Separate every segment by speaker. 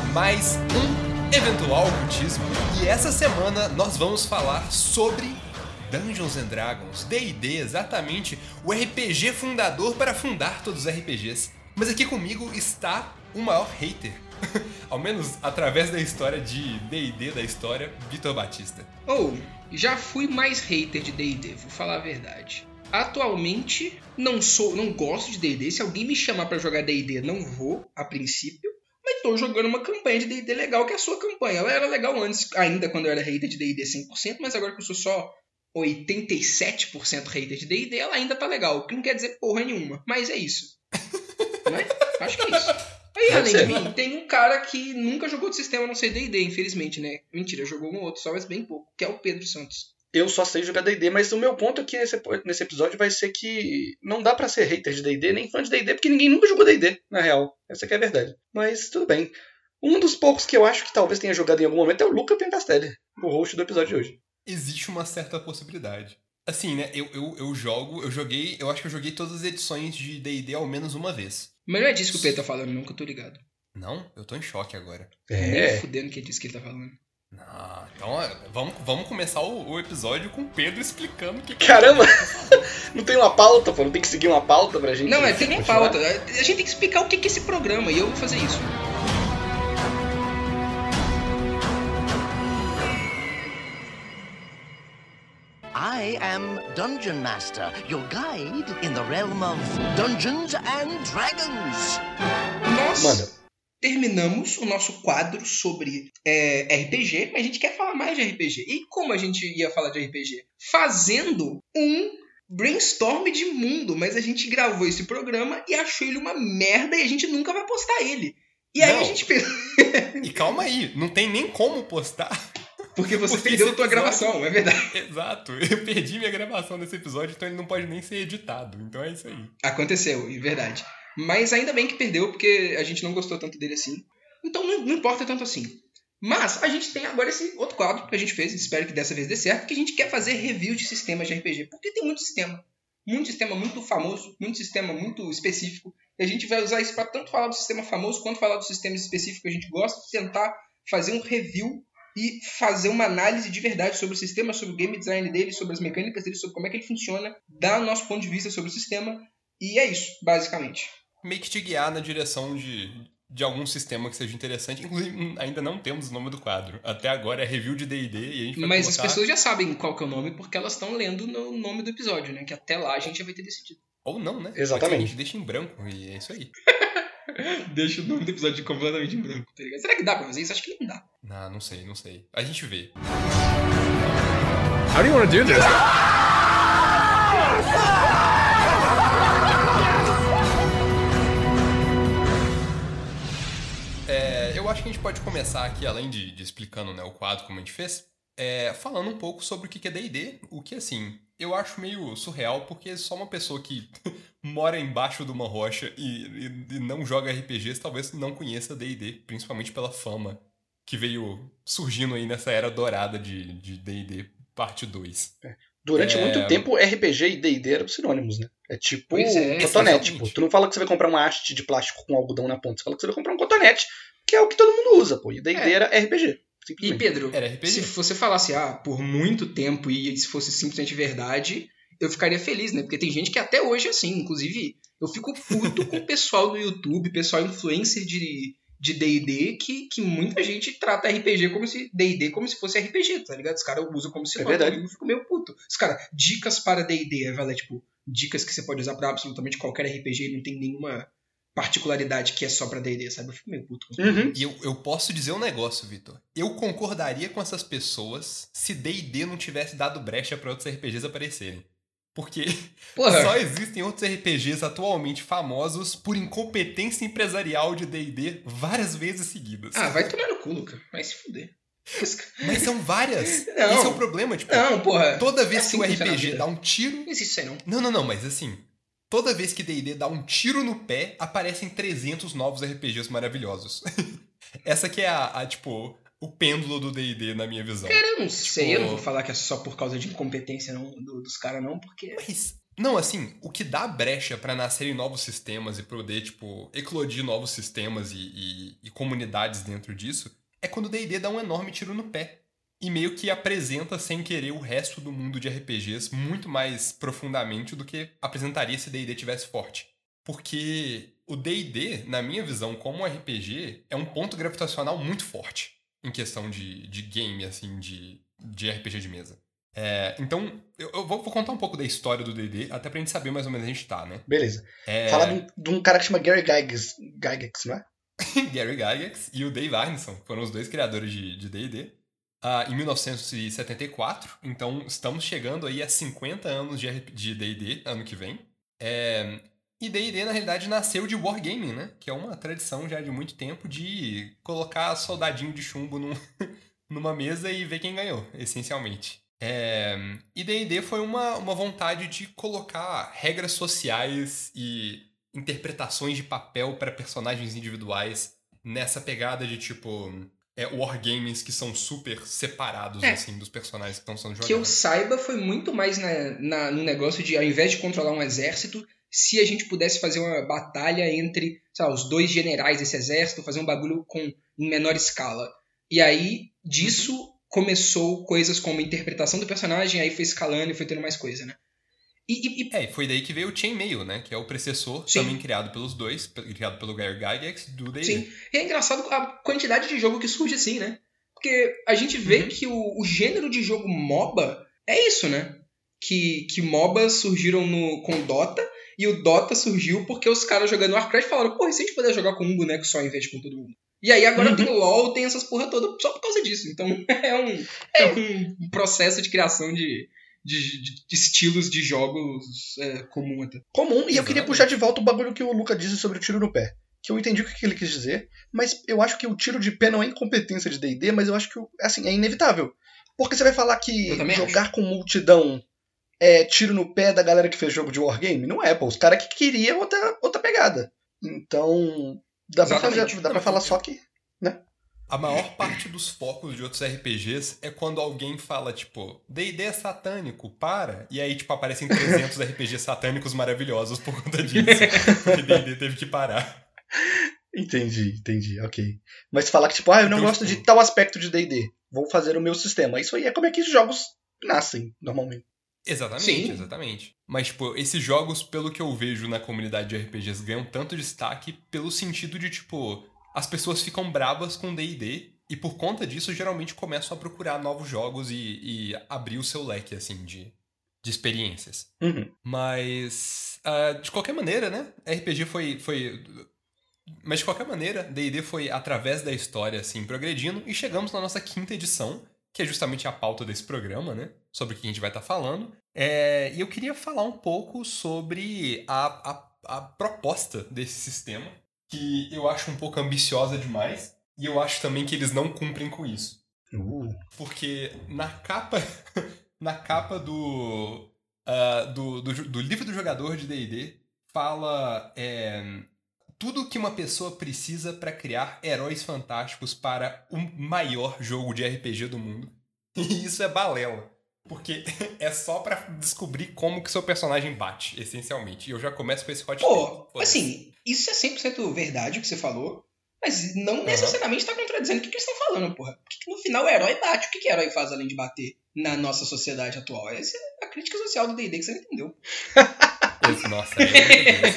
Speaker 1: mais um Eventual Cultismo. E essa semana nós vamos falar sobre Dungeons and Dragons, D&D, exatamente o RPG fundador para fundar todos os RPGs. Mas aqui comigo está o maior hater, ao menos através da história de D&D da história, Vitor Batista.
Speaker 2: Ou, oh, já fui mais hater de D&D, vou falar a verdade. Atualmente, não sou, não gosto de D&D. Se alguém me chamar para jogar D&D, não vou, a princípio. Mas tô jogando uma campanha de D&D legal, que é a sua campanha. Ela era legal antes, ainda quando eu era hater de D&D 100%, mas agora que eu sou só 87% hater de D&D, ela ainda tá legal. O que não quer dizer porra nenhuma. Mas é isso. né? Acho que é isso. Aí, além de mim, tem um cara que nunca jogou de sistema a não ser D&D, infelizmente, né? Mentira, jogou um outro, só mas bem pouco, que é o Pedro Santos
Speaker 3: eu só sei jogar D&D, mas o meu ponto aqui nesse, nesse episódio vai ser que não dá para ser hater de D&D, nem fã de D&D, porque ninguém nunca jogou D&D, na real. Essa é a verdade. Mas tudo bem. Um dos poucos que eu acho que talvez tenha jogado em algum momento é o Luca Pencastelli, o host do episódio de hoje.
Speaker 1: Existe uma certa possibilidade. Assim, né, eu, eu, eu jogo, eu joguei, eu acho que eu joguei todas as edições de D&D ao menos uma vez.
Speaker 2: Mas não é disso que o Pedro tá falando, nunca tô ligado.
Speaker 1: Não? Eu tô em choque agora.
Speaker 2: É. Nem fudendo que é disso que ele tá falando.
Speaker 1: Não, então vamos, vamos começar o, o episódio com o Pedro explicando o que.
Speaker 3: Caramba! não tem uma pauta, pô, não tem que seguir uma pauta pra gente.
Speaker 2: Não, é, tem uma pauta. A gente tem que explicar o que é esse programa e eu vou fazer isso.
Speaker 4: I am Dungeon Master, your guide in the realm of Dungeons and Dragons.
Speaker 2: Nossa! Mano, terminamos o nosso quadro sobre é, RPG, mas a gente quer falar mais de RPG. E como a gente ia falar de RPG? Fazendo um brainstorm de mundo, mas a gente gravou esse programa e achou ele uma merda e a gente nunca vai postar ele. E aí não. a gente
Speaker 1: e calma aí, não tem nem como postar.
Speaker 2: Porque você Porque perdeu a tua gravação, é verdade.
Speaker 1: Exato, eu perdi minha gravação desse episódio, então ele não pode nem ser editado. Então é isso aí.
Speaker 2: Aconteceu, é verdade. Mas ainda bem que perdeu, porque a gente não gostou tanto dele assim. Então não, não importa tanto assim. Mas a gente tem agora esse outro quadro que a gente fez, espero que dessa vez dê certo, que a gente quer fazer review de sistemas de RPG. Porque tem muito sistema. Muito sistema muito famoso, muito sistema muito específico. E a gente vai usar isso para tanto falar do sistema famoso quanto falar dos sistemas específicos que a gente gosta, tentar fazer um review e fazer uma análise de verdade sobre o sistema, sobre o game design dele, sobre as mecânicas dele, sobre como é que ele funciona, dar o nosso ponto de vista sobre o sistema. E é isso, basicamente
Speaker 1: meio que te guiar na direção de, de algum sistema que seja interessante. Inclusive, hum, ainda não temos o nome do quadro. Até agora é review de D&D e a gente vai
Speaker 2: Mas
Speaker 1: colocar...
Speaker 2: as pessoas já sabem qual que é o nome porque elas estão lendo no nome do episódio, né? Que até lá a gente já vai ter decidido.
Speaker 1: Ou não, né?
Speaker 3: Exatamente.
Speaker 1: a gente deixa em branco e é isso aí.
Speaker 2: deixa o nome do episódio completamente em branco, tá ligado? Será que dá pra fazer isso? Acho que não dá.
Speaker 1: Não, não sei, não sei. A gente vê.
Speaker 5: How do you want to do this?
Speaker 1: eu acho que a gente pode começar aqui, além de, de explicando né, o quadro como a gente fez, é, falando um pouco sobre o que é D&D, o que, assim, eu acho meio surreal, porque só uma pessoa que mora embaixo de uma rocha e, e, e não joga RPGs talvez não conheça D&D, principalmente pela fama que veio surgindo aí nessa era dourada de D&D parte 2.
Speaker 3: É. Durante é... muito tempo, RPG e D&D eram sinônimos, né? É tipo é, cotonete. Tipo, tu não fala que você vai comprar uma haste de plástico com algodão na ponta, você fala que você vai comprar um cotonete que é o que todo mundo usa, pô. E D&D é. era RPG.
Speaker 2: E Pedro, se você falasse, ah, por muito tempo e se fosse simplesmente verdade, eu ficaria feliz, né? Porque tem gente que até hoje é assim. Inclusive, eu fico puto com o pessoal do YouTube, pessoal influencer de de D&D que, que muita gente trata RPG como se D&D como se fosse RPG, tá ligado? Os caras usam como se
Speaker 3: é verdade.
Speaker 2: Eu fico meio puto. Os caras, dicas para D&D, é, tipo, dicas que você pode usar para absolutamente qualquer RPG e não tem nenhuma particularidade que é só pra D&D, sabe? Eu fico meio puto com
Speaker 1: uhum. E eu, eu posso dizer um negócio, Vitor. Eu concordaria com essas pessoas se D&D não tivesse dado brecha para outros RPGs aparecerem. Porque Porra. só existem outros RPGs atualmente famosos por incompetência empresarial de D&D várias vezes seguidas.
Speaker 2: Ah, vai tomar no cu, Luca. Vai se fuder.
Speaker 1: Mas são várias. Não. Esse é o problema, tipo.
Speaker 2: Não, porra.
Speaker 1: Toda vez é assim que o RPG dá um tiro.
Speaker 2: Não existe isso aí, não.
Speaker 1: Não, não, não, mas assim, Toda vez que D&D dá um tiro no pé, aparecem 300 novos RPGs maravilhosos. Essa que é a, a, tipo, o pêndulo do D&D na minha visão.
Speaker 2: Cara, eu não tipo... sei, eu não vou falar que é só por causa de incompetência não, do, dos caras não, porque...
Speaker 1: Mas Não, assim, o que dá brecha pra nascerem novos sistemas e poder, tipo, eclodir novos sistemas e, e, e comunidades dentro disso é quando o D&D dá um enorme tiro no pé. E meio que apresenta sem querer o resto do mundo de RPGs muito mais profundamente do que apresentaria se D&D tivesse forte. Porque o D&D, na minha visão, como RPG, é um ponto gravitacional muito forte em questão de, de game, assim, de, de RPG de mesa. É, então, eu, eu vou, vou contar um pouco da história do D&D, até pra gente saber mais ou menos onde a gente tá, né?
Speaker 3: Beleza.
Speaker 1: É,
Speaker 3: Fala de um, de um cara que chama Gary Gygax, Gygax não é?
Speaker 1: Gary Gygax e o Dave Arneson foram os dois criadores de D&D. Ah, em 1974, então estamos chegando aí a 50 anos de D&D ano que vem. É, e D&D, na realidade, nasceu de Wargaming, né? Que é uma tradição já de muito tempo de colocar soldadinho de chumbo num, numa mesa e ver quem ganhou, essencialmente. É, e D&D foi uma, uma vontade de colocar regras sociais e interpretações de papel para personagens individuais nessa pegada de, tipo, é, wargames que são super separados,
Speaker 2: É.
Speaker 1: assim, dos personagens que estão sendo jogados.
Speaker 2: Que eu saiba, foi muito mais na, na- no negócio de, ao invés de controlar um exército, se a gente pudesse fazer uma batalha entre, sei lá, os dois generais desse exército, fazer um bagulho com, em menor escala. E aí, disso, começou coisas como interpretação do personagem, aí foi escalando e foi tendo mais coisa, né? E, e- e-
Speaker 1: É, foi daí que veio o Chainmail, né? Que é o precessor,
Speaker 2: Sim.
Speaker 1: também criado pelos dois, criado pelo Gary Gygax, do D&D.
Speaker 2: sim, e é engraçado a quantidade de jogo que surge assim, né? Porque a gente vê
Speaker 1: Uhum.
Speaker 2: que o, o gênero de jogo MOBA é isso, né? Que, que MOBAs surgiram no, com Dota, e o Dota surgiu porque os caras jogando Warcraft falaram, pô, e se a gente puder jogar com um boneco só em vez de com todo mundo? E aí agora
Speaker 3: Uhum.
Speaker 2: tem LoL, tem essas porra toda só por causa disso. Então é um, é um processo de criação de, de, de- de estilos de jogos é, comum até.
Speaker 3: Comum, e eu queria puxar de volta o bagulho que o Luca disse sobre o tiro no pé. Que eu entendi o que ele quis dizer, mas eu acho que o tiro de pé não é incompetência de D&D, mas eu acho que, assim, é inevitável. Porque você vai falar que jogar com multidão é tiro no pé da galera que fez jogo de Wargame? Não é, pô. Os caras que queriam outra, outra pegada. Então, dá pra,
Speaker 2: Exatamente.
Speaker 3: fazer, dá pra falar só que...
Speaker 1: A maior parte dos focos de outros RPGs é quando alguém fala, tipo, D&D é satânico, para. E aí, tipo, aparecem 300 RPGs satânicos maravilhosos por conta disso. Porque D&D teve que parar.
Speaker 3: Entendi, entendi, ok. Mas falar que, tipo, ah, eu não
Speaker 1: Então,
Speaker 3: gosto
Speaker 1: tipo-
Speaker 3: de tal aspecto de D&D. Vou fazer o meu sistema. Isso aí é como é que os jogos nascem, normalmente.
Speaker 1: Exatamente,
Speaker 2: Sim.
Speaker 1: exatamente. Mas, tipo, esses jogos, pelo que eu vejo na comunidade de RPGs, ganham tanto destaque pelo sentido de, tipo, as pessoas ficam bravas com D&D e por conta disso geralmente começam a procurar novos jogos e, e abrir o seu leque, assim, de, de experiências.
Speaker 3: Uhum.
Speaker 1: Mas, ah, de qualquer maneira, né? RPG foi, foi. Mas de qualquer maneira, D&D foi através da história, assim, progredindo e chegamos na nossa quinta edição, que é justamente a pauta desse programa, né? Sobre o que a gente vai estar falando. É, e eu queria falar um pouco sobre a, a, a proposta desse sistema, que eu acho um pouco ambiciosa demais, e eu acho também que eles não cumprem com isso.
Speaker 3: Uh.
Speaker 1: Porque na capa. na capa do, ah, do, do, do livro do jogador de DD fala é, tudo que uma pessoa precisa para criar heróis fantásticos para o maior jogo de RPG do mundo. E isso é balela. Porque é só pra descobrir como que seu personagem bate, essencialmente. E eu já começo com esse hot
Speaker 2: Pô,
Speaker 1: take.
Speaker 2: Assim, isso é 100% verdade o que você falou, mas não necessariamente tá contradizendo o que, que eles estão falando, porra. Porque que no final o herói bate. O que, que o herói faz além de bater na nossa sociedade atual? Essa é a crítica social do D&D que você não entendeu.
Speaker 1: Esse, nossa, é,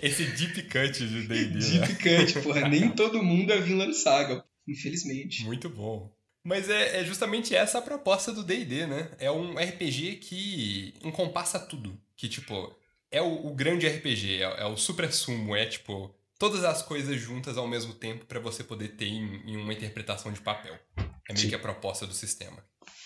Speaker 1: esse, esse deep cut de D&D, né?
Speaker 2: De picante, porra. Nem todo mundo é Vinland Saga, infelizmente.
Speaker 1: Muito bom. Mas é, é justamente essa a proposta do D&D, né? É um RPG que encompassa tudo. Que, tipo, é o, o grande RPG, é, é o supra-sumo, é, tipo, todas as coisas juntas ao mesmo tempo pra você poder ter em, em uma interpretação de papel. É meio
Speaker 3: Sim.
Speaker 1: que a proposta do sistema.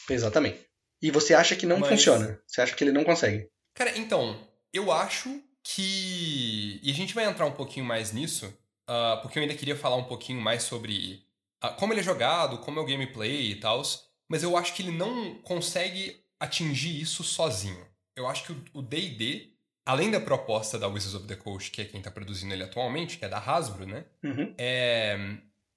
Speaker 3: Exatamente. E você acha que não
Speaker 1: Mas-
Speaker 3: funciona. Você acha que ele não consegue.
Speaker 1: Cara, então, eu acho que. E a gente vai entrar um pouquinho mais nisso, ah, porque eu ainda queria falar um pouquinho mais sobre ah, como ele é jogado, como é o gameplay e tal. Mas eu acho que ele não consegue atingir isso sozinho. Eu acho que o DD, além da proposta da Wizards of the Coast, que é quem tá produzindo ele atualmente, que é da Hasbro, né?
Speaker 3: Uhum.
Speaker 1: é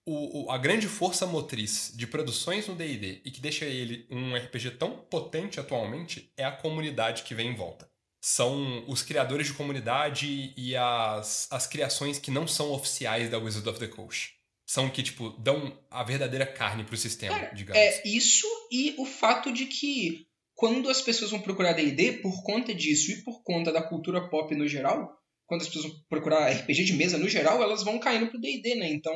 Speaker 1: o, o- a grande força motriz de produções no D&D e que deixa ele um RPG tão potente atualmente é a comunidade que vem em volta. são os criadores de comunidade e as, as criações que não são oficiais da Wizard of the Coast. São que, tipo, dão a verdadeira carne pro sistema,
Speaker 2: Cara,
Speaker 1: digamos.
Speaker 2: É isso e o fato de que quando as pessoas vão procurar D&D, por conta disso e por conta da cultura pop no geral, quando as pessoas vão procurar RPG de mesa no geral, elas vão caindo pro D&D, né? Então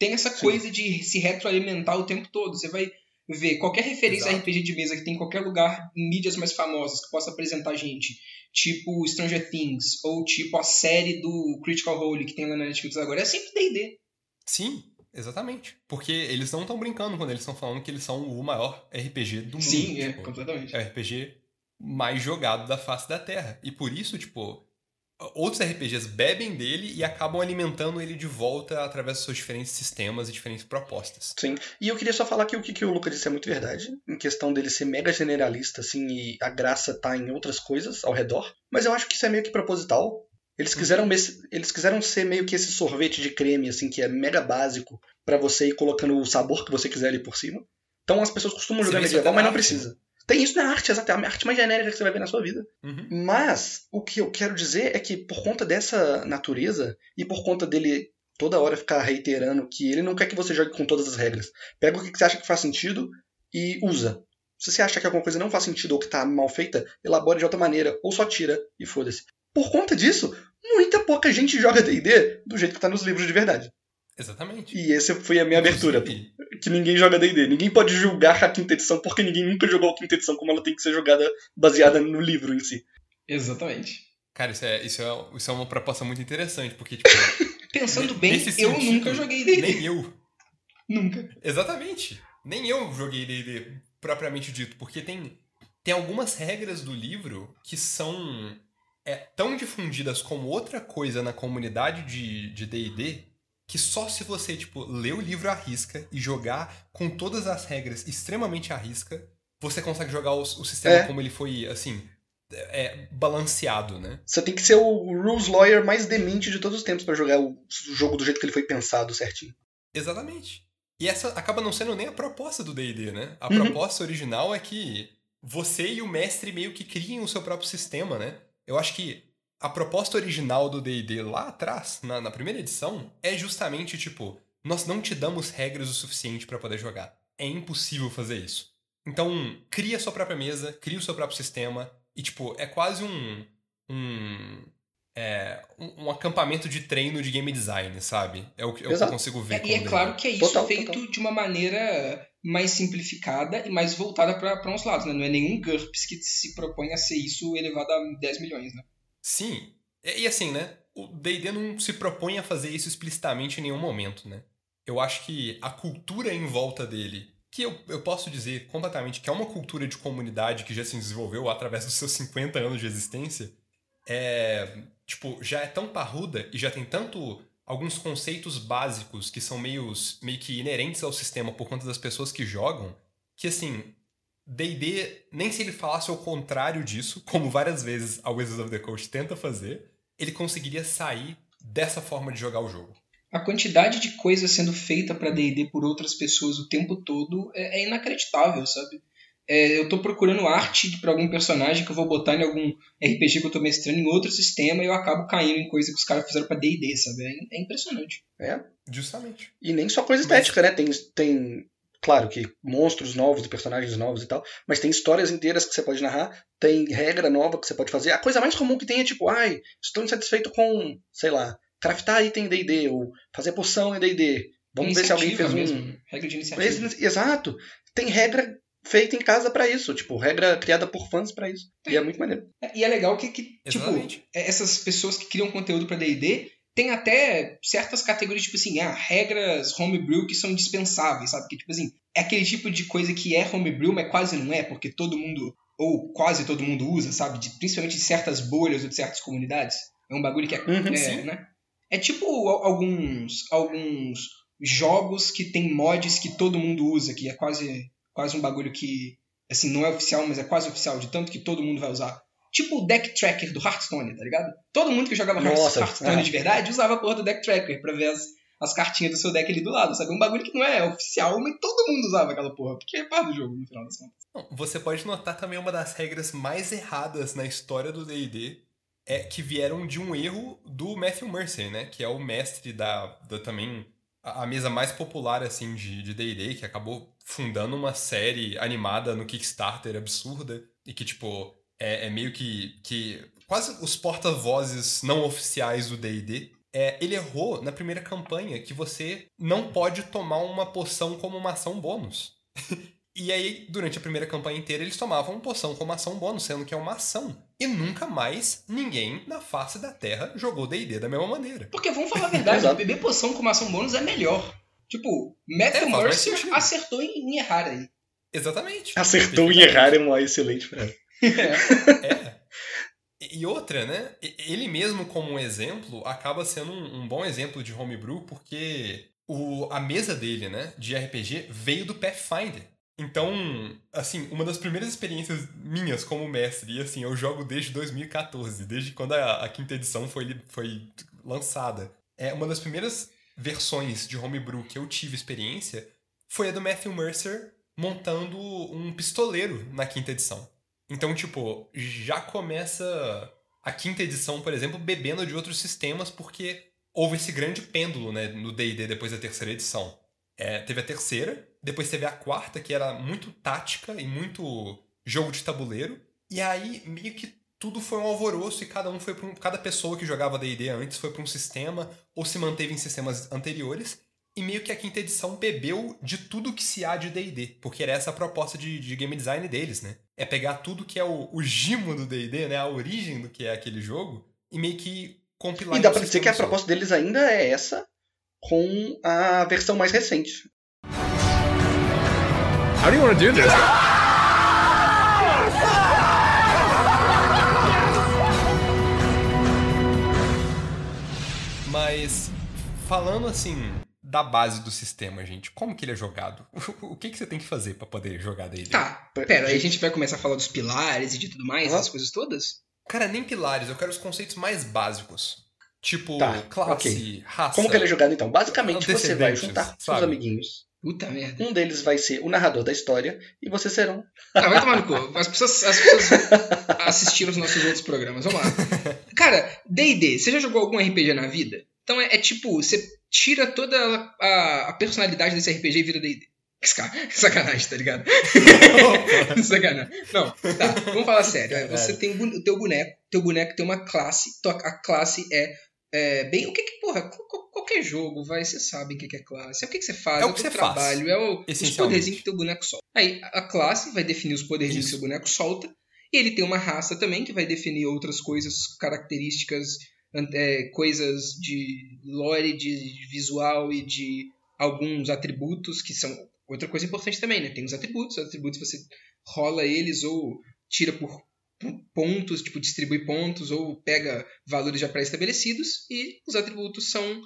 Speaker 2: tem essa
Speaker 3: Sim.
Speaker 2: coisa de se retroalimentar o tempo todo. Você vai ver qualquer referência a
Speaker 1: Exato.
Speaker 2: RPG de mesa que tem em qualquer lugar em mídias mais famosas que possa apresentar gente, tipo Stranger Things ou tipo a série do Critical Role que tem lá na Netflix agora, é sempre D&D.
Speaker 1: Sim, exatamente. Porque eles não estão brincando quando eles estão falando que eles são o maior RPG do mundo.
Speaker 2: Sim, é,
Speaker 1: tipo.
Speaker 2: completamente.
Speaker 1: é o RPG mais jogado da face da Terra. E por isso, tipo, outros RPGs bebem dele e acabam alimentando ele de volta através dos seus diferentes sistemas e diferentes propostas.
Speaker 3: Sim. E eu queria só falar que o que, que o Luca disse é muito verdade, em questão dele ser mega generalista, assim, e a graça tá em outras coisas ao redor. Mas eu acho que isso é meio que proposital. Eles quiseram, mes- eles quiseram ser meio que esse sorvete de creme, assim, que é mega básico pra você ir colocando o sabor que você quiser ali por cima. Então as pessoas costumam jogar medieval, mas não
Speaker 1: arte,
Speaker 3: precisa. Tem isso na arte, exato. É a arte mais genérica que você vai ver na sua vida.
Speaker 1: Uhum.
Speaker 3: Mas o que eu quero dizer é que por conta dessa natureza e por conta dele toda hora ficar reiterando que ele não quer que você jogue com todas as regras. Pega o que você acha que faz sentido e usa. Se você acha que alguma coisa não faz sentido ou que tá mal feita, elabore de outra maneira ou só tira e foda-se. Por conta disso, muita pouca gente joga D&D do jeito que tá nos livros de verdade.
Speaker 1: Exatamente.
Speaker 3: E essa foi a minha abertura, que ninguém joga D&D. Ninguém pode julgar a quinta edição porque ninguém nunca jogou a quinta edição como ela tem que ser jogada baseada no livro em si.
Speaker 2: Exatamente.
Speaker 1: Cara, isso é, isso, é, isso é uma proposta muito interessante, porque, tipo,
Speaker 2: Pensando bem, eu
Speaker 1: sentido,
Speaker 2: nunca joguei D&D.
Speaker 1: nem eu.
Speaker 2: Nunca.
Speaker 1: Exatamente. Nem eu joguei D&D propriamente dito, porque tem, tem algumas regras do livro que são é, tão difundidas como outra coisa na comunidade de de D&D que só se você, tipo, ler o livro à risca e jogar com todas as regras extremamente à risca, você consegue jogar o, o sistema
Speaker 3: É.
Speaker 1: como ele foi, assim, é, balanceado, né?
Speaker 3: Você tem que ser o rules lawyer mais demente de todos os tempos pra jogar o jogo do jeito que ele foi pensado certinho.
Speaker 1: Exatamente. E essa acaba não sendo nem a proposta do D&D, né? A
Speaker 3: Uhum.
Speaker 1: proposta original é que você e o mestre meio que criem o seu próprio sistema, né? Eu acho que a proposta original do D&D lá atrás, na, na primeira edição, é justamente tipo, nós não te damos regras o suficiente pra poder jogar. É impossível fazer isso. Então, cria a sua própria mesa, cria o seu próprio sistema e tipo, é quase um um é, um, um acampamento de treino de game design, sabe? É o, que- é o que eu consigo ver.
Speaker 2: É, e é claro que é isso
Speaker 3: Total,
Speaker 2: feito
Speaker 3: total.
Speaker 2: de uma maneira mais simplificada e mais voltada para uns lados, né? Não é nenhum GURPS que se propõe a ser isso elevado a 10 milhões, né?
Speaker 1: Sim. E, assim, né? O D&D não se propõe a fazer isso explicitamente em nenhum momento, né? Eu acho que a cultura em volta dele, que eu, eu posso dizer completamente que é uma cultura de comunidade que já se desenvolveu através dos seus 50 anos de existência, é, tipo, já é tão parruda e já tem tanto alguns conceitos básicos que são meio, meio que inerentes ao sistema por conta das pessoas que jogam, que assim, D&D, nem se ele falasse o contrário disso, como várias vezes a Wizards of the Coast tenta fazer, ele conseguiria sair dessa forma de jogar o jogo.
Speaker 2: A quantidade de coisa sendo feita para D&D por outras pessoas o tempo todo é, é inacreditável, sabe? É, eu tô procurando arte para algum personagem que eu vou botar em algum RPG que eu tô mestrando em outro sistema e eu acabo caindo em coisa que os caras fizeram pra D&D, sabe? É, é impressionante.
Speaker 1: Justamente.
Speaker 3: E nem só coisa
Speaker 1: Mas-
Speaker 3: estética, né? Tem, tem, claro que monstros novos e personagens novos e tal, mas tem histórias inteiras que você pode narrar, tem regra nova que você pode fazer. A coisa mais comum que tem é tipo, ai, estou insatisfeito com, sei lá, craftar item em D&D ou fazer poção em D&D. Vamos ver se alguém fez um...
Speaker 2: mesmo, Regra de iniciativa.
Speaker 3: Ex- Exato. Tem regra feita em casa pra isso, tipo, regra criada por fãs pra isso. E é muito maneiro.
Speaker 2: É, E é legal que, que tipo,
Speaker 1: Exatamente.
Speaker 2: essas pessoas que criam conteúdo pra D&D tem até certas categorias, tipo assim, ah, regras homebrew que são indispensáveis, sabe? Que, tipo assim, é aquele tipo de coisa que é homebrew, mas quase não é, porque todo mundo, ou quase todo mundo usa, sabe? De- principalmente de certas bolhas ou de certas comunidades. É um bagulho que é,
Speaker 3: Uhum,
Speaker 2: é, né? É tipo al- alguns, alguns jogos que tem mods que todo mundo usa, que é quase, quase um bagulho que, assim, não é oficial, mas é quase oficial, de tanto que todo mundo vai usar. Tipo o deck tracker do Hearthstone, tá ligado? Todo mundo que jogava
Speaker 3: Nossa,
Speaker 2: Hearthstone
Speaker 3: aham.
Speaker 2: de verdade usava a porra do deck tracker pra ver as, as cartinhas do seu deck ali do lado, sabe? Um bagulho que não é oficial, mas todo mundo usava aquela porra, porque é parte do jogo, no final das contas.
Speaker 1: Você pode notar também uma das regras mais erradas na história do D&D é que vieram de um erro do Matthew Mercer, né? Que é o mestre da, da também a, mesa mais popular assim de D&D, que acabou fundando uma série animada no Kickstarter absurda e que tipo é, é meio que que quase os porta-vozes não oficiais do D&D. É, ele errou na primeira campanha que você não pode tomar uma poção como uma ação bônus. E aí, durante a primeira campanha inteira, eles tomavam poção como ação bônus, sendo que é uma ação. E nunca mais ninguém na face da Terra jogou D&D da mesma maneira.
Speaker 2: Porque vamos falar a verdade, beber poção com ação bônus é melhor. Tipo, Matthew
Speaker 1: É,
Speaker 2: Mercer acertou em, em errar aí.
Speaker 1: Exatamente.
Speaker 3: Acertou em errar é uma excelente frase.
Speaker 1: É. E outra, né? Ele mesmo, como um exemplo, acaba sendo um, um bom exemplo de homebrew, porque o, a mesa dele, né, de RPG, veio do Pathfinder. Então, assim, uma das primeiras experiências minhas como mestre, e assim, eu jogo desde 2014, desde quando a, a quinta edição foi, foi lançada. É uma das primeiras versões de homebrew que eu tive experiência foi a do Matthew Mercer montando um pistoleiro na quinta edição. Então, tipo, já começa a quinta edição, por exemplo, bebendo de outros sistemas, porque houve esse grande pêndulo, né, no D&D depois da terceira edição. É, teve a terceira, depois teve a quarta, que era muito tática e muito jogo de tabuleiro, e aí meio que tudo foi um alvoroço e cada um foi para um, cada pessoa que jogava D&D antes foi para um sistema ou se manteve em sistemas anteriores. E meio que a quinta edição bebeu de tudo que se há de D&D, porque era essa a proposta de, de game design deles, né? É pegar tudo que é o, o gimo do D&D, né? A origem do que é aquele jogo, e meio que compilar
Speaker 3: E dá pra dizer que a proposta deles ainda é essa, com a versão mais recente.
Speaker 5: How do you want to do this?
Speaker 1: Mas falando assim da base do sistema, gente, como que ele é jogado? O que, que você tem que fazer pra poder jogar D&D?
Speaker 2: Tá, pera, aí a gente vai começar a falar dos pilares e de tudo mais,
Speaker 3: Aham.
Speaker 2: essas coisas todas?
Speaker 1: Cara, nem pilares, eu quero os conceitos mais básicos. Tipo,
Speaker 3: Tá,
Speaker 1: classe,
Speaker 3: ok.
Speaker 1: raça.
Speaker 3: Como que ele é jogado então? Basicamente, você vai juntar seus amiguinhos.
Speaker 2: Puta merda.
Speaker 3: Um deles vai ser o narrador da história e vocês serão.
Speaker 2: Ah, vai tomar no cu. As pessoas, as pessoas assistiram os nossos outros programas. Vamos lá. Cara, D&D, você já jogou algum RPG na vida? Então é, é tipo, você tira toda a, a personalidade desse RPG e vira D&D. Sacanagem, tá ligado? Sacanagem. Não, tá, vamos falar sério. É, Você tem o teu boneco, teu boneco tem uma classe, a classe é, é bem. O que que, porra, qual- qual- qualquer jogo, vai, você sabe o que que é classe. É o que que você faz,
Speaker 1: É o
Speaker 2: o
Speaker 1: que você faz,
Speaker 2: trabalho, é o, os poderzinhos que teu boneco solta. Aí a classe vai definir os poderzinhos que
Speaker 1: Isso.
Speaker 2: seu boneco solta. E ele tem uma raça também que vai definir outras coisas, características, é, coisas de lore, de visual e de alguns atributos que são outra coisa importante também, né? Tem os atributos, os atributos você rola eles ou tira por pontos, tipo distribui pontos ou pega valores já pré-estabelecidos e os atributos são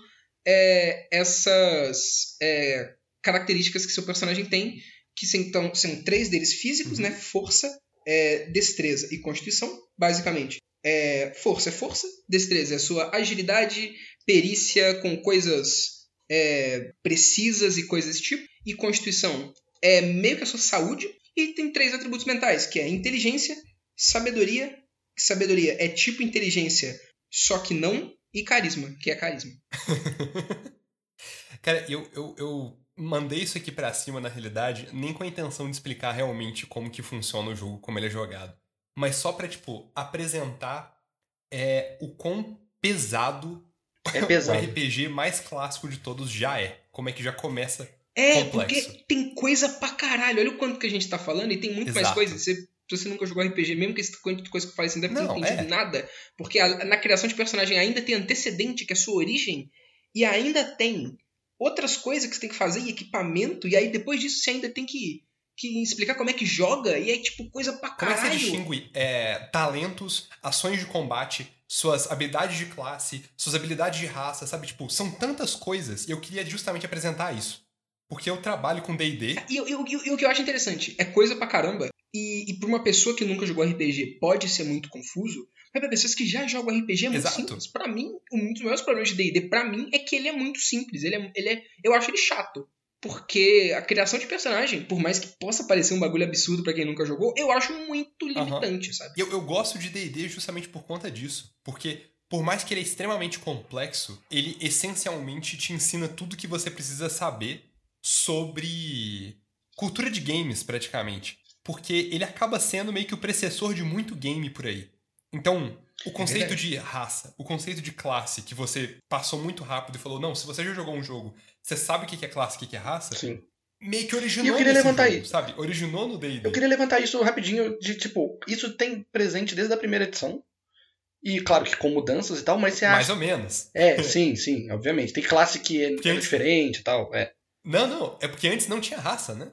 Speaker 2: é, essas é, características que seu personagem tem, que são, então, são três deles físicos, né? Força, é, destreza e constituição, basicamente. É, força é força, destreza é sua agilidade, perícia com coisas é, precisas e coisas desse tipo, e constituição é meio que a sua saúde, e tem três atributos mentais, que é inteligência, sabedoria, sabedoria é tipo inteligência, só que não, e carisma, que é carisma.
Speaker 1: Cara, eu, eu, eu mandei isso aqui pra cima, na realidade, nem com a intenção de explicar realmente como que funciona o jogo, como ele é jogado. Mas só pra, tipo, apresentar é, o quão pesado
Speaker 3: É
Speaker 1: o
Speaker 3: pesado.
Speaker 1: RPG mais clássico de todos já é. Como é que já começa.
Speaker 2: É,
Speaker 1: Complexo.
Speaker 2: porque tem coisa pra caralho. Olha o quanto que a gente tá falando e tem muito mais
Speaker 1: Exato.
Speaker 2: coisa. Você, se você nunca jogou RPG, mesmo que esse coisa que faz, você não deve ter
Speaker 1: Não,
Speaker 2: entendido
Speaker 1: é.
Speaker 2: nada. Porque a- na criação de personagem ainda tem antecedente, que é a sua origem, e ainda tem outras coisas que você tem que fazer e equipamento, e aí depois disso você ainda tem que, que explicar como é que joga, e aí, tipo, coisa pra
Speaker 1: Como é que você distingue é, talentos, ações de combate, suas habilidades de classe, suas habilidades de raça, sabe? Tipo, são tantas coisas e eu queria justamente apresentar isso. Porque eu trabalho com D&D.
Speaker 2: E, e- e- e o que eu acho interessante é coisa pra caramba. E, e para uma pessoa que nunca jogou RPG pode ser muito confuso, mas para pessoas que já jogam RPG é muito
Speaker 1: Exato.
Speaker 2: simples. Para mim, um dos maiores problemas de D&D para mim é que ele é muito simples. Ele é, ele é, eu acho ele chato. Porque a criação de personagem, por mais que possa parecer um bagulho absurdo pra quem nunca jogou, eu acho muito limitante, sabe?
Speaker 1: Eu, eu gosto de D&D justamente por conta disso. Porque, por mais que ele é extremamente complexo, ele essencialmente te ensina tudo que você precisa saber sobre cultura de games, praticamente. Porque ele acaba sendo meio que o precessor de muito game por aí. Então, o conceito
Speaker 2: verdade.
Speaker 1: de raça, o conceito de classe, que você passou muito rápido e falou, não, se você já jogou um jogo, você sabe o que é classe e o que é raça,
Speaker 3: Sim.
Speaker 1: meio que originou
Speaker 3: eu queria levantar
Speaker 1: jogo,
Speaker 3: aí.
Speaker 1: sabe? Originou no D&D.
Speaker 3: Eu queria levantar isso rapidinho, de tipo, isso tem presente desde a primeira edição. E claro que com mudanças e tal, mas você acha.
Speaker 1: Mais ou menos.
Speaker 3: É, sim, sim, obviamente. Tem classe que é, é
Speaker 1: antes-
Speaker 3: diferente e tal. É.
Speaker 1: Não, não, é porque antes não tinha raça, né?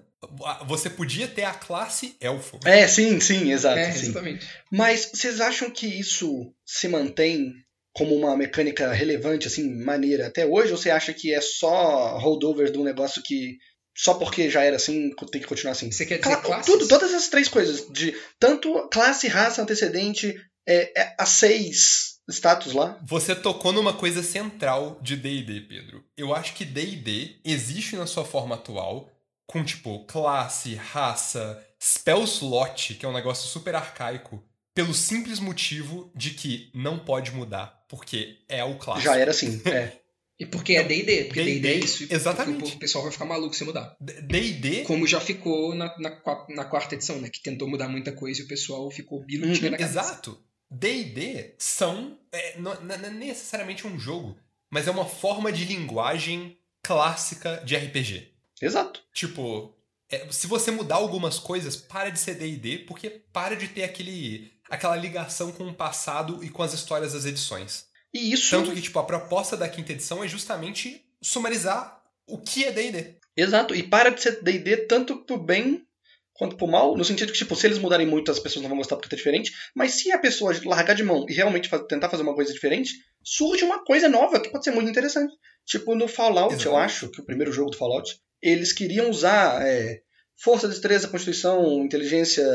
Speaker 1: Você podia ter a classe elfo.
Speaker 3: é, sim, sim, exato.
Speaker 2: É,
Speaker 3: sim.
Speaker 2: exatamente.
Speaker 3: Mas vocês acham que isso se mantém como uma mecânica relevante, assim, maneira até hoje? Ou você acha que é só holdover de um negócio que só porque já era assim tem que continuar assim?
Speaker 2: Você quer dizer
Speaker 3: Cla-
Speaker 2: classes?
Speaker 3: tudo, todas essas três coisas, de tanto classe, raça, antecedente, é, é, as seis status lá.
Speaker 1: Você tocou numa coisa central de D&D, Pedro. Eu acho que D&D existe na sua forma atual com, tipo, classe, raça, spell slot, que é um negócio super arcaico, pelo simples motivo de que não pode mudar, porque é o clássico.
Speaker 3: Já era assim, é.
Speaker 2: E porque é D&D, porque
Speaker 1: D&D,
Speaker 2: é isso. e
Speaker 1: exatamente.
Speaker 2: porque O pessoal vai ficar maluco se mudar.
Speaker 1: D&D
Speaker 2: Como já ficou na, na, na quarta edição, né? Que tentou mudar muita coisa e o pessoal ficou birutinha
Speaker 3: Uhum,
Speaker 2: na cabeça.
Speaker 1: Exato. D&D são é, não, não é necessariamente um jogo, mas é uma forma de linguagem clássica de RPG.
Speaker 3: Exato.
Speaker 1: Tipo, é, se você mudar algumas coisas, para de ser D&D, porque para de ter aquele aquela ligação com o passado e com as histórias das edições.
Speaker 3: E isso.
Speaker 1: Tanto que, tipo, a proposta da quinta edição é justamente sumarizar o que é D&D.
Speaker 3: Exato. E para de ser DD tanto pro bem quanto pro mal, no sentido que, tipo, se eles mudarem muito, as pessoas não vão gostar porque tá diferente. Mas se a pessoa largar de mão e realmente tentar fazer uma coisa diferente, surge uma coisa nova que pode ser muito interessante. Tipo, no Fallout, eu
Speaker 1: Exatamente.
Speaker 3: acho, que o primeiro jogo do Fallout, eles queriam usar é, força, destreza, constituição, inteligência,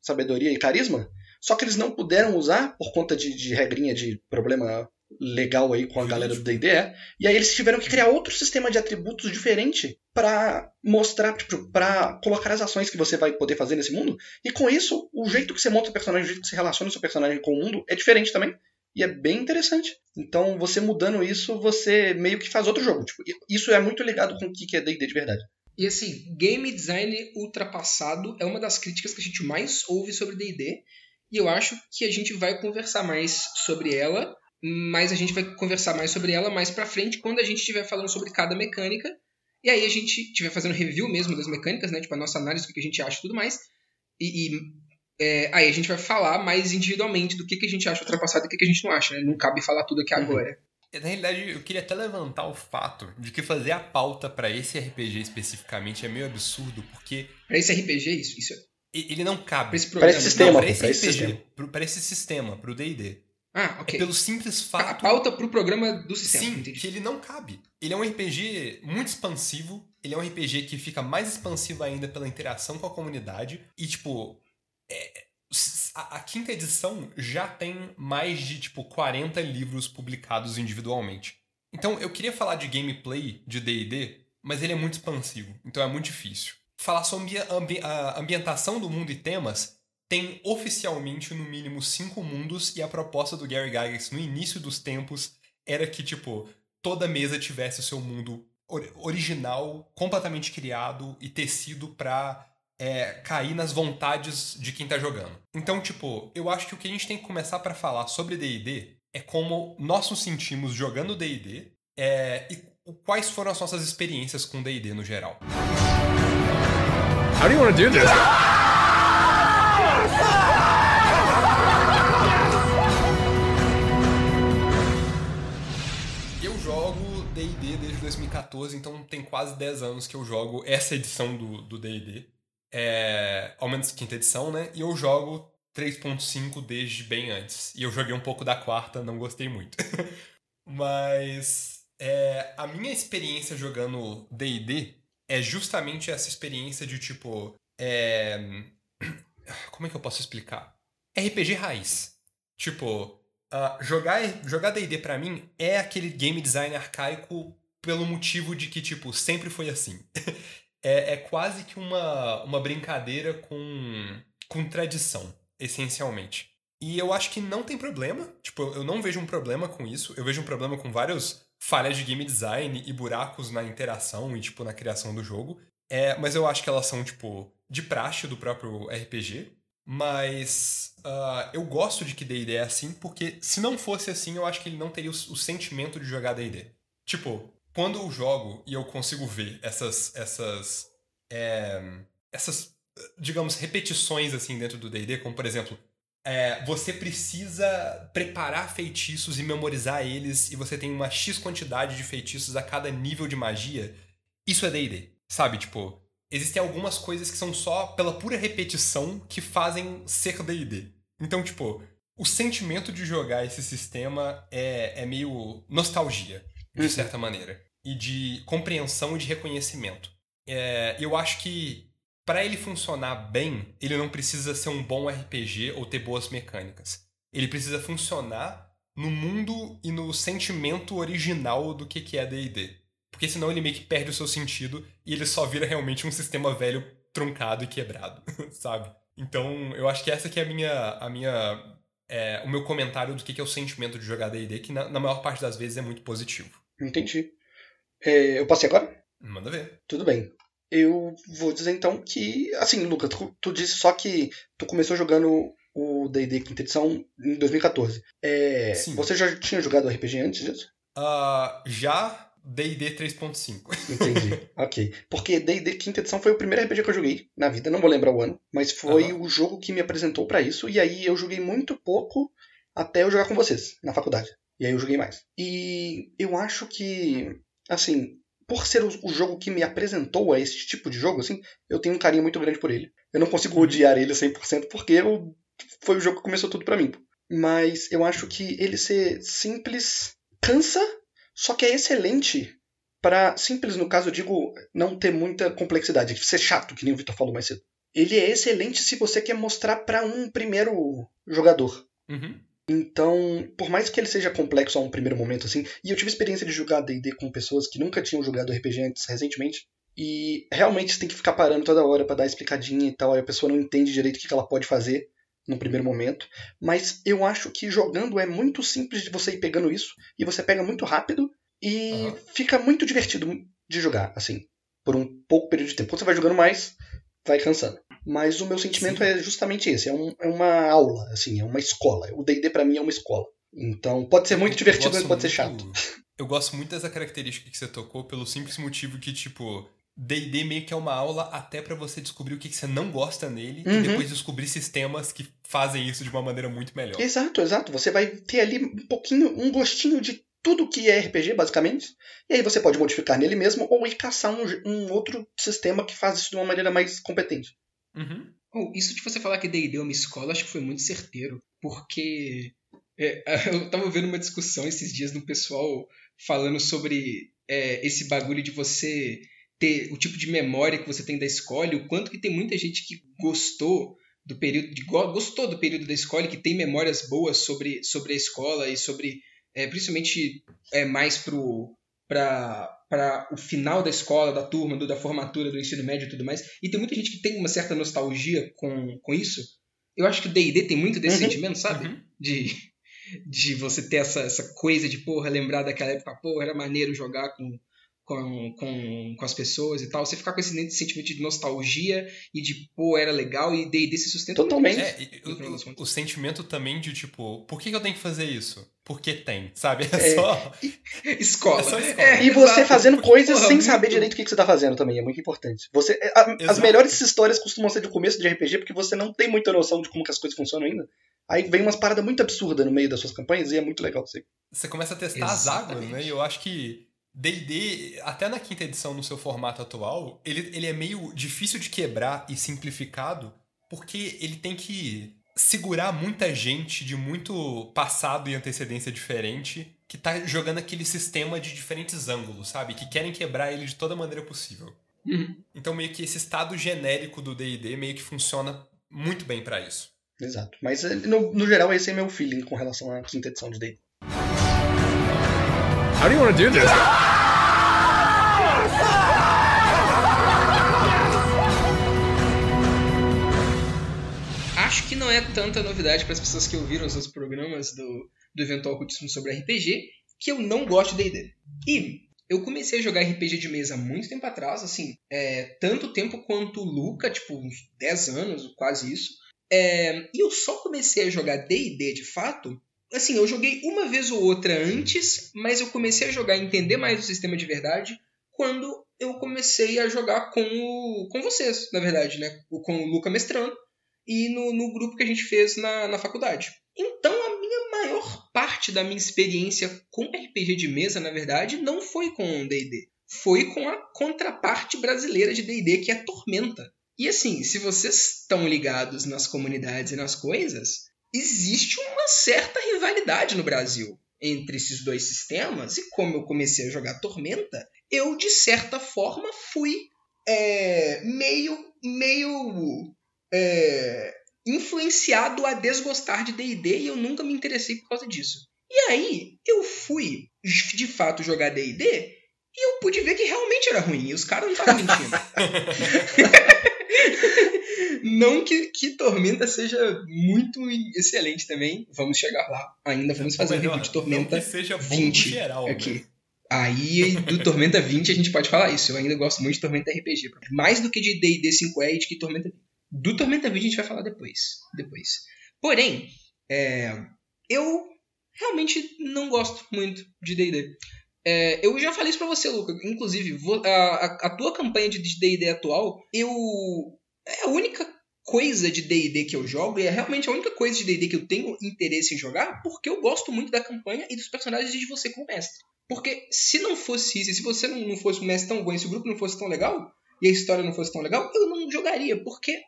Speaker 3: sabedoria e carisma. Só que eles não puderam usar por conta de, de regrinha de problema legal aí com a galera do D&D, é. E aí eles tiveram que criar outro sistema de atributos diferente pra mostrar, tipo, pra colocar as ações que você vai poder fazer nesse mundo. E com isso, o jeito que você monta o personagem, o jeito que você relaciona o seu personagem com o mundo é diferente também. E é bem interessante. Então, você mudando isso, você meio que faz outro jogo. Tipo, isso é muito ligado com o que é D&D de verdade.
Speaker 2: E assim, game design ultrapassado é uma das críticas que a gente mais ouve sobre D&D. E eu acho que a gente vai conversar mais sobre ela, mas a gente vai conversar mais sobre ela mais pra frente quando a gente estiver falando sobre cada mecânica. E aí a gente estiver fazendo review mesmo das mecânicas, né? Tipo, a nossa análise do que a gente acha e tudo mais. E, e, é, aí a gente vai falar mais individualmente do que, que a gente acha ultrapassado e o que, que a gente não acha, né? Não cabe falar tudo aqui
Speaker 3: Uhum.
Speaker 2: agora.
Speaker 1: Na realidade, eu queria até levantar o fato de que fazer a pauta pra esse RPG especificamente é meio absurdo, porque
Speaker 2: Pra esse RPG, isso, isso.
Speaker 1: e- ele não cabe.
Speaker 2: Pra esse
Speaker 3: Pra
Speaker 2: programa.
Speaker 3: esse sistema,
Speaker 1: Não, pra esse
Speaker 3: pra esse
Speaker 1: RPG,
Speaker 3: sistema.
Speaker 1: pro- pra esse sistema, pro D&D.
Speaker 2: Ah,
Speaker 1: É
Speaker 2: ok.
Speaker 1: pelo simples
Speaker 2: A
Speaker 1: fato
Speaker 2: pauta pro programa do sistema,
Speaker 1: Sim,
Speaker 2: entendi.
Speaker 1: que ele não cabe. Ele é um RPG muito expansivo, ele é um RPG que fica mais expansivo ainda pela interação com a comunidade. E, tipo, é, a, a quinta edição já tem mais de, tipo, 40 livros publicados individualmente. Então, eu queria falar de gameplay de D&D, mas ele é muito expansivo, então é muito difícil. Falar sobre a ambi- a ambientação do mundo e temas tem oficialmente no mínimo cinco mundos e a proposta do Gary Gygax no início dos tempos era que, tipo, toda mesa tivesse o seu mundo or- original, completamente criado e tecido pra é, cair nas vontades de quem tá jogando. Então, tipo, eu acho que o que a gente tem que começar pra falar sobre D&D é como nós nos sentimos jogando D&D é, e quais foram as nossas experiências com D&D no geral.
Speaker 5: How do you want to do this?
Speaker 1: Eu jogo D&D desde 2014, então tem quase 10 anos que eu jogo essa edição do do D&D. É, ao menos quinta edição, né? E eu jogo 3.5 desde bem antes. E eu joguei um pouco da quarta, não gostei muito. Mas é, a minha experiência jogando D&D é justamente essa experiência de tipo... é, Como é que eu posso explicar? RPG raiz. Tipo, uh, jogar jogar D&D pra mim é aquele game design arcaico pelo motivo de que, tipo, sempre foi assim. é, é quase que uma, uma brincadeira com, com tradição, essencialmente. E eu acho que não tem problema. Tipo, eu não vejo um problema com isso. Eu vejo um problema com vários falhas de game design e buracos na interação e, tipo, na criação do jogo. É, mas eu acho que elas são, tipo, de praxe do próprio RPG. Mas uh, eu gosto de que D&D é assim, porque se não fosse assim, eu acho que ele não teria o, o sentimento de jogar D&D. Tipo, quando eu jogo e eu consigo ver essas essas é, essas digamos repetições assim dentro do D&D, como por exemplo, é, você precisa preparar feitiços e memorizar eles e você tem uma x quantidade de feitiços a cada nível de magia. Isso é D&D, sabe? Tipo, existem algumas coisas que são só pela pura repetição que fazem ser D&D. Então, tipo, o sentimento de jogar esse sistema é, é meio nostalgia, de uhum. certa maneira. E de compreensão e de reconhecimento. É, eu acho que para ele funcionar bem, ele não precisa ser um bom RPG ou ter boas mecânicas. Ele precisa funcionar no mundo e no sentimento original do que, que é D&D. Porque senão ele meio que perde o seu sentido e ele só vira realmente um sistema velho truncado e quebrado, sabe? Então, eu acho que essa que é a minha, a minha é, o meu comentário do que, que é o sentimento de jogar D&D, que na, na, maior parte das vezes é muito positivo.
Speaker 3: Entendi. É, eu passei agora?
Speaker 1: Manda ver.
Speaker 3: Tudo bem. Eu vou dizer então que, assim, Lucas, tu, tu disse só que tu começou jogando o D&D quinta edição em 2014. É, Sim. Você já tinha jogado RPG antes disso?
Speaker 1: Uh, já, D&D 3.5.
Speaker 3: Entendi. ok. Porque D&D quinta edição foi o primeiro RPG que eu joguei na vida, não vou lembrar o ano, mas foi uhum. o jogo que me apresentou para isso e aí eu joguei muito pouco até eu jogar com vocês na faculdade. E aí eu joguei mais. E eu acho que assim, por ser o, jogo que me apresentou a esse tipo de jogo, assim, eu tenho um carinho muito grande por ele. Eu não consigo odiar ele 100% porque eu, foi o jogo que começou tudo para mim. Mas eu acho que ele ser simples cansa só que é excelente para simples, no caso, eu digo, não ter muita complexidade, ser chato, que nem o Victor falou mais cedo. Ele é excelente se você quer mostrar para um primeiro jogador.
Speaker 1: Uhum.
Speaker 3: Então, por mais que ele seja complexo a um primeiro momento, assim, e eu tive experiência de jogar D&D com pessoas que nunca tinham jogado RPG antes, recentemente, e realmente você tem que ficar parando toda hora para dar explicadinha e tal, aí a pessoa não entende direito o que ela pode fazer no primeiro momento, mas eu acho que jogando é muito simples de você ir pegando isso e você pega muito rápido e uhum. fica muito divertido de jogar, assim, por um pouco período de tempo. Quando você vai jogando mais, vai cansando. Mas o meu sentimento Sim. é justamente esse, é, um, é, uma aula, assim, é uma escola. O D&D para mim é uma escola. Então, pode ser muito divertido, mas pode muito, ser chato.
Speaker 1: Eu gosto muito dessa característica que você tocou pelo simples motivo que, tipo, D&D meio que é uma aula até para você descobrir o que, que você não gosta nele uhum. e depois descobrir sistemas que fazem isso de uma maneira muito melhor.
Speaker 3: Exato, exato. Você vai ter ali um pouquinho, um gostinho de tudo que é RPG, basicamente. E aí você pode modificar nele mesmo ou ir caçar um, um outro sistema que faz isso de uma maneira mais competente.
Speaker 1: Uhum.
Speaker 2: Oh, isso de você falar que D&D é uma escola, acho que foi muito certeiro. Porque é, eu tava vendo uma discussão esses dias do pessoal falando sobre é, esse bagulho de você ter o tipo de memória que você tem da escola e o quanto que tem muita gente que gostou do período de, gostou do período da escola e que tem memórias boas sobre, sobre a escola e sobre é, principalmente é, mais pro para o final da escola, da turma, do, da formatura, do ensino médio e tudo mais. E tem muita gente que tem uma certa nostalgia com, com isso. Eu acho que o D&D tem muito desse uhum. sentimento, sabe? Uhum. De, de você ter essa, essa coisa de, porra, lembrar daquela época, porra, era maneiro jogar com, com, com, com as pessoas e tal, você ficar com esse sentimento de nostalgia e de, pô, era legal e D&D se sustenta
Speaker 3: Totalmente.
Speaker 1: É, o, o, sentimento também de, tipo, por que, que eu tenho que fazer isso? Porque tem, sabe? É, é só...
Speaker 2: escola. É
Speaker 1: só escola. É,
Speaker 3: e você exato. fazendo Porque, coisas porra, sem muito... saber direito o que, que você tá fazendo também, é muito importante. Você, é, a, as melhores histórias costumam ser de começo de RPG porque você não tem muita noção de como que as coisas funcionam ainda. Aí vem umas paradas muito absurdas no meio das suas campanhas e é muito legal você.
Speaker 1: Você começa a testar Exatamente. as águas, né? E eu acho que D&D, até na quinta edição no seu formato atual, ele, ele é meio difícil de quebrar e simplificado, porque ele tem que segurar muita gente de muito passado e antecedência diferente que tá jogando aquele sistema de diferentes ângulos, sabe? Que querem quebrar ele de toda maneira possível.
Speaker 2: Uhum.
Speaker 1: Então meio que esse estado genérico do D&D meio que funciona muito bem pra isso.
Speaker 3: Exato. Mas eh, no, no geral, esse é meu feeling com relação à quinta edição de D&D.
Speaker 5: How do you want to do this?
Speaker 2: Que não é tanta novidade para as pessoas que ouviram os outros programas do, do Eventual Cultismo sobre RPG que eu não gosto de D&D. E eu comecei a jogar RPG de mesa muito tempo atrás, assim, é, tanto tempo quanto o Luca, tipo, uns 10 anos, quase isso. É, e eu só comecei a jogar D&D de fato, assim, eu joguei uma vez ou outra antes, mas eu comecei a jogar e entender mais o sistema de verdade quando eu comecei a jogar com, o, com vocês, na verdade, né? Com o Luca mestrando e no, no grupo que a gente fez na, na faculdade. Então a minha maior parte da minha experiência com RPG de mesa, na verdade, não foi com D&D. Foi com a contraparte brasileira de D&D, que é Tormenta. E assim, se vocês estão ligados nas comunidades e nas coisas, existe uma certa rivalidade no Brasil entre esses dois sistemas. E como eu comecei a jogar Tormenta, eu de certa forma fui é, meio meio é, influenciado a desgostar de D&D e eu nunca me interessei por causa disso. E aí eu fui de fato jogar D&D e eu pude ver que realmente era ruim e os caras não estavam mentindo. não que, que Tormenta seja muito excelente também. Vamos chegar lá. Ainda vamos fazer um review de Tormenta
Speaker 1: que seja bom
Speaker 2: 20
Speaker 1: no geral,
Speaker 2: aqui.
Speaker 1: né?
Speaker 2: Aí, do Tormenta 20, a gente pode falar isso. Eu ainda gosto muito de Tormenta RPG. Mais do que de D&D 5e e de que Tormenta 20. Do Tormenta 20 a gente vai falar depois. depois. Porém, é, eu realmente não gosto muito de D&D. É, eu já falei isso pra você, Luca. Inclusive, a, a- a tua campanha de D&D atual, eu... É a única coisa de D&D que eu jogo e é realmente a única coisa de D&D que eu tenho interesse em jogar porque eu gosto muito da campanha e dos personagens de você como mestre. Porque se não fosse isso, e se você não, não fosse um mestre tão bom, e se o grupo não fosse tão legal, e a história não fosse tão legal, eu não jogaria, porque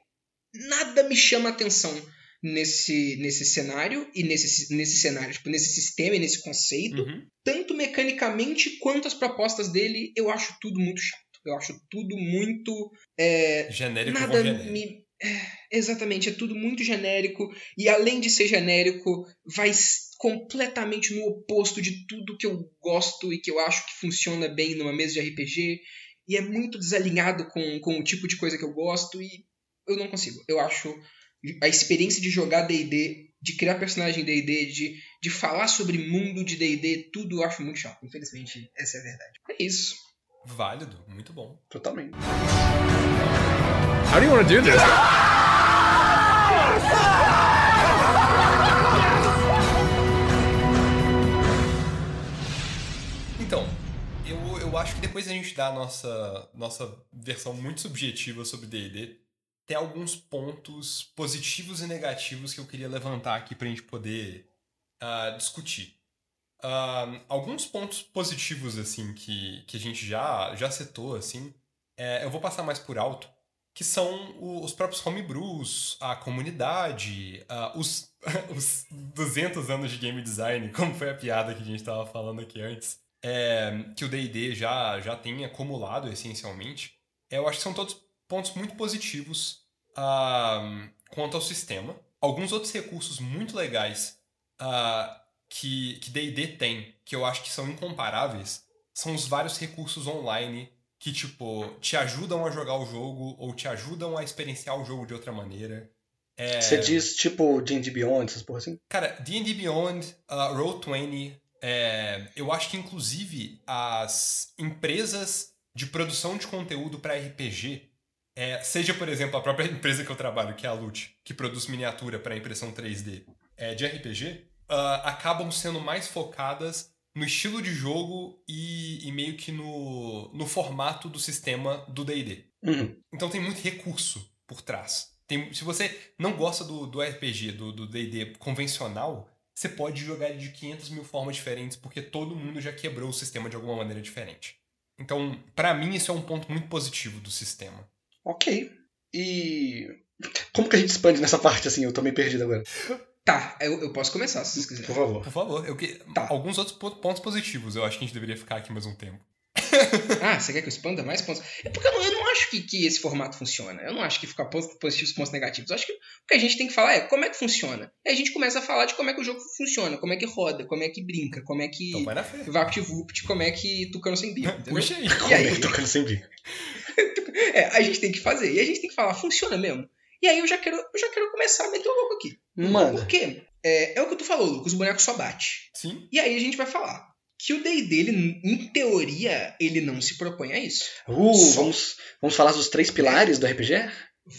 Speaker 2: nada me chama atenção nesse, nesse cenário e nesse, nesse cenário, tipo, nesse sistema e nesse conceito,
Speaker 1: Uhum.
Speaker 2: tanto mecanicamente quanto as propostas dele, eu acho tudo muito chato. Eu acho tudo muito. é,
Speaker 1: Genérico
Speaker 2: nada
Speaker 1: genérico.
Speaker 2: me. é, exatamente, é tudo muito genérico. E além de ser genérico, vai completamente no oposto de tudo que eu gosto e que eu acho que funciona bem numa mesa de RPG. E é muito desalinhado com, com o tipo de coisa que eu gosto. E eu não consigo. Eu acho a experiência de jogar DD, de criar personagem DD, de, de falar sobre mundo de DD, tudo eu acho muito chato. Infelizmente, essa é a verdade. É isso.
Speaker 1: Válido, muito bom.
Speaker 3: Totalmente.
Speaker 5: How do you want to do this?
Speaker 1: Então, eu, eu acho que depois da gente dar a nossa, nossa versão muito subjetiva sobre D&D, tem alguns pontos positivos e negativos que eu queria levantar aqui pra gente poder ah, discutir. Ah, alguns pontos positivos, assim, que, que a gente já, já citou, assim, é, eu vou passar mais por alto, que são o- os próprios homebrews, a comunidade, ah, os, os 200 anos de game design, como foi a piada que a gente estava falando aqui antes, é, que o D&D já, já tem acumulado, essencialmente. É, eu acho que são todos pontos muito positivos ah, quanto ao sistema. Alguns outros recursos muito legais ah, que que D&D tem, que eu acho que são incomparáveis, são os vários recursos online que, tipo, te ajudam a jogar o jogo ou te ajudam a experienciar o jogo de outra maneira. É,
Speaker 3: Você diz tipo D&D Beyond, essas porra assim?
Speaker 1: Cara, D&D Beyond, uh, Roll20, é, eu acho que inclusive as empresas de produção de conteúdo para RPG, é, seja por exemplo a própria empresa que eu trabalho, que é a Lute, que produz miniatura para impressão 3D é, de RPG, ah, acabam sendo mais focadas no estilo de jogo e, e meio que no, no formato do sistema do D&D.
Speaker 3: Uhum.
Speaker 1: Então tem muito recurso por trás. Tem, se você não gosta do, do RPG, do do D&D convencional, você pode jogar ele de 500 mil formas diferentes, porque todo mundo já quebrou o sistema de alguma maneira diferente. Então, pra mim, isso é um ponto muito positivo do sistema.
Speaker 3: Ok. E. Como que a gente expande nessa parte assim? Eu tô meio perdido agora.
Speaker 2: Tá, eu, eu posso começar, se vocês
Speaker 3: Por
Speaker 2: quiserem.
Speaker 3: favor.
Speaker 1: Por favor, eu que...
Speaker 2: Tá.
Speaker 1: alguns outros po- pontos positivos, eu acho que a gente deveria ficar aqui mais um tempo.
Speaker 2: ah, você quer que eu expanda mais pontos? É porque eu não, eu não acho que, que esse formato funciona. Eu não acho que ficar pontos positivos pontos negativos. Eu acho que o que a gente tem que falar é como é que funciona. E a gente começa a falar de como é que o jogo funciona, como é que roda, como é que brinca, como é que.
Speaker 1: Então vai na fé.
Speaker 2: VaptVupt, como é que tucano sem bico.
Speaker 1: Puxa aí.
Speaker 2: E aí?
Speaker 3: Tocando sem bico.
Speaker 2: É, a gente tem que fazer. E a gente tem que falar, funciona mesmo. E aí eu já quero, eu já quero começar a meter o louco aqui.
Speaker 3: Mano,
Speaker 2: Por quê? É, é o que tu falou, Lucas, o boneco só bate.
Speaker 1: Sim.
Speaker 2: E aí a gente vai falar que o D&D, ele, em teoria, ele não se propõe a isso.
Speaker 3: uh,
Speaker 2: Só-
Speaker 3: vamos, vamos falar dos três pilares do RPG?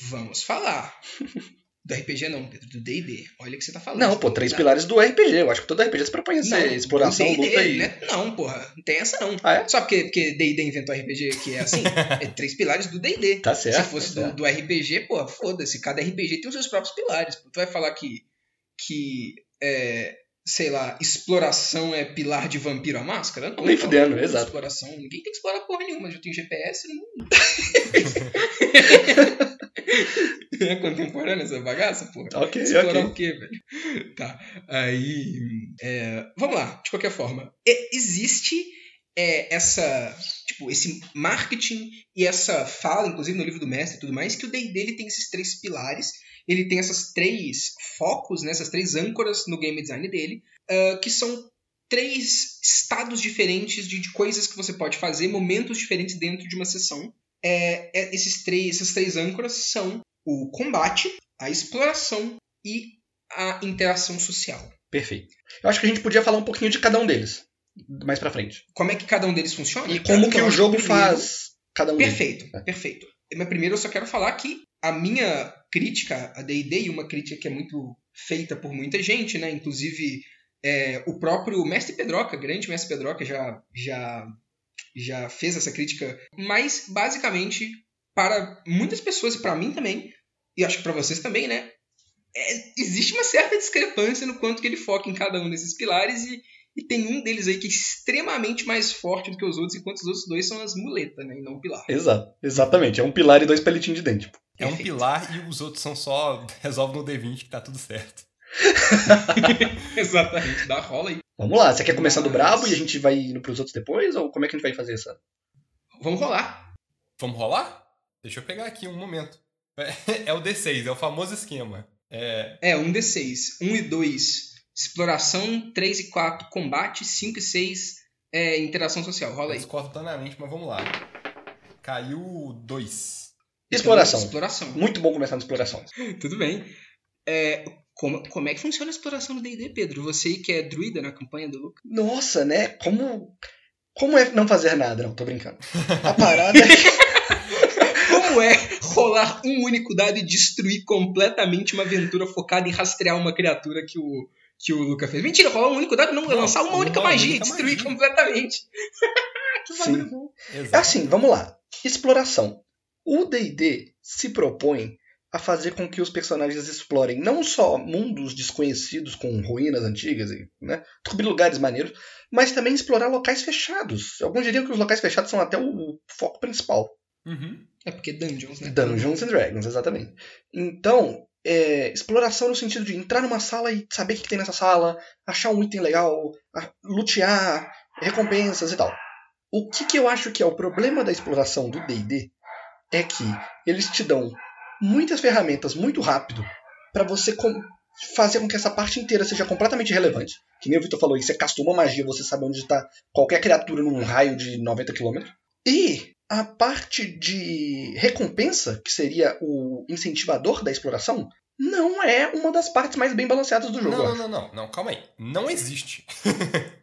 Speaker 2: Vamos falar. Do RPG não, Pedro, do D&D. Olha o que você tá falando.
Speaker 3: Não, pô, três pilares do RPG. Eu acho que todo RPG se propõe a
Speaker 2: Não,
Speaker 3: ser exploração,
Speaker 2: do D&D,
Speaker 3: luta e...
Speaker 2: né? Não, porra, não tem essa não.
Speaker 3: Ah, é?
Speaker 2: Só porque, porque D&D inventou RPG que é assim? é três pilares do D&D.
Speaker 3: Tá certo.
Speaker 2: Se fosse
Speaker 3: tá
Speaker 2: do, do RPG, pô, foda-se. Cada RPG tem os seus próprios pilares. Tu vai falar que, que é, sei lá, exploração é pilar de vampiro à máscara? Não,
Speaker 3: Nem
Speaker 2: pô,
Speaker 3: fudendo, exato.
Speaker 2: Exploração, ninguém tem que explorar porra nenhuma. Já tem GPS no mundo. é contemporânea essa bagaça, porra?
Speaker 3: Ok,
Speaker 2: Explorar
Speaker 3: ok.
Speaker 2: o quê, velho? Tá. Aí. é, vamos lá, de qualquer forma. E- existe é, essa. Tipo, esse marketing e essa fala, inclusive no livro do mestre e tudo mais, que o D&D tem esses três pilares. Ele tem essas três focos, né, essas três âncoras no game design dele, ah, que são três estados diferentes de, de coisas que você pode fazer, momentos diferentes dentro de uma sessão. É, é, esses três, essas três âncoras são o combate, a exploração e a interação social.
Speaker 3: Perfeito. Eu acho que a gente podia falar um pouquinho de cada um deles. Mais pra frente.
Speaker 2: Como é que cada um deles funciona?
Speaker 3: E como que o jogo
Speaker 2: primeiro-
Speaker 3: faz cada um deles.
Speaker 2: Perfeito,
Speaker 3: É.
Speaker 2: perfeito. Mas primeiro eu só quero falar que a minha crítica a D&D, e uma crítica que é muito feita por muita gente, né? Inclusive é, o próprio Mestre Pedroca, grande Mestre Pedroca, já, já, já fez essa crítica. Mas, basicamente, para muitas pessoas e para mim também, e acho que para vocês também, né? é, existe uma certa discrepância no quanto que ele foca em cada um desses pilares e, e tem um deles aí que é extremamente mais forte do que os outros, enquanto os outros dois são as muletas, né? E não o pilar.
Speaker 3: Exato, exatamente. É um pilar e dois palitinhos de dente. pô.
Speaker 1: É um
Speaker 2: Perfeito.
Speaker 1: pilar e os outros são só. Resolve no D20 que tá tudo certo.
Speaker 2: Exatamente, dá rola aí.
Speaker 3: Vamos lá, você quer começar do brabo e a gente vai indo pros outros depois? Ou como é que a gente vai fazer essa?
Speaker 2: Vamos rolar.
Speaker 1: Vamos rolar? Deixa eu pegar aqui um momento. É, é o D6, é o famoso esquema. É,
Speaker 2: É, 1 D6. 1 e 2, exploração. 3 e 4, combate. 5 e 6, é, interação social. Rola
Speaker 1: eu
Speaker 2: aí.
Speaker 1: discordo plenamente, mas vamos lá. Caiu 2.
Speaker 3: Exploração.
Speaker 2: Então, exploração.
Speaker 3: Muito bom começar na exploração.
Speaker 2: Tudo bem. É, como, como é que funciona a exploração do D&D, Pedro? Você que é druida na campanha do Lucas.
Speaker 3: Nossa, né? Como. Como é não fazer nada? Não, tô brincando. A parada é que.
Speaker 2: Como é rolar um único dado e destruir completamente uma aventura focada em rastrear uma criatura que o, que o Luca fez? Mentira, rolar um único dado não, é
Speaker 1: Não,
Speaker 2: lançar uma
Speaker 1: uma
Speaker 2: única magia e destruir
Speaker 1: magia.
Speaker 2: completamente. que
Speaker 3: Sim.
Speaker 2: bom.
Speaker 3: É assim, vamos lá. Exploração. O DD se propõe a fazer com que os personagens explorem não só mundos desconhecidos com ruínas antigas e né, descobrir lugares maneiros, mas também explorar locais fechados. Alguns diriam que os locais fechados são até o foco principal.
Speaker 1: Uhum.
Speaker 2: É porque Dungeons, né?
Speaker 3: Dungeons and Dragons, exatamente. Então, é, exploração no sentido de entrar numa sala e saber o que tem nessa sala, achar um item legal, lutear, recompensas e tal. O que, que eu acho que é o problema da exploração do D&D é que eles te dão muitas ferramentas muito rápido para você fazer com que essa parte inteira seja completamente relevante. Que nem o Victor falou, aí, você castou uma magia, você sabe onde está qualquer criatura num raio de 90 km. E a parte de recompensa, que seria o incentivador da exploração, não é uma das partes mais bem balanceadas do jogo.
Speaker 1: Não, não, não, não, não, calma aí. Não existe.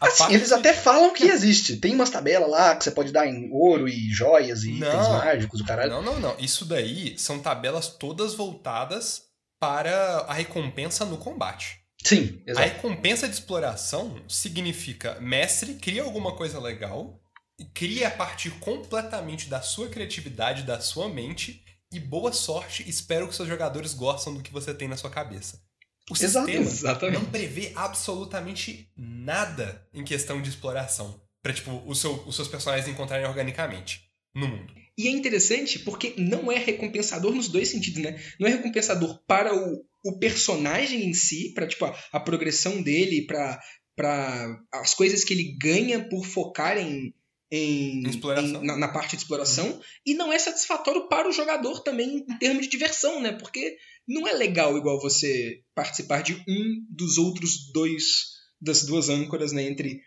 Speaker 1: A
Speaker 3: Assim, eles até falam que existe. Tem umas tabelas lá que você pode dar em ouro e joias e
Speaker 1: Não.
Speaker 3: itens mágicos, o caralho.
Speaker 1: Não, não, não. Isso daí são tabelas todas voltadas para a recompensa no combate.
Speaker 3: Sim,
Speaker 1: A
Speaker 3: exato.
Speaker 1: recompensa de exploração significa mestre cria alguma coisa legal, e cria a partir completamente da sua criatividade, da sua mente, e boa sorte, espero que seus jogadores gostam do que você tem na sua cabeça. O
Speaker 3: Exato,
Speaker 1: sistema
Speaker 2: Exatamente.
Speaker 1: não prevê absolutamente nada em questão de exploração. Pra, tipo, o seu- os seus personagens encontrarem organicamente no mundo.
Speaker 2: E é interessante porque não é recompensador nos dois sentidos, né? Não é recompensador para o, o personagem em si, para tipo a, a progressão dele, para para as coisas que ele ganha por focar em, em,
Speaker 1: Exploração.
Speaker 2: em- na, na parte de exploração e não é satisfatório para o jogador também em termos de diversão, né? Porque não é legal igual você participar de um dos outros dois das duas âncoras, né, entre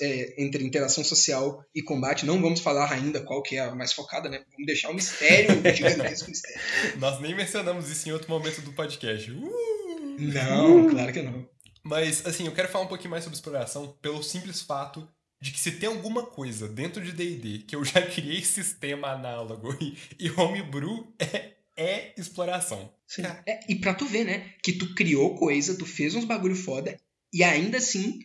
Speaker 2: é, entre interação social e combate. Não vamos falar ainda qual que é a mais focada, né? Vamos deixar o mistério, gigantesco mistério.
Speaker 1: Nós nem mencionamos isso em outro momento do podcast. Uh!
Speaker 2: Não, claro que não.
Speaker 1: Mas, assim, eu quero falar um pouquinho mais sobre exploração pelo simples fato de que se tem alguma coisa dentro de D&D que eu já criei sistema análogo e, e homebrew, é, é exploração.
Speaker 2: É, e pra tu ver, né? Que tu criou coisa, tu fez uns bagulho foda, e ainda assim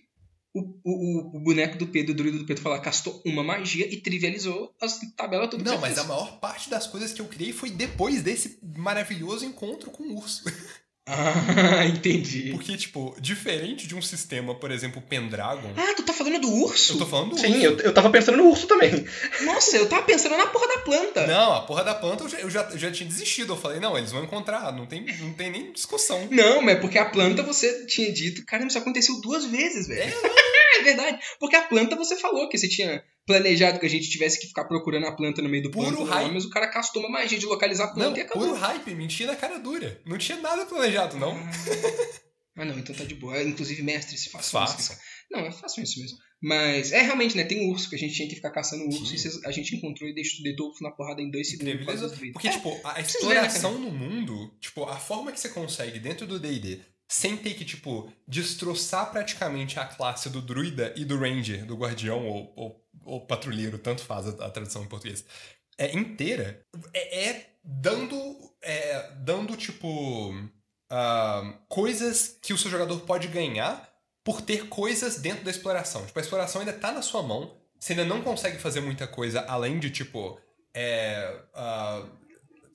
Speaker 2: o, o, o boneco do Pedro, o druido do Pedro, falar, castou uma magia e trivializou as tabelas tudo
Speaker 1: Não, mas a
Speaker 2: fez.
Speaker 1: maior parte das coisas que eu criei foi depois desse maravilhoso encontro com o urso.
Speaker 2: Ah, entendi.
Speaker 1: Porque, tipo, diferente de um sistema, por exemplo, Pendragon,
Speaker 2: Ah, tu tá falando do urso?
Speaker 1: eu tô falando do
Speaker 3: Sim,
Speaker 1: urso.
Speaker 3: eu, eu tava pensando no urso também.
Speaker 2: Nossa, eu tava pensando na porra da planta.
Speaker 1: Não, a porra da planta eu já, eu já, já tinha desistido. Eu falei, não, eles vão encontrar, não tem, não tem nem discussão.
Speaker 2: Não, mas porque a planta você tinha dito, cara, isso aconteceu duas vezes, velho. É, verdade. Porque a planta você falou que você tinha planejado que a gente tivesse que ficar procurando a planta no meio do
Speaker 1: Puro
Speaker 2: lá,
Speaker 1: hype.
Speaker 2: mas o cara castou uma magia de localizar a planta
Speaker 1: Não,
Speaker 2: e acabou.
Speaker 1: puro hype, mentira na cara dura. Não tinha nada planejado, não.
Speaker 2: Ah, não, então tá de boa. Inclusive, mestres, façam
Speaker 1: Façam.
Speaker 2: isso. Não, é façam isso mesmo. Mas é realmente, né? Tem um urso que a gente tinha que ficar caçando o urso
Speaker 1: Sim.
Speaker 2: e a gente encontrou e deixou, deitou o urso na porrada em dois segundos. druidas.
Speaker 1: Porque,
Speaker 2: É,
Speaker 1: tipo, a exploração no mundo, tipo, a forma que você consegue dentro do D&D, sem ter que, tipo, destroçar praticamente a classe do druida e do ranger, do guardião ou, ou, ou patrulheiro, tanto faz a, a tradução em português, é inteira, é, é dando, é, dando, tipo, ah, coisas que o seu jogador pode ganhar por ter coisas dentro da exploração. Tipo, a exploração ainda tá na sua mão, você ainda não consegue fazer muita coisa além de, tipo, é, ah,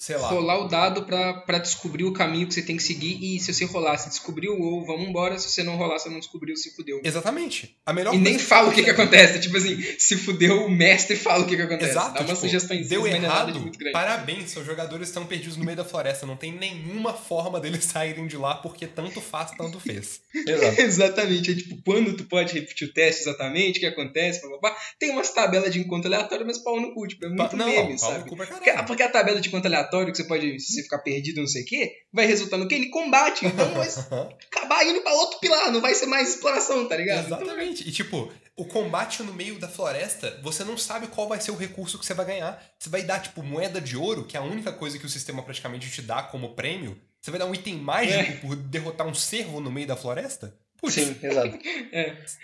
Speaker 1: sei lá.
Speaker 2: rolar o dado pra, pra descobrir o caminho que você tem que seguir e se você rolar, você descobriu, ou vamos embora, se você não rolar, você não descobriu, se fudeu.
Speaker 1: Exatamente. A melhor
Speaker 2: E nem fala o que que
Speaker 1: você
Speaker 2: acontece, tipo assim, se fudeu, o mestre fala o que que acontece.
Speaker 1: Exato,
Speaker 2: Dá uma
Speaker 1: tipo,
Speaker 2: sugestão
Speaker 1: deu
Speaker 2: de
Speaker 1: errado,
Speaker 2: muito grande.
Speaker 1: parabéns, seus jogadores estão perdidos no meio da floresta, não tem nenhuma forma deles saírem de lá porque tanto faz, tanto fez.
Speaker 3: Exato.
Speaker 2: Exatamente, é tipo, quando tu pode repetir o teste exatamente, o que acontece, blá, blá, blá. tem umas tabelas de encontro aleatório, mas pau no cu, tipo, é muito
Speaker 1: não,
Speaker 2: meme,
Speaker 1: pau no
Speaker 2: sabe?
Speaker 1: cu pra
Speaker 2: Porque,
Speaker 1: caralho.
Speaker 2: porque a tabela de encontro aleatório, que você pode, se você ficar perdido, não sei o quê, vai resultar no quê? Ele combate, então vai acabar indo pra outro pilar, não vai ser mais exploração, tá ligado? Então,
Speaker 1: Exatamente. E tipo, o combate no meio da floresta, você não sabe qual vai ser o recurso que você vai ganhar. Você vai dar, tipo, moeda de ouro, que é a única coisa que o sistema praticamente te dá como prêmio. Você vai dar um item mágico
Speaker 2: É.
Speaker 1: por derrotar um cervo no meio da floresta? Putz,
Speaker 3: Sim, exato.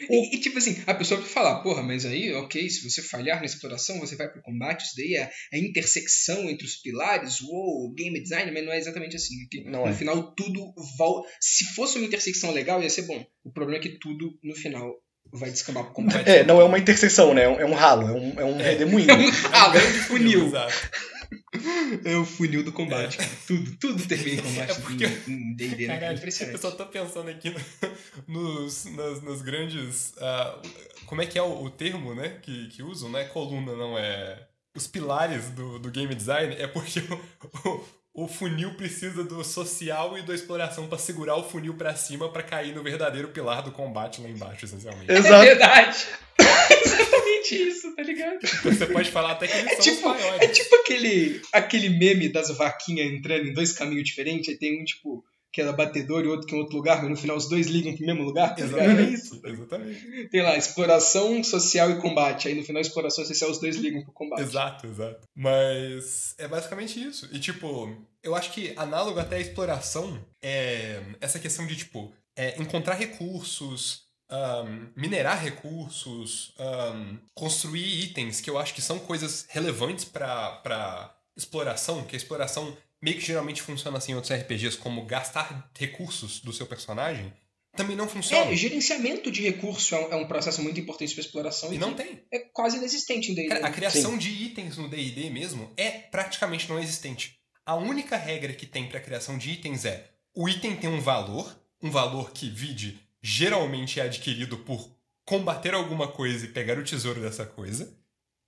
Speaker 2: E, e, tipo assim, a pessoa vai falar, porra, mas aí, ok, se você falhar na exploração, você vai pro combate, isso daí é a intersecção entre os pilares, uou, game design, mas não é exatamente assim. que
Speaker 3: Não
Speaker 2: no
Speaker 3: é.
Speaker 2: final tudo volta. Se fosse uma intersecção legal, ia ser bom. O problema é que tudo, no final, vai descambar pro combate.
Speaker 3: É, não é uma interseção, né? É um, é um ralo, é um, é um redemoinho.
Speaker 2: É um ralo, é um funil.
Speaker 1: Exato.
Speaker 2: É o funil do combate, cara. Tudo, tudo termina em combate
Speaker 1: É porque-
Speaker 2: D&D, né? É
Speaker 1: Caralho,
Speaker 2: impressionante.
Speaker 1: eu só tô pensando aqui no- nos, nas, nas grandes. ah, como é que é o, o termo, né? Que, que usam, não é coluna, não é. Os pilares do, do game design é porque o, o, o funil precisa do social e da exploração pra segurar o funil pra cima pra cair no verdadeiro pilar do combate lá embaixo, essencialmente.
Speaker 2: É
Speaker 3: Exato.
Speaker 2: verdade. Exatamente isso, tá ligado?
Speaker 1: Você pode falar até que eles
Speaker 2: É
Speaker 1: são
Speaker 2: tipo, é tipo aquele, aquele meme das vaquinhas entrando em dois caminhos diferentes, aí tem um tipo que é batedor e outro que é em outro lugar, mas no final os dois ligam pro mesmo lugar, tá ligado? É
Speaker 1: Exatamente.
Speaker 2: isso.
Speaker 1: Exatamente.
Speaker 2: Tem lá, exploração social e combate, aí no final exploração social os dois ligam pro combate.
Speaker 1: Exato, exato. Mas é basicamente isso. E, tipo, eu acho que análogo até à exploração é essa questão de, tipo, é, encontrar recursos, ahn, minerar recursos, ahn, construir itens, que eu acho que são coisas relevantes pra, pra exploração, que a exploração meio que geralmente funciona assim em outros RPGs, como gastar recursos do seu personagem, também não funciona.
Speaker 2: É, gerenciamento de recurso é um, é um processo muito importante para exploração
Speaker 1: e
Speaker 2: e
Speaker 1: não tem.
Speaker 2: é quase inexistente em D&D.
Speaker 1: A criação de itens no D&D mesmo é praticamente não existente. A única regra que tem pra criação de itens é o item tem um valor, um valor que vide geralmente é adquirido por combater alguma coisa e pegar o tesouro dessa coisa,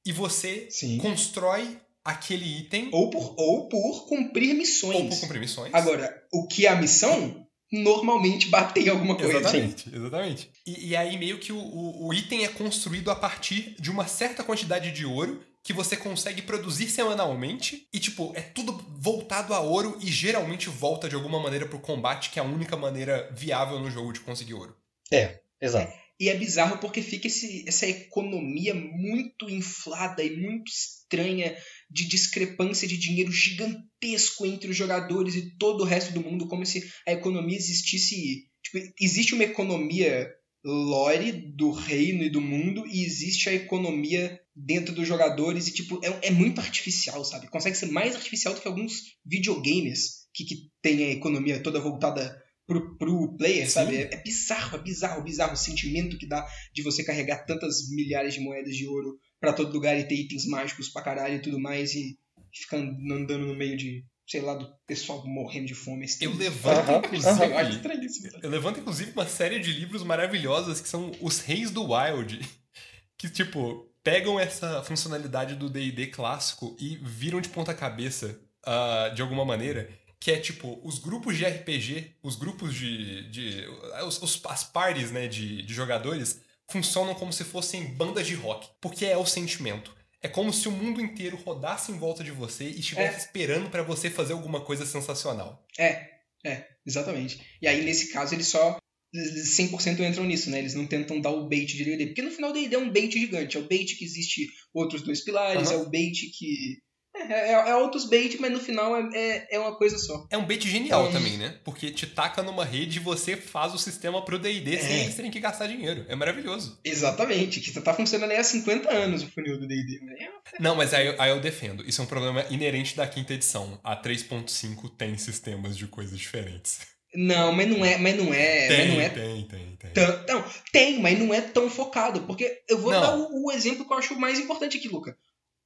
Speaker 1: e você
Speaker 2: Sim.
Speaker 1: constrói aquele item
Speaker 2: Ou por, ou por cumprir missões.
Speaker 1: ou por cumprir missões.
Speaker 2: Agora, o que é a missão normalmente bater em alguma coisa.
Speaker 1: Exatamente, exatamente. E, e aí meio que o, o, o item é construído a partir de uma certa quantidade de ouro que você consegue produzir semanalmente e, tipo, é tudo voltado a ouro e geralmente volta de alguma maneira pro combate, que é a única maneira viável no jogo de conseguir ouro.
Speaker 3: É, exato.
Speaker 2: E é bizarro porque fica esse, essa economia muito inflada e muito estranha de discrepância de dinheiro gigantesco entre os jogadores e todo o resto do mundo, como se a economia existisse. Tipo, existe uma economia lore do reino e do mundo e existe a economia dentro dos jogadores e tipo é, é muito artificial sabe consegue ser mais artificial do que alguns videogames que, que tem a economia toda voltada pro, pro player
Speaker 1: Sim.
Speaker 2: sabe é, é bizarro é bizarro bizarro o sentimento que dá de você carregar tantas milhares de moedas de ouro pra todo lugar e ter itens mágicos pra caralho e tudo mais e ficar andando no meio de sei lá do pessoal morrendo de fome Esse
Speaker 1: Eu
Speaker 2: tem-
Speaker 1: levanto,
Speaker 3: Aham,
Speaker 1: inclusive.
Speaker 2: eu acho estranhíssimo
Speaker 1: Eu levanto, inclusive, uma série de livros maravilhosos que são Os Reis do Wild. Que, tipo, pegam essa funcionalidade do DD clássico e viram de ponta-cabeça ah, de alguma maneira. Que é tipo, os grupos de RPG, os grupos de. de os, os- as parties né, de, de jogadores funcionam como se fossem bandas de rock. Porque é o sentimento. É como se o mundo inteiro rodasse em volta de você e estivesse
Speaker 2: É.
Speaker 1: esperando pra você fazer alguma coisa sensacional.
Speaker 2: É, é, exatamente. E aí, nesse caso, eles só 100% entram nisso, né? Eles não tentam dar o bait de D&D. Porque no final D&D é um bait gigante. É o bait que existe outros dois pilares,
Speaker 1: Aham.
Speaker 2: é o bait que... É, é, é outros bait, mas no final é, é, é uma coisa só.
Speaker 1: É um bait genial
Speaker 2: Então-
Speaker 1: também, né? Porque te taca numa rede e você faz o sistema pro D&D sem
Speaker 2: É.
Speaker 1: eles terem que gastar dinheiro. É maravilhoso.
Speaker 2: Exatamente. Que tá funcionando aí há 50 anos o funil do D&D. É,
Speaker 1: Não, mas aí, aí eu defendo. Isso é um problema inerente da quinta edição. A 3.5 tem sistemas de coisas diferentes.
Speaker 2: Não, mas não é, mas não é,
Speaker 1: tem,
Speaker 2: mas não é
Speaker 1: tem, tem, tem.
Speaker 2: tão, não, tem, mas não é tão focado, porque eu vou
Speaker 1: Não.
Speaker 2: dar o, o exemplo que eu acho mais importante aqui, Luca.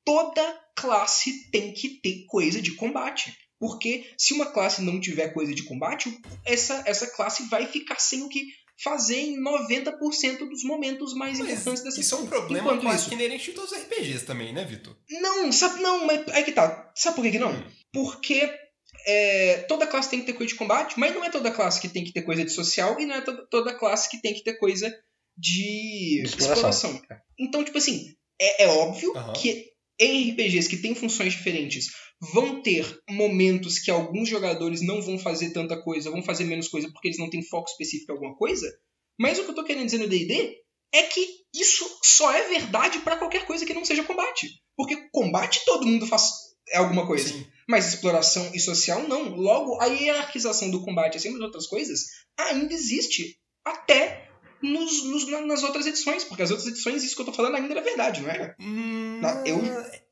Speaker 2: Toda classe tem que ter coisa de combate. Porque se uma classe não tiver coisa de combate, essa, essa classe vai ficar sem o que fazer em 90% dos momentos mais
Speaker 1: Mas
Speaker 2: importantes dessa
Speaker 1: isso é um problema
Speaker 2: Enquanto
Speaker 1: quase
Speaker 2: isso-
Speaker 1: que inerente de todos os RPGs também, né, Vitor?
Speaker 2: Não, sabe, não, mas aí que tá. Sabe por que, que não? Porque é, toda classe tem que ter coisa de combate, mas não é toda classe que tem que ter coisa de social e não é toda, toda classe que tem que ter coisa de
Speaker 3: De exploração.
Speaker 2: exploração. Então, tipo assim, é, é óbvio
Speaker 1: Aham.
Speaker 2: que em RPGs que têm funções diferentes vão ter momentos que alguns jogadores não vão fazer tanta coisa, vão fazer menos coisa porque eles não têm foco específico em alguma coisa. Mas o que eu tô querendo dizer no D&D é que isso só é verdade pra qualquer coisa que não seja combate. Porque combate todo mundo faz alguma coisa.
Speaker 1: Sim.
Speaker 2: Mas exploração e social não. Logo, a hierarquização do combate, acima de outras coisas, ainda existe até nos, nos- na- nas outras edições. Porque as outras edições, isso que eu tô falando ainda era verdade, não era?
Speaker 1: Hum,
Speaker 2: eu-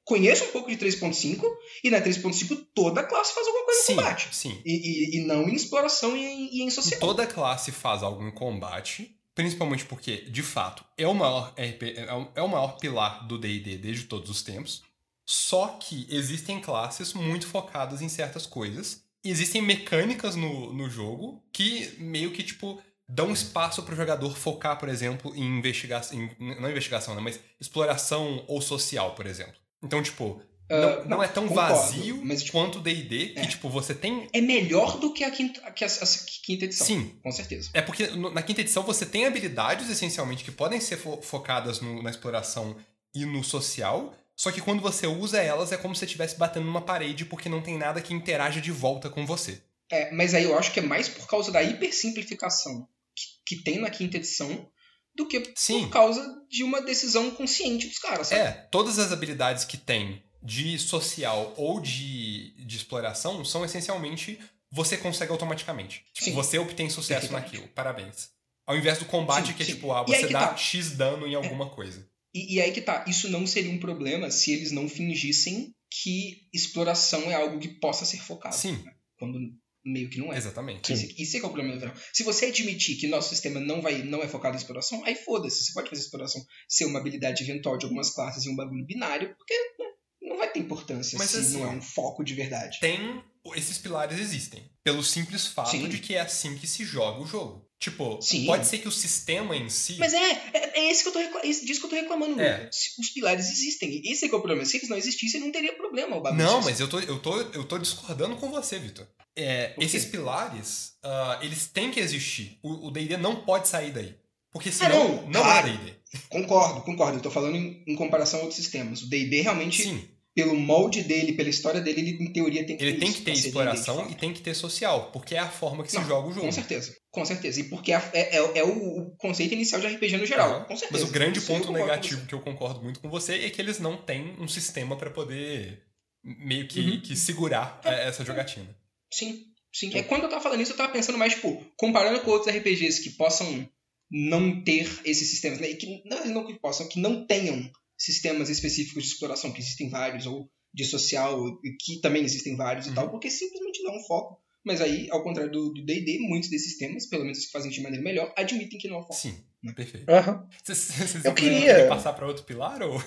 Speaker 2: Conheço um pouco de 3.5 e na 3.5 toda classe faz alguma coisa
Speaker 1: Sim,
Speaker 2: em combate.
Speaker 1: sim.
Speaker 2: E, e- e não em exploração e em, e em social.
Speaker 1: Toda classe faz algo em combate, principalmente porque, de fato, é o maior, RP, é o- é o maior pilar do D&D desde todos os tempos. Só que existem classes muito focadas em certas coisas. Existem mecânicas no, no jogo que meio que, tipo, dão espaço pro jogador focar, por exemplo, em investigação. Não investigação, né? Mas exploração ou social, por exemplo. Então, tipo,
Speaker 2: Ah,
Speaker 1: não, não é tão
Speaker 2: concordo,
Speaker 1: vazio
Speaker 2: mas, tipo,
Speaker 1: quanto o D&D, que,
Speaker 2: é.
Speaker 1: tipo, você tem...
Speaker 2: É melhor do que a quinta, que a, a quinta edição.
Speaker 1: Sim,
Speaker 2: Com certeza.
Speaker 1: É porque no- na quinta edição você tem habilidades, essencialmente, que podem ser fo- focadas no- na exploração e no social, só que quando você usa elas é como se você estivesse batendo numa parede porque não tem nada que interage de volta com você.
Speaker 2: É, mas aí eu acho que é mais por causa da hipersimplificação que, que tem na quinta edição do que
Speaker 1: Sim.
Speaker 2: por causa de uma decisão consciente dos caras, sabe?
Speaker 1: É, todas as habilidades que tem de social ou de, de exploração são essencialmente você consegue automaticamente. Tipo,
Speaker 2: Sim.
Speaker 1: você obtém sucesso naquilo. Parabéns. Ao invés do combate,
Speaker 2: Sim,
Speaker 1: que é
Speaker 2: sim.
Speaker 1: tipo, ah, você dá
Speaker 2: tá.
Speaker 1: X dano em alguma coisa.
Speaker 2: E, e aí que tá, isso não seria um problema se eles não fingissem que exploração é algo que possa ser focado.
Speaker 1: Sim,
Speaker 2: Quando meio que não é.
Speaker 1: exatamente.
Speaker 2: Esse, esse é que é o problema. Vera. Se você admitir que nosso sistema não, vai, não é focado em exploração, aí foda-se. Você pode fazer exploração ser uma habilidade eventual de algumas classes e um bagulho binário, porque né, não vai ter importância
Speaker 1: Mas
Speaker 2: se
Speaker 1: assim,
Speaker 2: não é um foco de verdade.
Speaker 1: tem esses pilares existem pelo simples fato
Speaker 2: Sim.
Speaker 1: de que é assim que se joga o jogo. Tipo,
Speaker 2: Sim.
Speaker 1: pode ser que o sistema em si.
Speaker 2: Mas é, é, é esse que eu tô é esse disso que eu tô reclamando.
Speaker 1: É.
Speaker 2: Os pilares existem. Esse é que é o problema. Se eles não existissem, não teria problema o.
Speaker 1: Não, mas eu tô, eu tô, eu tô discordando com você, Vitor. É, esses pilares, ah, eles têm que existir. O D&D não pode sair daí. Porque
Speaker 2: Ah,
Speaker 1: senão
Speaker 2: não,
Speaker 1: não,
Speaker 2: claro.
Speaker 1: é D&D.
Speaker 2: Concordo, concordo. Eu tô falando em, em comparação a outros sistemas. O D&D realmente,
Speaker 1: Sim,
Speaker 2: pelo molde dele, pela história dele, ele em teoria tem que
Speaker 1: ele
Speaker 2: ter
Speaker 1: tem
Speaker 2: isso
Speaker 1: que ter exploração e tem que ter social. Porque é a forma que se
Speaker 2: Não,
Speaker 1: joga o jogo.
Speaker 2: Com certeza, com certeza. E porque é, é, é- é o, conceito inicial de RPG no geral.
Speaker 1: Aham.
Speaker 2: Com certeza.
Speaker 1: Mas o grande
Speaker 2: Isso
Speaker 1: ponto negativo que eu concordo muito com você é que eles não têm um sistema pra poder meio que,
Speaker 2: Uhum.
Speaker 1: que segurar eh, essa jogatina.
Speaker 2: Sim, sim. É quando eu tava falando isso, eu tava pensando mais, tipo, comparando com outros RPGs que possam não ter esses sistemas, né? E que não, não que possam, que não tenham sistemas específicos de exploração, que existem vários, ou de social, e que também existem vários e
Speaker 1: Uhum.
Speaker 2: tal, porque simplesmente não é um foco. Mas aí, ao contrário do D&D, muitos desses sistemas, pelo menos os que fazem de maneira melhor, admitem que não é um foco.
Speaker 1: Sim, perfeito.
Speaker 3: Aham.
Speaker 1: Vocês- Vocês
Speaker 3: Eu queria-
Speaker 1: passar pra outro pilar ou...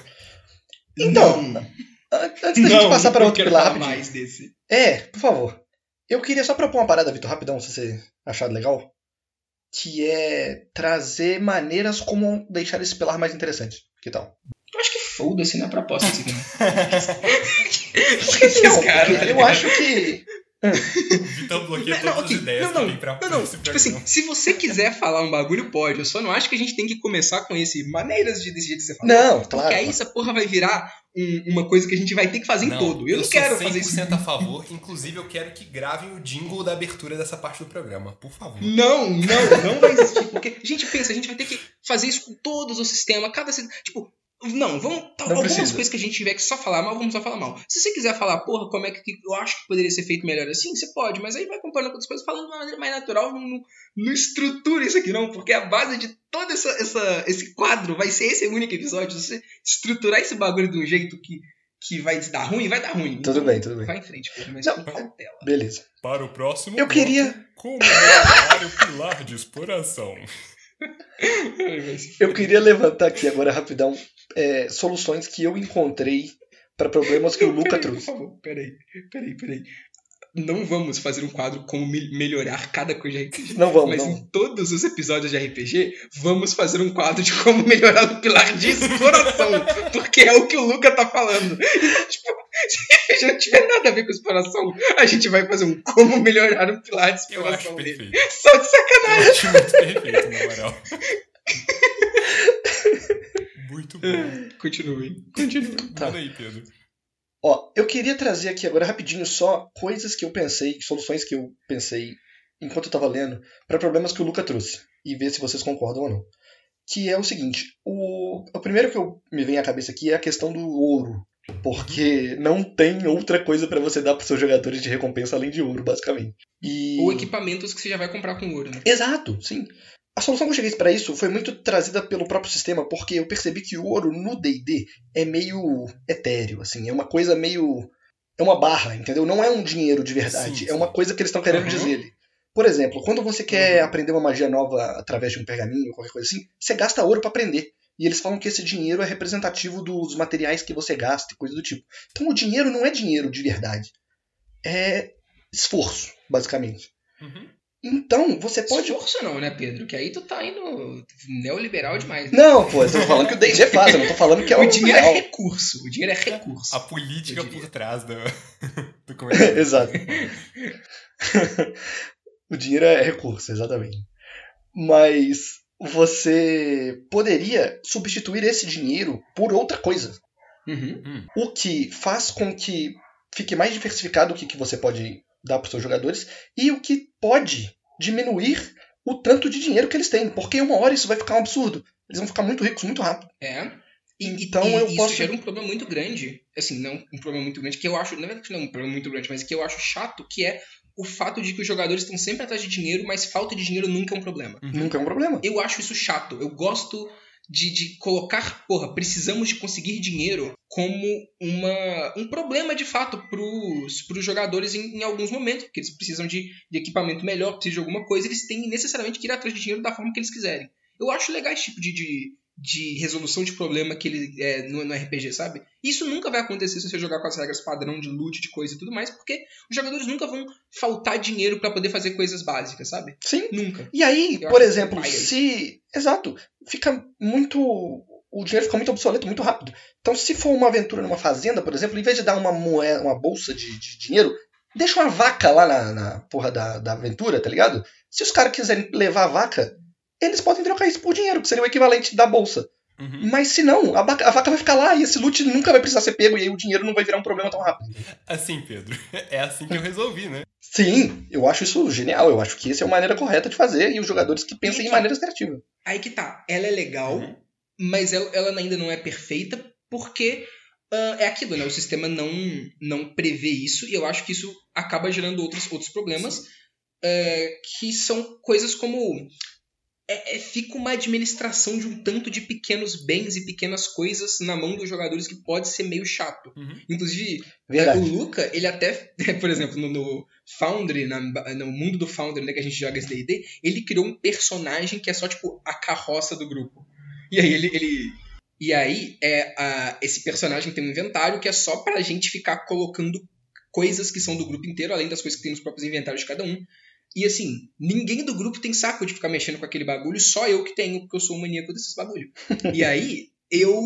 Speaker 3: Então,
Speaker 2: Não,
Speaker 3: An- Antes da gente passar para outro pilar
Speaker 2: falar
Speaker 3: rapidinho.
Speaker 2: mais desse.
Speaker 3: É, por favor. Eu queria só propor uma parada, Vitor, rapidão, se você achar legal. Que é trazer maneiras como deixar esse pilar mais interessante. Que tal?
Speaker 2: Eu foda-se, né? A proposta aqui.
Speaker 3: Não,
Speaker 2: cara,
Speaker 3: porque
Speaker 2: tá
Speaker 3: eu
Speaker 2: ligado?
Speaker 3: acho que.
Speaker 1: O Vitor bloqueia
Speaker 2: Não,
Speaker 1: todas
Speaker 2: ok.
Speaker 1: as ideias
Speaker 2: Não,
Speaker 1: que
Speaker 2: não.
Speaker 1: tem pra,
Speaker 2: Não, não. Tipo assim, se você quiser falar um bagulho, pode. Eu só não acho que a gente tem que começar com esse maneiras de desse jeito que você fala.
Speaker 3: Não,
Speaker 2: Porque
Speaker 3: claro.
Speaker 2: aí essa porra vai virar um- uma coisa que a gente vai ter que fazer em todo. Eu, não
Speaker 1: sou
Speaker 2: quero fazer isso.
Speaker 1: 100% a favor. Inclusive, eu quero que gravem o jingle da abertura dessa parte do programa. Por favor.
Speaker 2: Não, não, não vai existir. Porque a gente pensa, a gente vai ter que fazer isso com todos os sistemas, cada sistema. Tipo, não, vamos. tá,
Speaker 3: Não
Speaker 2: algumas
Speaker 3: precisa.
Speaker 2: coisas que a gente tiver que só falar mal, vamos só falar mal. Se você quiser falar, porra, como é que eu acho que poderia ser feito melhor assim, você pode, mas aí vai comparando com outras coisas, falando de uma maneira mais natural, não, não, estrutura isso aqui, não, porque a base de todo essa, essa, esse quadro vai ser esse único episódio. Se você estruturar esse bagulho de um jeito que, que vai dar ruim, vai dar ruim.
Speaker 3: Tudo bem, tudo bem.
Speaker 2: Vai em frente, porra, mas
Speaker 3: Não.
Speaker 2: com cautela.
Speaker 3: Beleza.
Speaker 1: Para o próximo.
Speaker 3: Eu
Speaker 1: bloco,
Speaker 3: queria-
Speaker 1: Como melhorar o pilar de exploração.
Speaker 3: Eu queria levantar aqui agora rapidão é, soluções que eu encontrei para problemas que o Luca
Speaker 2: Peraí,
Speaker 3: trouxe.
Speaker 2: Por favor, peraí, peraí, peraí. Não vamos fazer um quadro como me- melhorar cada coisa de RPG.
Speaker 3: Não vamos,
Speaker 2: Mas
Speaker 3: não.
Speaker 2: em todos os episódios de RPG, vamos fazer um quadro de como melhorar o pilar de exploração. porque é o que o Luca tá falando. Tipo, se RPG não tiver nada a ver com exploração, a gente vai fazer um como melhorar o pilar de
Speaker 1: Eu acho
Speaker 2: exploração dele.
Speaker 1: perfeito.
Speaker 2: Só de sacanagem.
Speaker 1: Eu acho muito perfeito, na moral. Muito bom.
Speaker 2: Continue, continue.
Speaker 3: Tá.
Speaker 1: Manda aí, Pedro.
Speaker 3: Ó, eu queria trazer aqui agora rapidinho só coisas que eu pensei, soluções que eu pensei enquanto eu tava lendo para problemas que o Luca trouxe e ver se vocês concordam ou não. Que é o seguinte, o, o primeiro que eu, me vem à cabeça aqui é a questão do ouro, porque não tem outra coisa para você dar para seus jogadores de recompensa além de ouro, basicamente. E
Speaker 2: Ou equipamentos que você já vai comprar com ouro, né?
Speaker 3: Exato, sim. A solução que eu cheguei para isso foi muito trazida pelo próprio sistema, porque eu percebi que o ouro no D&D é meio etéreo, assim, é uma coisa meio é uma barra, entendeu? Não é um dinheiro de verdade,
Speaker 1: Sim,
Speaker 3: é
Speaker 1: sim.
Speaker 3: uma coisa que eles estão querendo
Speaker 2: Uhum.
Speaker 3: dizer. Por exemplo, quando você quer
Speaker 2: Uhum.
Speaker 3: aprender uma magia nova através de um pergaminho ou qualquer coisa assim, você gasta ouro para aprender. E eles falam que esse dinheiro é representativo dos materiais que você gasta e coisa do tipo. Então o dinheiro não é dinheiro de verdade. É esforço, basicamente.
Speaker 1: Uhum.
Speaker 3: Então, você pode
Speaker 2: Esforço não, né, Pedro? Que aí tu tá indo neoliberal demais. né?
Speaker 3: Não, pô, eu tô falando que o D&D faz, eu não tô falando que é
Speaker 2: o
Speaker 3: o
Speaker 2: dinheiro é
Speaker 3: real.
Speaker 2: recurso. O dinheiro é recurso.
Speaker 1: A política por trás do, do comentário.
Speaker 3: Exato. o dinheiro é recurso, exatamente. Mas você poderia substituir esse dinheiro por outra coisa.
Speaker 2: Uhum.
Speaker 3: O que faz com que fique mais diversificado o que, que você pode dar para seus jogadores e o que pode diminuir o tanto de dinheiro que eles têm. Porque uma hora isso vai ficar um absurdo. Eles vão ficar muito ricos muito rápido.
Speaker 2: É. E,
Speaker 3: Então
Speaker 2: e,
Speaker 3: eu
Speaker 2: isso
Speaker 3: posso-
Speaker 2: gera um problema muito grande. Assim, não um problema muito grande, que eu acho. Na verdade, não é um problema muito grande, mas que eu acho chato, que é o fato de que os jogadores estão sempre atrás de dinheiro, mas falta de dinheiro nunca é um problema.
Speaker 1: Uhum.
Speaker 3: Nunca é um problema.
Speaker 2: Eu acho isso chato. Eu gosto de, de colocar, porra, precisamos de conseguir dinheiro como uma, um problema de fato pros, pros jogadores em, em alguns momentos, porque eles precisam de, de equipamento melhor, precisam de alguma coisa, eles têm necessariamente que ir atrás de dinheiro da forma que eles quiserem. Eu acho legal esse tipo de, de, de resolução de problema que ele é no, no RPG, sabe? Isso nunca vai acontecer se você jogar com as regras padrão de loot, de coisa e tudo mais, porque os jogadores nunca vão faltar dinheiro pra poder fazer coisas básicas, sabe?
Speaker 3: Sim.
Speaker 2: Nunca.
Speaker 3: E aí,
Speaker 2: Eu
Speaker 3: por exemplo,
Speaker 2: aí.
Speaker 3: se. Exato. Fica muito. O dinheiro fica muito obsoleto muito rápido. Então, se for uma aventura numa fazenda, por exemplo, em vez de dar uma moeda, uma bolsa de, de dinheiro, deixa uma vaca lá na, na porra da, da aventura, tá ligado? Se os caras quiserem levar a vaca, eles podem trocar isso por dinheiro, que seria o equivalente da bolsa.
Speaker 1: Uhum.
Speaker 3: Mas se não, a vaca, a vaca vai ficar lá e esse loot nunca vai precisar ser pego e aí o dinheiro não vai virar um problema tão rápido.
Speaker 1: Assim, Pedro, é assim que eu resolvi, né?
Speaker 3: Sim, eu acho isso genial. Eu acho que essa é a maneira correta de fazer e os jogadores que pensam em maneiras criativas.
Speaker 2: Aí que tá. Ela é legal,
Speaker 1: Uhum.
Speaker 2: mas ela, ela ainda não é perfeita, porque ah, é aquilo, né? O sistema não, não prevê isso, e eu acho que isso acaba gerando outros, outros problemas, ah, que são coisas como. É, é- fica uma administração de um tanto de pequenos bens e pequenas coisas na mão dos jogadores que pode ser meio chato.
Speaker 1: Uhum.
Speaker 2: Inclusive,
Speaker 3: Verdade.
Speaker 2: o Luca, ele até, por exemplo, no, no Foundry, na- no mundo do Foundry, né, que a gente joga esse D&D, ele criou um personagem que é só, tipo, a carroça do grupo. E aí ele... ele- e aí, é, a- esse personagem tem um inventário que é só pra gente ficar colocando coisas que são do grupo inteiro, além das coisas que tem nos próprios inventários de cada um. E assim, ninguém do grupo tem saco de ficar mexendo com aquele bagulho, só eu que tenho, porque eu sou o maníaco desses bagulho. e aí, eu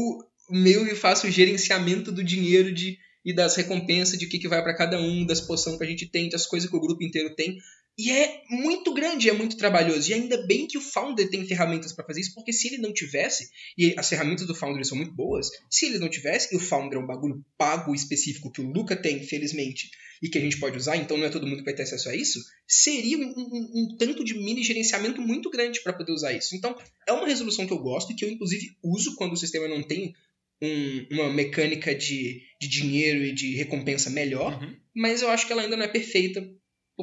Speaker 2: meio que faço o gerenciamento do dinheiro de, e das recompensas, de o que, que vai pra cada um, das poções que a gente tem, das coisas que o grupo inteiro tem. E é muito grande, é muito trabalhoso. E ainda bem que o Founder tem ferramentas pra fazer isso, porque se ele não tivesse, e as ferramentas do Founder são muito boas, se ele não tivesse, e o Founder é um bagulho pago específico que o Luca tem, felizmente, e que a gente pode usar, então não é todo mundo que vai ter acesso a isso, seria um, um- um tanto de mini gerenciamento muito grande para poder usar isso. Então, é uma resolução que eu gosto e que eu, inclusive, uso quando o sistema não tem um- uma mecânica de, de dinheiro e de recompensa melhor,
Speaker 1: Uhum.
Speaker 2: mas eu acho que ela ainda não é perfeita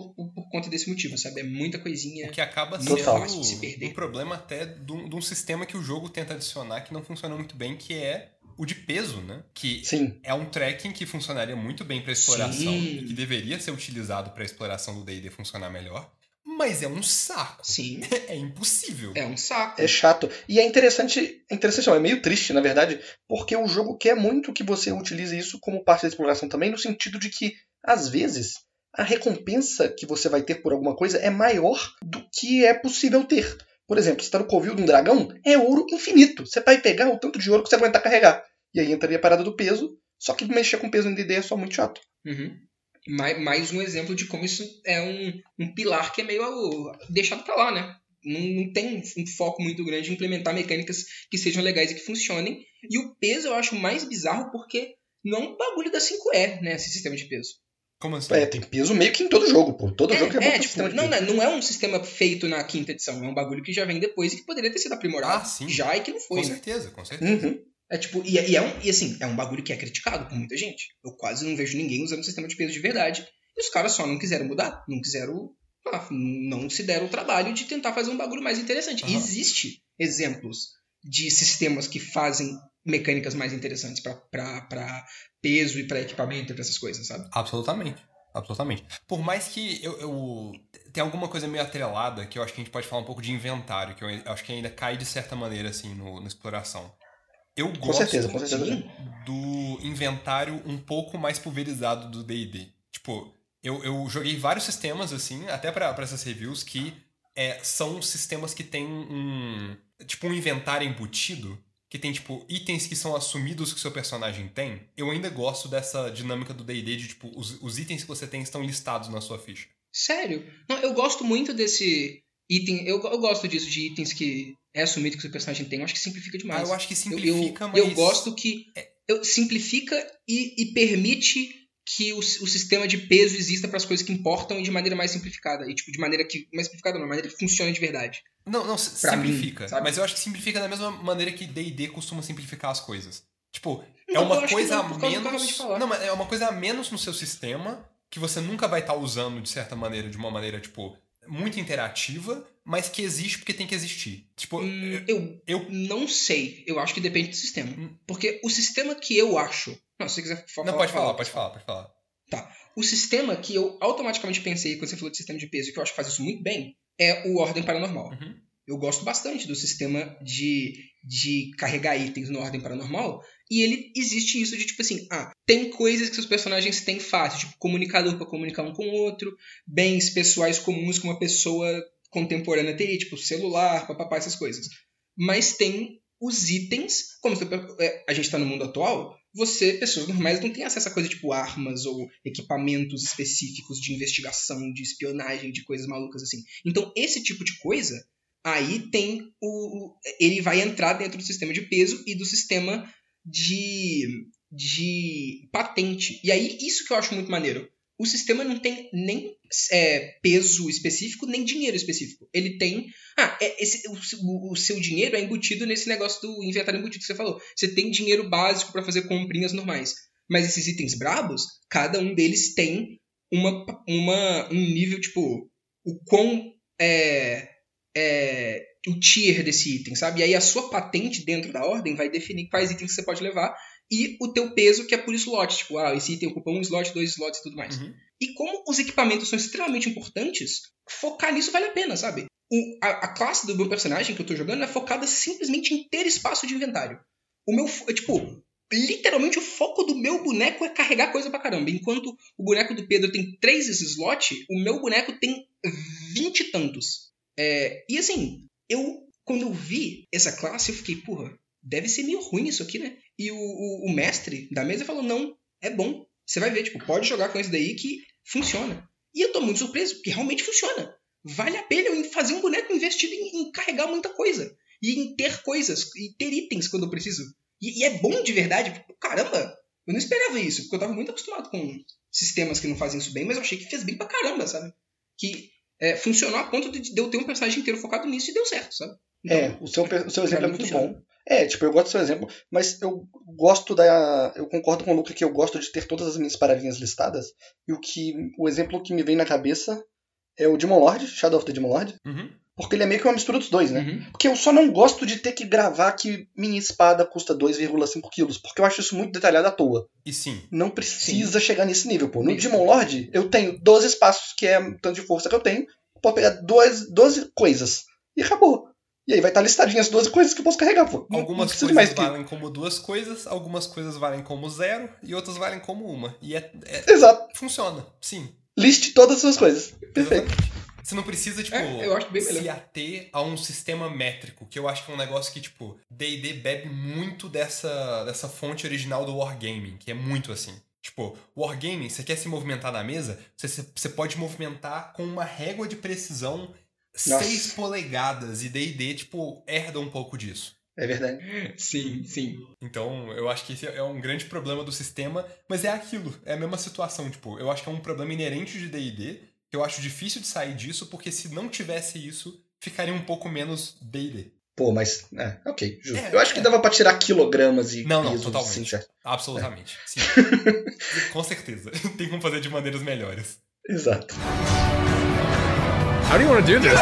Speaker 2: por, por- por conta desse motivo, sabe? É muita coisinha.
Speaker 1: O que acaba sendo
Speaker 2: fácil de se perder.
Speaker 1: um problema até de um, de um sistema que o jogo tenta adicionar que não funciona muito bem, que é o de peso, né? Que
Speaker 3: Sim.
Speaker 1: é um tracking que funcionaria muito bem para exploração
Speaker 2: Sim.
Speaker 1: e que deveria ser utilizado para exploração do D&D funcionar melhor, mas é um saco.
Speaker 2: Sim,
Speaker 1: É impossível.
Speaker 2: é um saco.
Speaker 3: É chato. E é interessante, é interessante, não, é meio triste, na verdade, porque o jogo quer muito que você utilize isso como parte da exploração também, no sentido de que, às vezes, a recompensa que você vai ter por alguma coisa é maior do que é possível ter. Por exemplo, você está no covil de um dragão, é ouro infinito. Você vai pegar o tanto de ouro que você aguentar carregar. E aí entraria a parada do peso, só que mexer com peso em DD é só muito chato.
Speaker 2: Uhum. Mais, um exemplo de como isso é um, um pilar que é meio deixado pra lá, né? Não, não tem um foco muito grande em implementar mecânicas que sejam legais e que funcionem. E o peso eu acho mais bizarro porque não é um bagulho da 5E, né? Esse sistema de peso.
Speaker 1: Como assim?
Speaker 3: É, tem peso meio que em todo jogo, pô. Todo jogo que
Speaker 2: É,
Speaker 3: é,
Speaker 2: é,
Speaker 3: bota
Speaker 2: tipo,
Speaker 3: sistema de
Speaker 2: não,
Speaker 3: peso.
Speaker 2: não, não é um sistema feito na quinta edição, é um bagulho que já vem depois e que poderia ter sido aprimorado
Speaker 1: Ah, sim.
Speaker 2: já e que não foi,
Speaker 1: com
Speaker 2: né?
Speaker 1: certeza, com certeza.
Speaker 3: Uhum.
Speaker 2: É tipo, e, e é um, e assim, é um bagulho que é criticado por muita gente. Eu quase não vejo ninguém usando sistema de peso de verdade. E os caras só não quiseram mudar, não quiseram. ah, não se deram o trabalho de tentar fazer um bagulho mais interessante.
Speaker 1: Aham.
Speaker 2: Existe exemplos de sistemas que fazem mecânicas mais interessantes pra peso e pra equipamento e pra essas coisas, sabe?
Speaker 1: Absolutamente. Absolutamente. Por mais que eu, eu tem alguma coisa meio atrelada que eu acho que a gente pode falar um pouco de inventário, que eu acho que ainda cai de certa maneira assim no, na exploração. Eu
Speaker 3: Com
Speaker 1: gosto
Speaker 3: certeza, com certeza.
Speaker 1: Do inventário um pouco mais pulverizado do D&D. Tipo, eu, eu joguei vários sistemas assim, até pra pra essas reviews que é, são sistemas que tem um tipo um inventário embutido que tem, tipo, itens que são assumidos que o seu personagem tem, eu ainda gosto dessa dinâmica do D&D de, tipo, os, os itens que você tem estão listados na sua ficha.
Speaker 2: Sério? Não, eu gosto muito desse item. Eu, eu gosto disso, de itens que é assumido que o seu personagem tem. Eu acho que simplifica
Speaker 1: Ah,
Speaker 2: demais.
Speaker 1: eu acho que
Speaker 2: Eu-
Speaker 1: simplifica,
Speaker 2: eu,
Speaker 1: mas... É.
Speaker 2: eu gosto que eu, simplifica e, e permite que o, o sistema de peso exista para as coisas que importam e de maneira mais simplificada. E, tipo, de maneira que. Mais simplificada não, de maneira que funcione de verdade.
Speaker 1: Não, não,
Speaker 2: mim,
Speaker 1: simplifica.
Speaker 2: sabe?
Speaker 1: mas eu acho que simplifica da mesma maneira que D&D costuma simplificar as coisas. Tipo, é uma coisa
Speaker 2: não,
Speaker 1: a menos... Não, mas é uma coisa a menos no seu sistema que você nunca vai estar usando de certa maneira, de uma maneira, tipo, muito interativa, mas que existe porque tem que existir. Tipo,
Speaker 2: Hum, eu,
Speaker 1: eu-
Speaker 2: não sei. Eu acho que depende do sistema.
Speaker 1: Hum.
Speaker 2: Porque o sistema que eu acho. Não, se você quiser fa-
Speaker 1: não, pode falar, pode falar, pode falar.
Speaker 2: O sistema que eu automaticamente pensei quando você falou de sistema de peso, que eu acho que faz isso muito bem, é o Ordem Paranormal.
Speaker 1: Uhum.
Speaker 2: Eu gosto bastante do sistema de, de carregar itens no ordem paranormal. E ele existe isso de tipo assim, ah, tem coisas que os personagens têm fácil, tipo comunicador para comunicar um com o outro, bens pessoais comuns que uma pessoa contemporânea teria, tipo celular, papapá, essas coisas. Mas tem os itens, como é, a gente está no mundo atual, você, pessoas normais, não tem acesso a coisa tipo armas ou equipamentos específicos de investigação, de espionagem, de coisas malucas assim. Então, esse tipo de coisa, aí tem o. Ele vai entrar dentro do sistema de peso e do sistema de, de patente. E aí, isso que eu acho muito maneiro o sistema não tem nem é, peso específico, nem dinheiro específico. Ele tem. Ah, é, esse, o, o, seu dinheiro é embutido nesse negócio do inventário embutido que você falou. Você tem dinheiro básico para fazer comprinhas normais. Mas esses itens brabos, cada um deles tem uma, uma, um nível, tipo, o quão. É, é, o tier desse item, sabe? E aí a sua patente dentro da ordem vai definir quais itens você pode levar e o teu peso, que é por slot. Tipo, ah, esse item ocupa um slot, dois slots e tudo mais. Uhum. E como os equipamentos são extremamente importantes, focar nisso vale a pena, sabe? O, a, a, classe do meu personagem que eu tô jogando é focada simplesmente em ter espaço de inventário. O meu. Tipo, literalmente o foco do meu boneco é carregar coisa pra caramba. Enquanto o boneco do Pedro tem três slots, o meu boneco tem vinte tantos. É, e assim, eu. Quando eu vi essa classe, eu fiquei, porra, deve ser meio ruim isso aqui, né? E o, o, o mestre da mesa falou: não, é bom. Você vai ver, tipo, pode jogar com isso daí que funciona. E eu tô muito surpreso, porque realmente funciona. Vale a pena eu fazer um boneco investido em, em carregar muita coisa. E em ter coisas, e ter itens quando eu preciso. E, e, é bom de verdade. Tipo, caramba, eu não esperava isso, porque eu tava muito acostumado com sistemas que não fazem isso bem, mas eu achei que fez bem pra caramba, sabe? Que é, funcionou a ponto de, eu ter um personagem inteiro focado nisso e deu certo, sabe?
Speaker 3: Então, é, o seu, o seu exemplo é muito funciona. bom. É, tipo, eu gosto do seu exemplo, mas eu gosto da. Eu concordo com o Luca que eu gosto de ter todas as minhas paradinhas listadas. E o que. O exemplo que me vem na cabeça é o Demon Lord, Shadow of the Demon Lord.
Speaker 1: Uhum.
Speaker 3: Porque ele é meio que uma mistura dos dois, né? Uhum. Porque eu só não gosto de ter que gravar que minha espada custa 2,5 quilos. Porque eu acho isso muito detalhado à toa.
Speaker 1: E sim.
Speaker 3: Não precisa sim. chegar nesse nível, pô. No Isso. Demon Lord, eu tenho 12 espaços, que é tanto de força que eu tenho. Pode pegar 12, 12 coisas. E acabou. E aí vai estar listadinhas as 12 coisas que eu posso carregar, pô.
Speaker 1: Algumas coisas mais valem que... como duas coisas, algumas coisas valem como zero e outras valem como uma. E é. é...
Speaker 3: Exato.
Speaker 1: Funciona, sim.
Speaker 3: Liste todas as suas coisas. Perfeito.
Speaker 1: Exatamente. Você não precisa, tipo,
Speaker 2: é,
Speaker 1: se ater a um sistema métrico, que eu acho que é um negócio que, tipo, D&D bebe muito dessa, dessa fonte original do Wargaming, que é muito assim. Tipo, Wargaming, você quer se movimentar na mesa, você, você pode movimentar com uma régua de precisão 6 polegadas e D&D, tipo, herda um pouco disso.
Speaker 3: É verdade.
Speaker 2: Sim, sim.
Speaker 1: Então, eu acho que esse é um grande problema do sistema, mas é aquilo, é a mesma situação, tipo, eu acho que é um problema inerente de D&D, eu acho difícil de sair disso, porque se não tivesse isso, ficaria um pouco menos D&D.
Speaker 3: Pô, mas. É, ok, justo. É, eu acho é. que dava pra tirar quilogramas e
Speaker 1: não, não, totalmente. Assim, Absolutamente. É. Sim. Com certeza. Tem como fazer de maneiras melhores.
Speaker 3: Exato.
Speaker 1: How do you want to do this?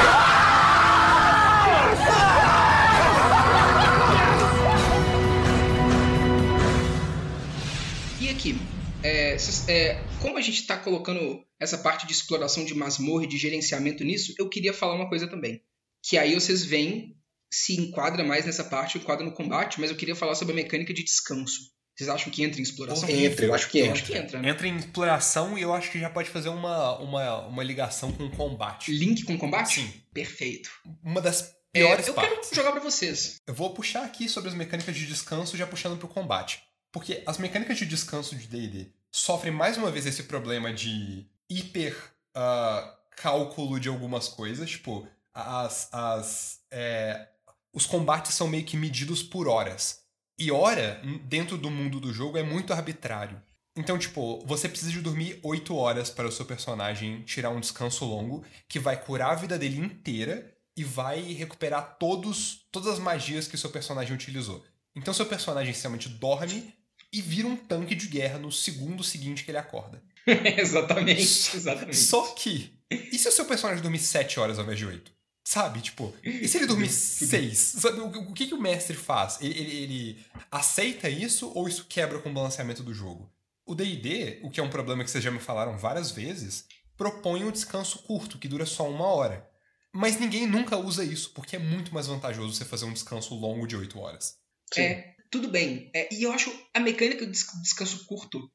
Speaker 2: E aqui, é, é, como a gente está colocando essa parte de exploração de masmorra e de gerenciamento nisso, eu queria falar uma coisa também. Que aí vocês veem se enquadra mais nessa parte, enquadra no combate, mas eu queria falar sobre a mecânica de descanso. Vocês acham que entra em exploração?
Speaker 3: Entra, eu acho que entra.
Speaker 2: Eu acho que entra, né?
Speaker 1: Entra em exploração e eu acho que já pode fazer uma, uma, uma ligação com combate.
Speaker 2: Link com combate?
Speaker 1: Sim.
Speaker 2: Perfeito.
Speaker 1: Uma das piores é,
Speaker 2: eu
Speaker 1: partes.
Speaker 2: quero jogar para vocês.
Speaker 1: Eu vou puxar aqui sobre as mecânicas de descanso, já puxando pro combate. Porque as mecânicas de descanso de D&D sofrem mais uma vez esse problema de hiper uh, cálculo de algumas coisas. Tipo, as, as, é, os combates são meio que medidos por horas. E hora, dentro do mundo do jogo, é muito arbitrário. Então, tipo, você precisa de dormir 8 horas para o seu personagem tirar um descanso longo, que vai curar a vida dele inteira e vai recuperar todos, todas as magias que seu personagem utilizou. Então, seu personagem simplesmente dorme e vira um tanque de guerra no segundo seguinte que ele acorda.
Speaker 2: exatamente, exatamente.
Speaker 1: Só que, e se o seu personagem dormir 7 horas ao invés de 8? Sabe, tipo, e se ele dormir seis? Sabe, o, o, que, que o mestre faz? Ele, ele, ele, aceita isso ou isso quebra com o balanceamento do jogo? O D&D, o que é um problema que vocês já me falaram várias vezes, propõe um descanso curto, que dura só uma hora. Mas ninguém nunca usa isso, porque é muito mais vantajoso você fazer um descanso longo de 8 horas.
Speaker 3: Sim.
Speaker 2: É, tudo bem. É, e eu acho a mecânica do des- descanso curto,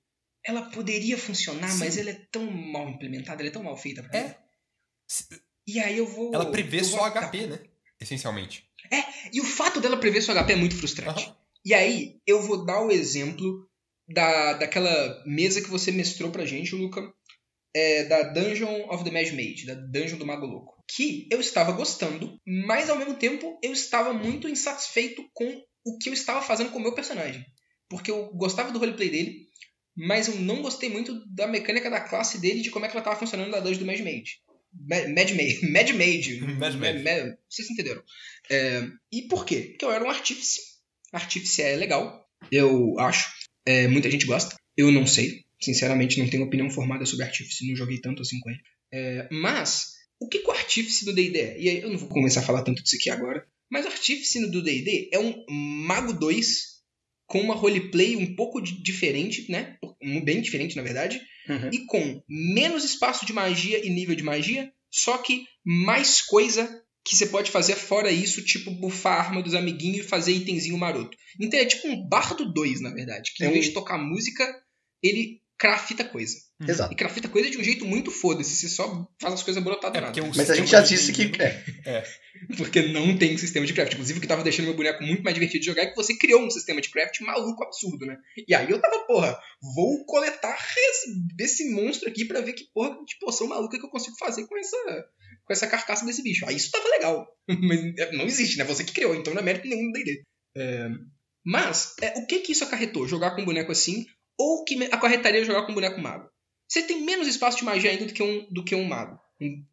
Speaker 2: ela poderia funcionar,
Speaker 1: Sim.
Speaker 2: mas ela é tão mal implementada, ela é tão mal feita pra
Speaker 1: É.
Speaker 2: mim. E aí eu vou.
Speaker 1: Ela prevê só
Speaker 2: vou-
Speaker 1: HP, né? Essencialmente.
Speaker 2: E o fato dela prever seu HP é muito frustrante.
Speaker 1: Aham.
Speaker 2: E aí, eu vou dar o exemplo da, daquela mesa que você mestrou pra gente, Luca, é, da Dungeon of the Mage Mage, da Dungeon do Mago Louco. Que eu estava gostando, mas ao mesmo tempo eu estava muito insatisfeito com o que eu estava fazendo com o meu personagem. Porque eu gostava do roleplay dele, mas eu não gostei muito da mecânica da classe dele de como é que ela estava funcionando na Dungeon do Mage Mage. Ma- Mad Mage. Mad Mage.
Speaker 1: Mad Mage.
Speaker 2: Ma- ma- Vocês entenderam. É, e por quê? Porque eu era um artífice. Artífice é legal, eu acho. É, muita gente gosta. Eu não sei. Sinceramente, não tenho opinião formada sobre artífice. Não joguei tanto assim com ele. É, mas, o que, que o artífice do D&D é? E aí, eu não vou começar a falar tanto disso aqui agora. Mas o artífice do D&D é um Mago 2 com uma roleplay um pouco di- diferente, né? Um- Bem diferente, na verdade
Speaker 3: Uhum.
Speaker 2: e com menos espaço de magia e nível de magia, só que mais coisa que você pode fazer fora isso, tipo bufar a arma dos amiguinhos e fazer itemzinho maroto. Então é tipo um bardo 2, na verdade, que
Speaker 3: É
Speaker 2: em
Speaker 3: um-
Speaker 2: vez de tocar música, ele crafta coisa.
Speaker 3: Exato.
Speaker 2: E crafta coisa de um jeito muito foda-se, você só faz as coisas brotar do
Speaker 1: É,
Speaker 2: nada.
Speaker 1: porque o
Speaker 3: Mas a gente já disse que.
Speaker 1: D&D
Speaker 3: É,
Speaker 2: Porque não tem sistema de craft. Inclusive, o que tava deixando meu boneco muito mais divertido de jogar é que você criou um sistema de craft maluco, absurdo, né? E aí eu tava, porra, vou coletar esse, desse monstro aqui pra ver que porra de poção maluca que eu consigo fazer com essa, com essa carcaça desse bicho. Aí isso tava legal. Mas é, não existe, né? Você que criou, então não é mérito nenhum do D&D. É, mas, é, o que que isso acarretou? Jogar com um boneco assim? Ou que me- acarretaria jogar com um boneco mago? Você tem menos espaço de magia ainda do que um, do que um mago.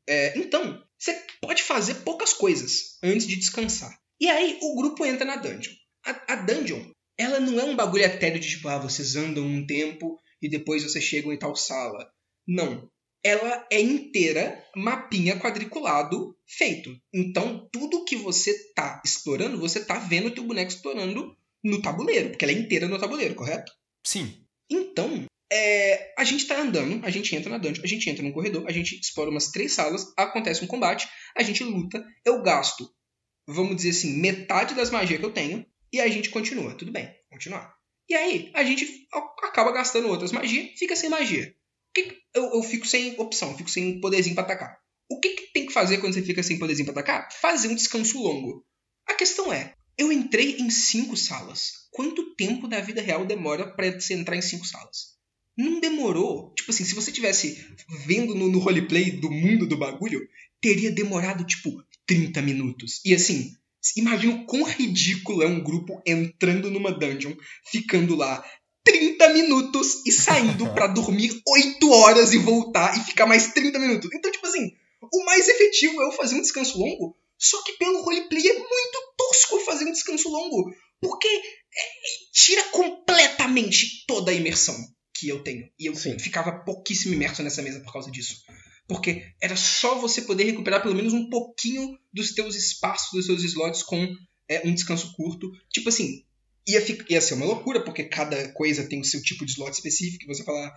Speaker 2: É, então, você pode fazer poucas coisas antes de descansar. E aí o grupo entra na dungeon. A, a dungeon, ela não é um bagulho etéreo de tipo, ah, vocês andam um tempo e depois vocês chegam em tal sala. Não. Ela é inteira mapinha quadriculado feito. Então, tudo que você tá explorando, você tá vendo o teu boneco explorando no tabuleiro, porque ela é inteira no tabuleiro, correto?
Speaker 1: Sim.
Speaker 2: Então, é, a gente tá andando, a gente entra na dungeon, a gente entra num corredor, a gente explora umas três salas, acontece um combate, a gente luta, eu gasto, vamos dizer assim, metade das magias que eu tenho, e a gente continua. Tudo bem, continuar. E aí, a gente acaba gastando outras magias, fica sem magia. Eu, eu fico sem opção, fico sem poderzinho pra atacar. O que, que tem que fazer quando você fica sem poderzinho pra atacar? Fazer um descanso longo. A questão é, eu entrei em cinco salas. Quanto tempo da vida real demora pra você entrar em cinco salas? Não demorou. Tipo assim, se você tivesse vendo no, no roleplay do mundo do bagulho, teria demorado, tipo, 30 minutos. E assim, imagina o quão ridículo é um grupo entrando numa dungeon, ficando lá 30 minutos e saindo pra dormir 8 horas e voltar e ficar mais 30 minutos. Então, tipo assim, o mais efetivo é eu fazer um descanso longo, só que pelo roleplay é muito tosco fazer um descanso longo, porque é, tira completamente toda a imersão que eu tenho. E eu
Speaker 3: Sim.
Speaker 2: ficava pouquíssimo imerso nessa mesa por causa disso. Porque era só você poder recuperar pelo menos um pouquinho dos teus espaços, dos seus slots com é, um descanso curto. Tipo assim, ia, ia ser uma loucura, porque cada coisa tem o seu tipo de slot específico, e você falar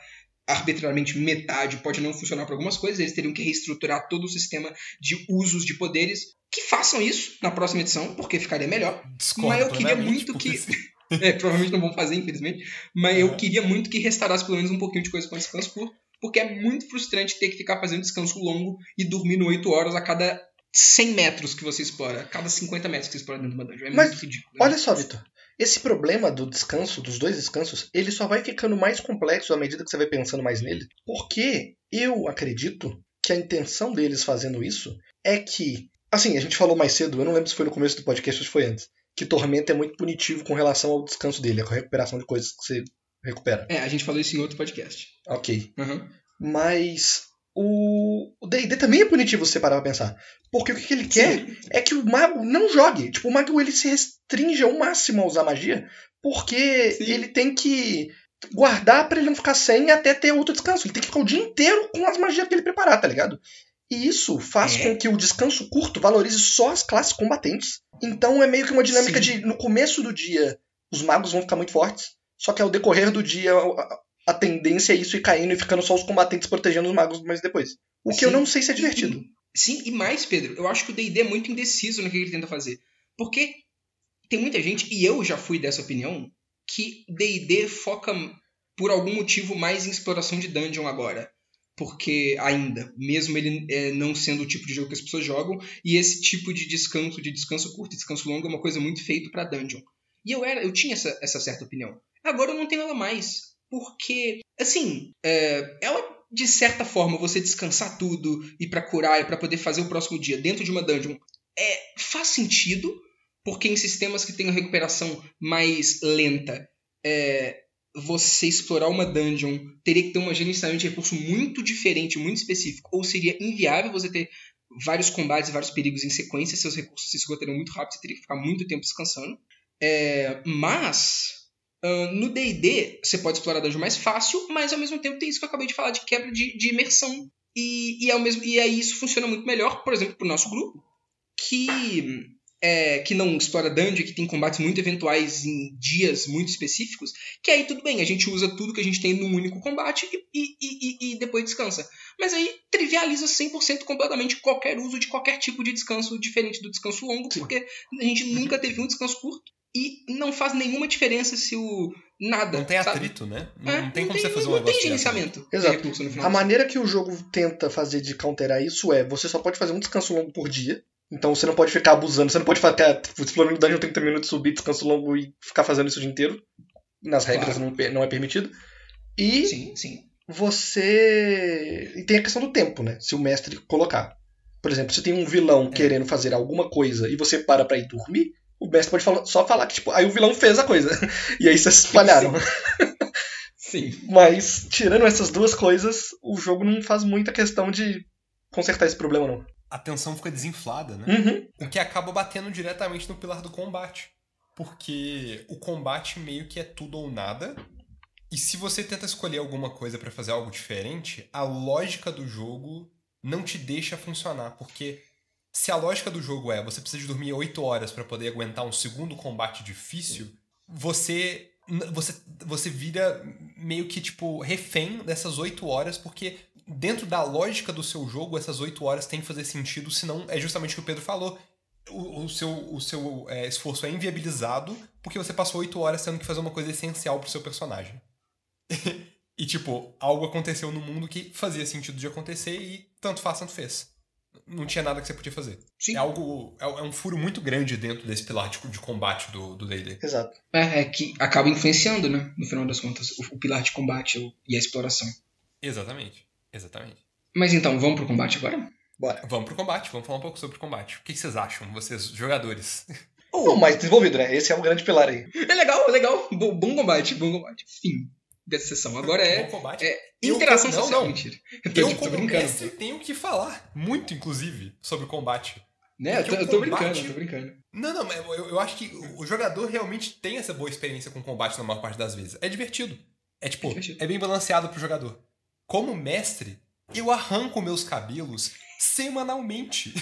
Speaker 2: arbitrariamente metade pode não funcionar para algumas coisas, eles teriam que reestruturar todo o sistema de usos de poderes. Que façam isso na próxima edição, porque ficaria melhor.
Speaker 1: Discordo
Speaker 2: Mas eu queria muito que- É, provavelmente não vão fazer, infelizmente. Mas eu
Speaker 1: Uhum.
Speaker 2: queria muito que restaurasse pelo menos um pouquinho de coisa com descanso curto. Porque é muito frustrante ter que ficar fazendo descanso longo e dormindo 8 horas a cada 100 metros que você explora. A cada 50 metros que você explora dentro de uma dungeon. É
Speaker 3: Mas,
Speaker 2: muito ridículo. né?
Speaker 3: Olha só, Vitor. Esse problema do descanso, dos dois descansos, ele só vai ficando mais complexo à medida que você vai pensando mais nele. Porque eu acredito que a intenção deles fazendo isso é que. Assim, a gente falou mais cedo, eu não lembro se foi no começo do podcast ou se foi antes. Que Tormenta é muito punitivo com relação ao descanso dele, com a recuperação de coisas que você recupera.
Speaker 2: É, a gente falou isso em outro podcast.
Speaker 3: Ok.
Speaker 2: Uhum.
Speaker 3: Mas o o D&D também é punitivo se você parar pra pensar. Porque o que que ele quer é que o mago não jogue. Tipo, o mago ele se restringe ao máximo a usar magia, porque
Speaker 2: Sim.
Speaker 3: ele tem que guardar pra ele não ficar sem até ter outro descanso. Ele tem que ficar o dia inteiro com as magias que ele preparar, tá ligado? E isso faz
Speaker 2: É.
Speaker 3: com que o descanso curto valorize só as classes combatentes. Então é meio que uma dinâmica
Speaker 2: Sim.
Speaker 3: de no começo do dia os magos vão ficar muito fortes, só que ao decorrer do dia a, tendência é isso ir caindo e ficando só os combatentes protegendo os magos mais depois. O que eu
Speaker 2: Sim.
Speaker 3: não sei se é divertido.
Speaker 2: Sim, e mais, Pedro, eu acho que o D&D é muito indeciso no que ele tenta fazer. Porque tem muita gente, e eu já fui dessa opinião, que D&D foca, por algum motivo, mais em exploração de dungeon agora. Porque ainda, mesmo ele é, não sendo o tipo de jogo que as pessoas jogam, e esse tipo de descanso, de descanso curto e descanso longo, é uma coisa muito feita para dungeon. E eu era, eu tinha essa, essa certa opinião. Agora eu não tenho ela mais. Porque, assim, é, ela de certa forma, você descansar tudo, ir para curar e para poder fazer o próximo dia dentro de uma dungeon, é, faz sentido, porque em sistemas que tenham recuperação mais lenta, é, você explorar uma dungeon teria que ter um gerenciamento de recurso muito diferente, muito específico, ou seria inviável você ter vários combates e vários perigos em sequência, seus recursos se esgotariam muito rápido, você teria que ficar muito tempo descansando. É, mas Uh, no D&D, você pode explorar dungeon mais fácil, mas ao mesmo tempo tem isso que eu acabei de falar de quebra de, de imersão. E, e, ao mesmo, e aí isso funciona muito melhor, por exemplo, pro nosso grupo, que, é, que não explora dungeon, que tem combates muito eventuais em dias muito específicos, que aí tudo bem, a gente usa tudo que a gente tem num único combate e, e, e depois descansa. Mas aí trivializa 100% completamente qualquer uso de qualquer tipo de descanso diferente do descanso longo, Sim. porque a gente nunca teve um descanso curto e não faz nenhuma diferença se o. Nada.
Speaker 1: Não tem atrito, sabe? né? Não, é, não tem como tem, você fazer um Não tem
Speaker 2: gerenciamento.
Speaker 3: Exato. A maneira que o jogo tenta fazer de counterar isso é: você só pode fazer um descanso longo por dia. Então você não pode ficar abusando, você não pode ficar tipo, explorando dungeon 30 minutos, subir, descanso longo e ficar fazendo isso o dia inteiro. Nas regras claro. não, não é permitido. E
Speaker 2: sim, sim.
Speaker 3: você. E tem a questão do tempo, né? Se o mestre colocar. Por exemplo, se tem um vilão é. querendo fazer alguma coisa e você para pra ir dormir, o mestre pode falar, só falar que, tipo, aí o vilão fez a coisa. e aí vocês espalharam.
Speaker 2: Sim.
Speaker 3: Sim. Mas, tirando essas duas coisas, o jogo não faz muita questão de consertar esse problema, não.
Speaker 1: A tensão fica desinflada, né?
Speaker 3: Uhum.
Speaker 1: O que acaba batendo diretamente no pilar do combate. Porque o combate meio que é tudo ou nada. E se você tenta escolher alguma coisa para fazer algo diferente, a lógica do jogo não te deixa funcionar. Porque se a lógica do jogo é você precisa de dormir 8 horas para poder aguentar um segundo combate difícil, você você você vira meio que tipo refém dessas 8 horas porque dentro da lógica do seu jogo essas 8 horas tem que fazer sentido, senão é justamente o que o Pedro falou. O, o seu, o seu é, esforço é inviabilizado porque você passou 8 horas tendo que fazer uma coisa essencial pro seu personagem. e, tipo, algo aconteceu no mundo que fazia sentido de acontecer e tanto faz, tanto fez não tinha nada que você podia fazer.
Speaker 2: Sim.
Speaker 1: É algo. É, é um furo muito grande dentro desse pilar de, de combate do DD.
Speaker 3: Exato.
Speaker 2: É, é, que acaba influenciando, né? No final das contas, o, o pilar de combate o, e a exploração.
Speaker 1: Exatamente. Exatamente.
Speaker 2: Mas então, vamos pro combate agora?
Speaker 3: Bora.
Speaker 1: Vamos pro combate, vamos falar um pouco sobre o combate. O que vocês acham, vocês, jogadores?
Speaker 3: O mais desenvolvido, né? Esse é o grande pilar aí.
Speaker 2: É legal, é legal. Bom, bom combate, bom combate. Fim dessa sessão. Agora é, é interação
Speaker 1: eu,
Speaker 2: social.
Speaker 1: Não, mentira. Eu, eu como brincando, mestre, tenho que falar muito, inclusive, sobre o combate.
Speaker 2: Né? Eu tô, eu tô combate... brincando, eu tô brincando.
Speaker 1: Não, não, eu, eu acho que o jogador realmente tem essa boa experiência com o combate na maior parte das vezes. É divertido. É tipo, é, divertido. é bem balanceado pro jogador. Como mestre, eu arranco meus cabelos semanalmente.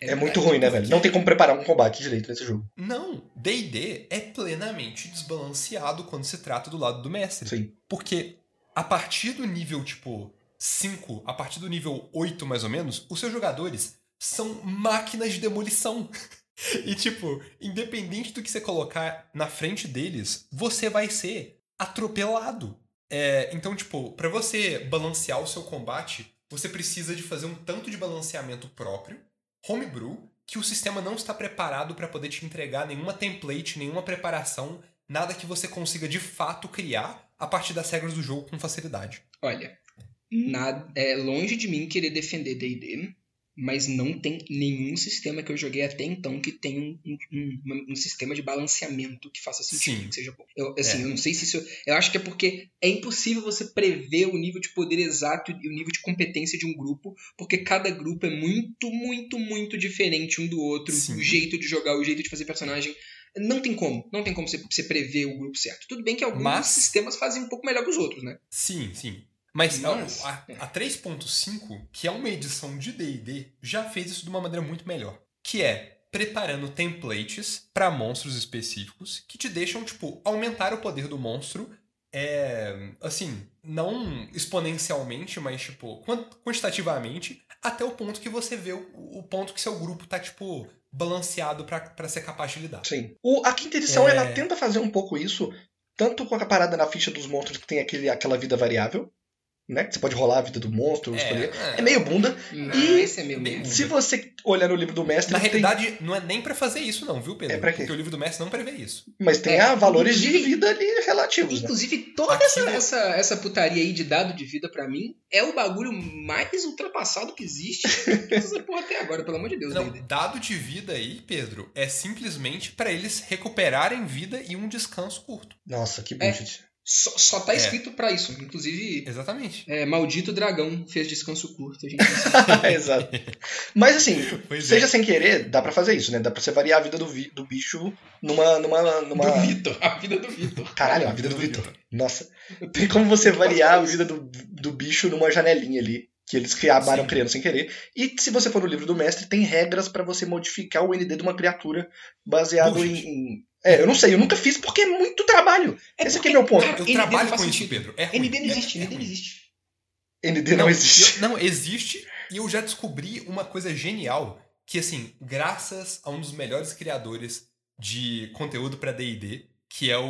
Speaker 3: É, é muito ruim, né, velho? Não tem como preparar um combate direito nesse jogo.
Speaker 1: Não, D&D é plenamente desbalanceado quando se trata do lado do mestre.
Speaker 3: Sim.
Speaker 1: Porque a partir do nível, tipo, 5, a partir do nível 8, mais ou menos, os seus jogadores são máquinas de demolição. e, tipo, independente do que você colocar na frente deles, você vai ser atropelado. É, então, tipo, para você balancear o seu combate, você precisa de fazer um tanto de balanceamento próprio, homebrew, que o sistema não está preparado para poder te entregar nenhuma template, nenhuma preparação, nada que você consiga de fato criar a partir das regras do jogo com facilidade.
Speaker 2: Olha, nada, é longe de mim querer defender D&D, mas não tem nenhum sistema que eu joguei até então que tenha um, um, um, um sistema de balanceamento que faça sentido, Sim. que seja bom. Eu, assim, é. eu não sei se isso. Eu acho que é porque é impossível você prever o nível de poder exato e o nível de competência de um grupo, porque cada grupo é muito, muito, muito diferente um do outro, Sim. o jeito de jogar, o jeito de fazer personagem. Não tem como, não tem como você, você prever o grupo certo. Tudo bem que alguns Mas... sistemas fazem um pouco melhor que os outros, né?
Speaker 1: Sim, sim. Mas Nossa. a, a 3.5, que é uma edição de D&D, já fez isso de uma maneira muito melhor. Que é preparando templates para monstros específicos que te deixam, tipo, aumentar o poder do monstro é, assim, não exponencialmente, mas, tipo, quan- quantitativamente, até o ponto que você vê o, o ponto que seu grupo tá, tipo, balanceado pra, pra ser capaz de lidar.
Speaker 3: Sim. O, a quinta edição,
Speaker 1: É.
Speaker 3: ela tenta fazer um pouco isso, tanto com a parada na ficha dos monstros que tem aquele, aquela vida variável, né? Que você pode rolar a vida do monstro, escolher.
Speaker 1: é,
Speaker 3: É meio bunda.
Speaker 2: Não,
Speaker 3: E-
Speaker 2: esse é meio merda.
Speaker 3: Se você olhar no livro do mestre,
Speaker 1: Na
Speaker 3: tem-
Speaker 1: realidade, não é nem pra fazer isso, não, viu, Pedro?
Speaker 3: É pra quê?
Speaker 1: Porque o livro do mestre não prevê isso.
Speaker 3: mas tem
Speaker 2: É,
Speaker 3: valores de vida ali relativos, né?
Speaker 2: Inclusive, toda essa, essa, essa putaria aí de dado de vida pra mim é o bagulho mais ultrapassado que existe. essa porra até agora, pelo amor de Deus.
Speaker 1: Não, dado de vida aí, Pedro, é simplesmente pra eles recuperarem vida e um descanso curto.
Speaker 3: Nossa, que
Speaker 2: É.
Speaker 3: bullshit.
Speaker 2: Só, só tá
Speaker 1: É.
Speaker 2: escrito pra isso. Inclusive,
Speaker 1: Exatamente.
Speaker 2: é, maldito dragão fez descanso curto. A gente não sabe.
Speaker 3: Exato. Mas assim,
Speaker 1: Pois
Speaker 3: seja
Speaker 1: é.
Speaker 3: sem querer, dá pra fazer isso, né? Dá pra você variar a vida do, vi- do bicho numa. numa, numa...
Speaker 2: Do Vitor, a vida do Vitor.
Speaker 3: Caralho, a vida do Vitor. Nossa. Tem como você variar a vida do, do bicho numa janelinha ali. Que eles acabaram
Speaker 1: Sim.
Speaker 3: criando sem querer. E se você for no livro do mestre, tem regras pra você modificar o ND de uma criatura baseado em, É, eu não sei, eu nunca fiz porque é muito trabalho. Esse aqui é meu ponto.
Speaker 2: cara,
Speaker 1: Eu
Speaker 2: ND
Speaker 1: trabalho
Speaker 2: não
Speaker 1: com isso. Pedro. É ruim.
Speaker 2: ND não
Speaker 1: É-
Speaker 2: existe,
Speaker 1: é
Speaker 2: ND não existe.
Speaker 3: ND não, existe.
Speaker 1: eu- não, existe. E eu já descobri uma coisa genial. Que, assim, graças a um dos melhores criadores de conteúdo pra D&D, que é o,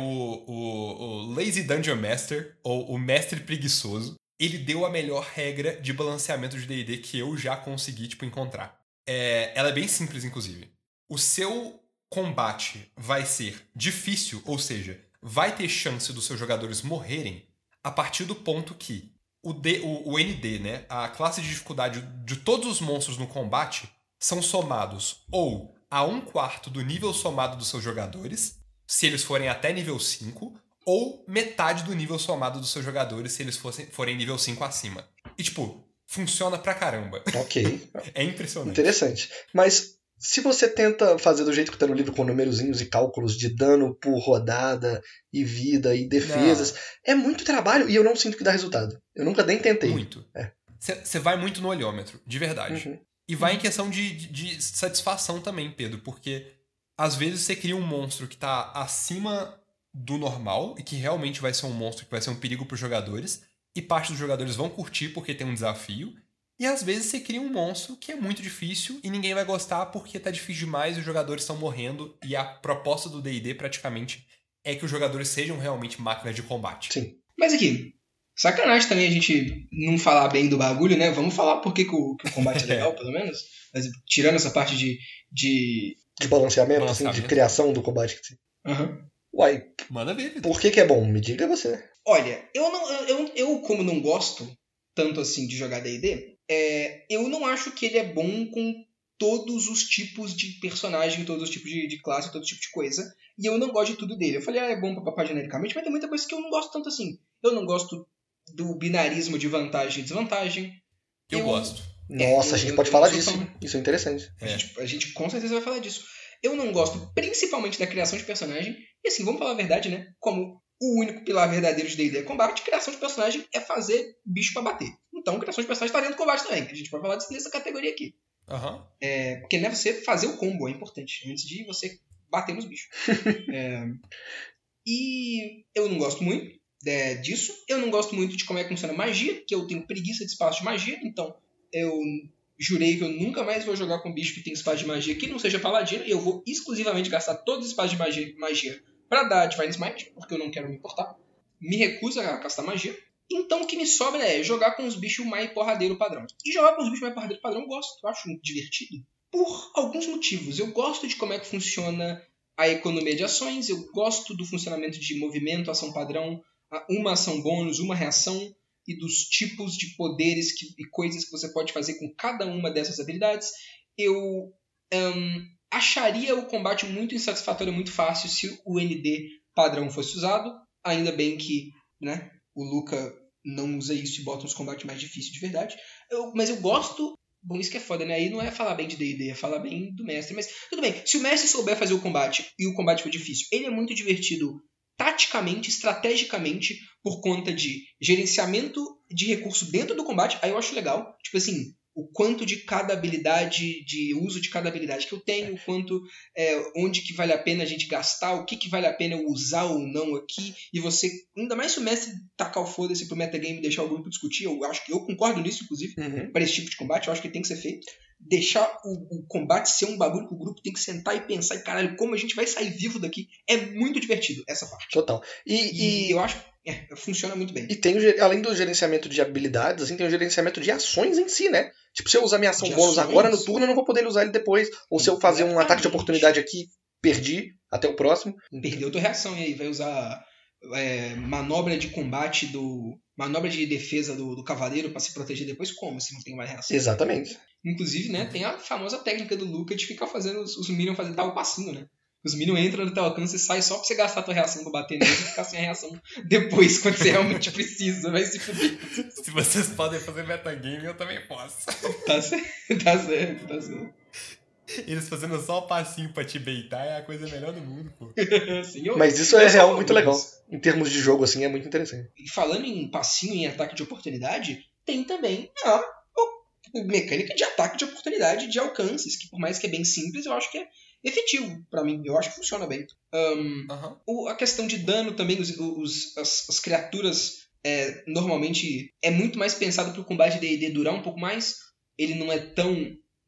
Speaker 1: o, o Lazy Dungeon Master, ou o Mestre Preguiçoso, ele deu a melhor regra de balanceamento de D&D que eu já consegui, tipo, encontrar. É, ela é bem simples, inclusive. O seu combate vai ser difícil, ou seja, vai ter chance dos seus jogadores morrerem a partir do ponto que o, D, o, o ND, né, a classe de dificuldade de todos os monstros no combate, são somados ou a um quarto do nível somado dos seus jogadores, se eles forem até nível 5, ou metade do nível somado dos seus jogadores, se eles fossem, forem nível 5 acima. E, tipo, funciona pra caramba.
Speaker 3: Ok.
Speaker 1: É impressionante.
Speaker 3: Interessante. Mas se você tenta fazer do jeito que tá no livro, com numerozinhos e cálculos de dano por rodada, e vida, e defesas, é muito trabalho e eu não sinto que dá resultado. Eu nunca nem tentei.
Speaker 1: Muito.
Speaker 3: É.
Speaker 1: Você vai muito no olhômetro, de verdade.
Speaker 3: Uhum.
Speaker 1: E vai em questão de, de, de satisfação também, Pedro, porque às vezes você cria um monstro que tá acima do normal e que realmente vai ser um monstro que vai ser um perigo pros jogadores, e parte dos jogadores vão curtir porque tem um desafio. E às vezes você cria um monstro que é muito difícil e ninguém vai gostar porque tá difícil demais e os jogadores estão morrendo. E a proposta do DD praticamente é que os jogadores sejam realmente máquinas de combate.
Speaker 3: Sim.
Speaker 2: Mas aqui, sacanagem também a gente não falar bem do bagulho, né? Vamos falar por que, que, o, que o combate é legal, pelo menos. Mas, tirando essa parte de. de...
Speaker 3: De balanceamento, assim, de
Speaker 1: Balanceamento.
Speaker 3: criação do combate.
Speaker 2: Aham.
Speaker 3: Uai,
Speaker 1: Manda ver,
Speaker 3: por que, que é bom? Me diga você.
Speaker 2: Olha, eu não. Eu, eu, como não gosto tanto assim de jogar DD, é, eu não acho que ele é bom com todos os tipos de personagem, todos os tipos de, de classe, todo tipo de coisa. E eu não gosto de tudo dele. Eu falei, ah, é bom pra papar genericamente, mas tem muita coisa que eu não gosto tanto assim. Eu não gosto do binarismo de vantagem e desvantagem.
Speaker 1: Eu,
Speaker 2: eu-
Speaker 1: gosto.
Speaker 2: É,
Speaker 3: Nossa,
Speaker 2: eu-
Speaker 3: a gente
Speaker 2: eu-
Speaker 3: pode
Speaker 2: eu
Speaker 3: falar disso. hein? Isso é interessante.
Speaker 2: A,
Speaker 1: É.
Speaker 2: gente, a gente com certeza vai falar disso. Eu não gosto principalmente da criação de personagem. E assim, vamos falar a verdade, né? Como o único pilar verdadeiro de D&D é combate, criação de personagem é fazer bicho pra bater. Então, criação de personagem tá dentro do combate também. A gente pode falar disso nessa categoria aqui.
Speaker 1: Aham.
Speaker 2: É, porque né, você fazer o combo é importante, antes de você bater nos bichos. É, e eu não gosto muito é, disso. Eu não gosto muito de como é que funciona magia, que eu tenho preguiça de espaço de magia, então eu jurei que eu nunca mais vou jogar com bicho que tem espaço de magia que não seja paladino, e eu vou exclusivamente gastar todos os espaços de magia, magia para dar Divine Smite, porque eu não quero me importar. Me recuso a castar magia. Então o que me sobra é jogar com os bichos mais porradeiro padrão. E jogar com os bichos mais porradeiro padrão eu gosto, eu acho divertido. Por alguns motivos. Eu gosto de como é que funciona a economia de ações, eu gosto do funcionamento de movimento, ação padrão, uma ação bônus, uma reação, e dos tipos de poderes que- e coisas que você pode fazer com cada uma dessas habilidades. Eu ahn, acharia o combate muito insatisfatório, muito fácil se o ND padrão fosse usado. Ainda bem que né, o Luca não usa isso e bota uns combates mais difíceis de verdade. Eu- mas eu gosto. Bom, isso que é foda, né? Aí não é falar bem de DD, é falar bem do mestre. Mas tudo bem, se o mestre souber fazer o combate e o combate for difícil, ele é muito divertido taticamente, estrategicamente, por conta de gerenciamento de recurso dentro do combate. Aí eu acho legal. Tipo assim, o quanto de cada habilidade, de uso de cada habilidade que eu tenho, o quanto, é, onde que vale a pena a gente gastar, o que que vale a pena eu usar ou não aqui, e você, ainda mais se o mestre tacar o foda-se pro metagame e deixar o grupo discutir, eu acho que eu concordo nisso, inclusive,
Speaker 3: Uhum.
Speaker 2: para esse tipo de combate, eu acho que tem que ser feito. Deixar o, o combate ser um bagulho que o grupo tem que sentar e pensar, e caralho, como a gente vai sair vivo daqui. É muito divertido essa parte.
Speaker 3: Total.
Speaker 2: E,
Speaker 3: E, e,
Speaker 2: eu acho é, funciona muito bem.
Speaker 3: e tem, o além do gerenciamento de habilidades, assim, tem o gerenciamento de ações em si, né? Tipo, se eu usar minha ação
Speaker 2: De
Speaker 3: bônus
Speaker 2: ações?
Speaker 3: agora no turno, eu não vou poder usar ele depois. Ou se eu fazer um ataque de oportunidade aqui, perdi até o próximo.
Speaker 2: Perdeu tua reação e aí vai usar é, manobra de combate do. manobra de defesa do, do cavaleiro pra se proteger depois, como se não tem mais reação?
Speaker 3: Exatamente.
Speaker 2: Inclusive, né, tem a famosa técnica do Luca de ficar fazendo os, os minions fazer dar o passinho, né? Os minions entram no teu alcance e saem só pra você gastar a tua reação pra bater neles e ficar sem a reação depois, quando você realmente precisa. Vai se fuder.
Speaker 1: Se vocês podem fazer metagame, eu também posso.
Speaker 2: Tá certo, tá certo, tá certo.
Speaker 1: Eles fazendo só o passinho pra te beitar é a coisa melhor do mundo, pô.
Speaker 2: Assim, eu-
Speaker 3: Mas isso é real muito legal.
Speaker 2: isso.
Speaker 3: Em termos de jogo, assim, é muito interessante.
Speaker 2: E falando em passinho em ataque de oportunidade, tem também a, a mecânica de ataque de oportunidade de alcances, que por mais que é bem simples, eu acho que é efetivo pra mim. Eu acho que funciona bem. Ahn,
Speaker 1: Aham.
Speaker 2: o- a questão de dano também, os, os- as, as criaturas é, normalmente é muito mais pensado pro combate D&D durar um pouco mais. Ele não é tão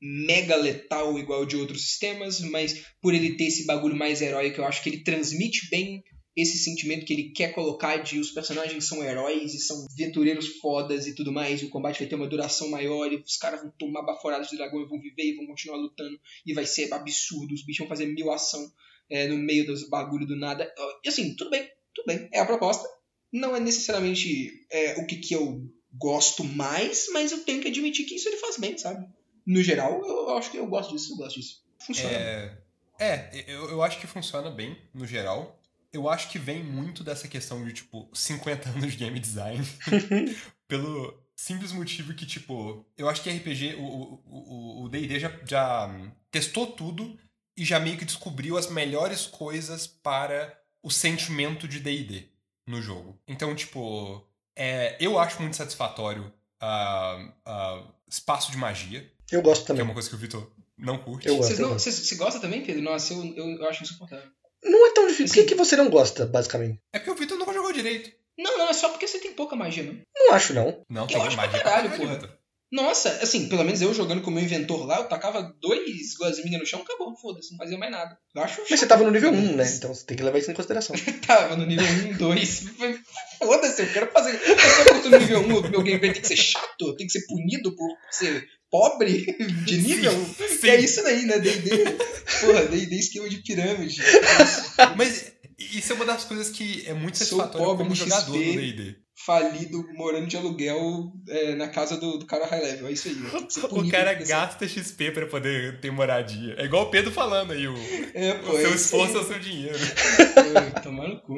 Speaker 2: mega letal igual de outros sistemas, mas por ele ter esse bagulho mais heróico, eu acho que ele transmite bem esse sentimento que ele quer colocar de os personagens são heróis e são aventureiros fodas e tudo mais, e o combate vai ter uma duração maior, e os caras vão tomar baforadas de dragão e vão viver e vão continuar lutando, e vai ser absurdo, os bichos vão fazer mil ação é, no meio dos bagulho do nada. E assim, tudo bem, tudo bem, é a proposta. Não é necessariamente é, o que, que eu gosto mais, mas eu tenho que admitir que isso ele faz bem, sabe? No geral, eu acho que eu gosto disso, eu gosto disso. Funciona.
Speaker 1: É, é eu, eu acho que funciona bem, no geral. Eu acho que vem muito dessa questão de, tipo, 50 anos de game design. pelo simples motivo que, tipo, eu acho que RPG, o- o o- o D&D já, já hum, testou tudo e já meio que descobriu as melhores coisas para o sentimento de D&D no jogo. Então, tipo, é, eu acho muito satisfatório ah, ah, espaço de magia,
Speaker 3: Eu gosto
Speaker 1: que é
Speaker 3: também.
Speaker 1: uma coisa que o Vitor não curte.
Speaker 3: Eu gosto.
Speaker 2: Vocês não- Você você gosta também, Pedro? Nossa, eu, eu, eu acho insuportável.
Speaker 3: Não é tão difícil. Por
Speaker 2: Assim-
Speaker 3: que, que você não gosta, basicamente?
Speaker 1: É porque o Vitor nunca jogou direito.
Speaker 2: Não, não, é só porque você tem pouca magia, não.
Speaker 3: Não acho, não.
Speaker 1: Não,
Speaker 2: Eu
Speaker 1: tem
Speaker 2: acho
Speaker 1: magia
Speaker 2: caralho, porra. Nossa, assim, pelo menos eu jogando com o meu inventor lá, eu tacava dois gosminhas no chão, acabou, foda-se, não fazia mais nada. Eu acho
Speaker 3: Mas você tava no nível 1, né? Então você tem que levar isso em consideração.
Speaker 2: Tava no nível 1, 2. Foda-se, eu quero fazer. Eu só boto no nível 1, o meu gameplay tem que ser chato, tem que ser punido por ser pobre de nível.
Speaker 1: Sim.
Speaker 2: É isso daí, né? DD. Porra, DD esquema de pirâmide.
Speaker 1: Mas isso é uma das coisas que é muito satisfatório como
Speaker 2: no
Speaker 1: jogador
Speaker 2: XP.
Speaker 1: do D&D.
Speaker 2: Falido, morando de aluguel é, na casa do, do cara high level. É isso aí.
Speaker 1: O cara gasta XP pra poder ter moradia. É igual o Pedro falando aí, o,
Speaker 2: É, pô,
Speaker 1: o seu
Speaker 2: é isso
Speaker 1: esforço é o seu dinheiro.
Speaker 2: Tomar no cu.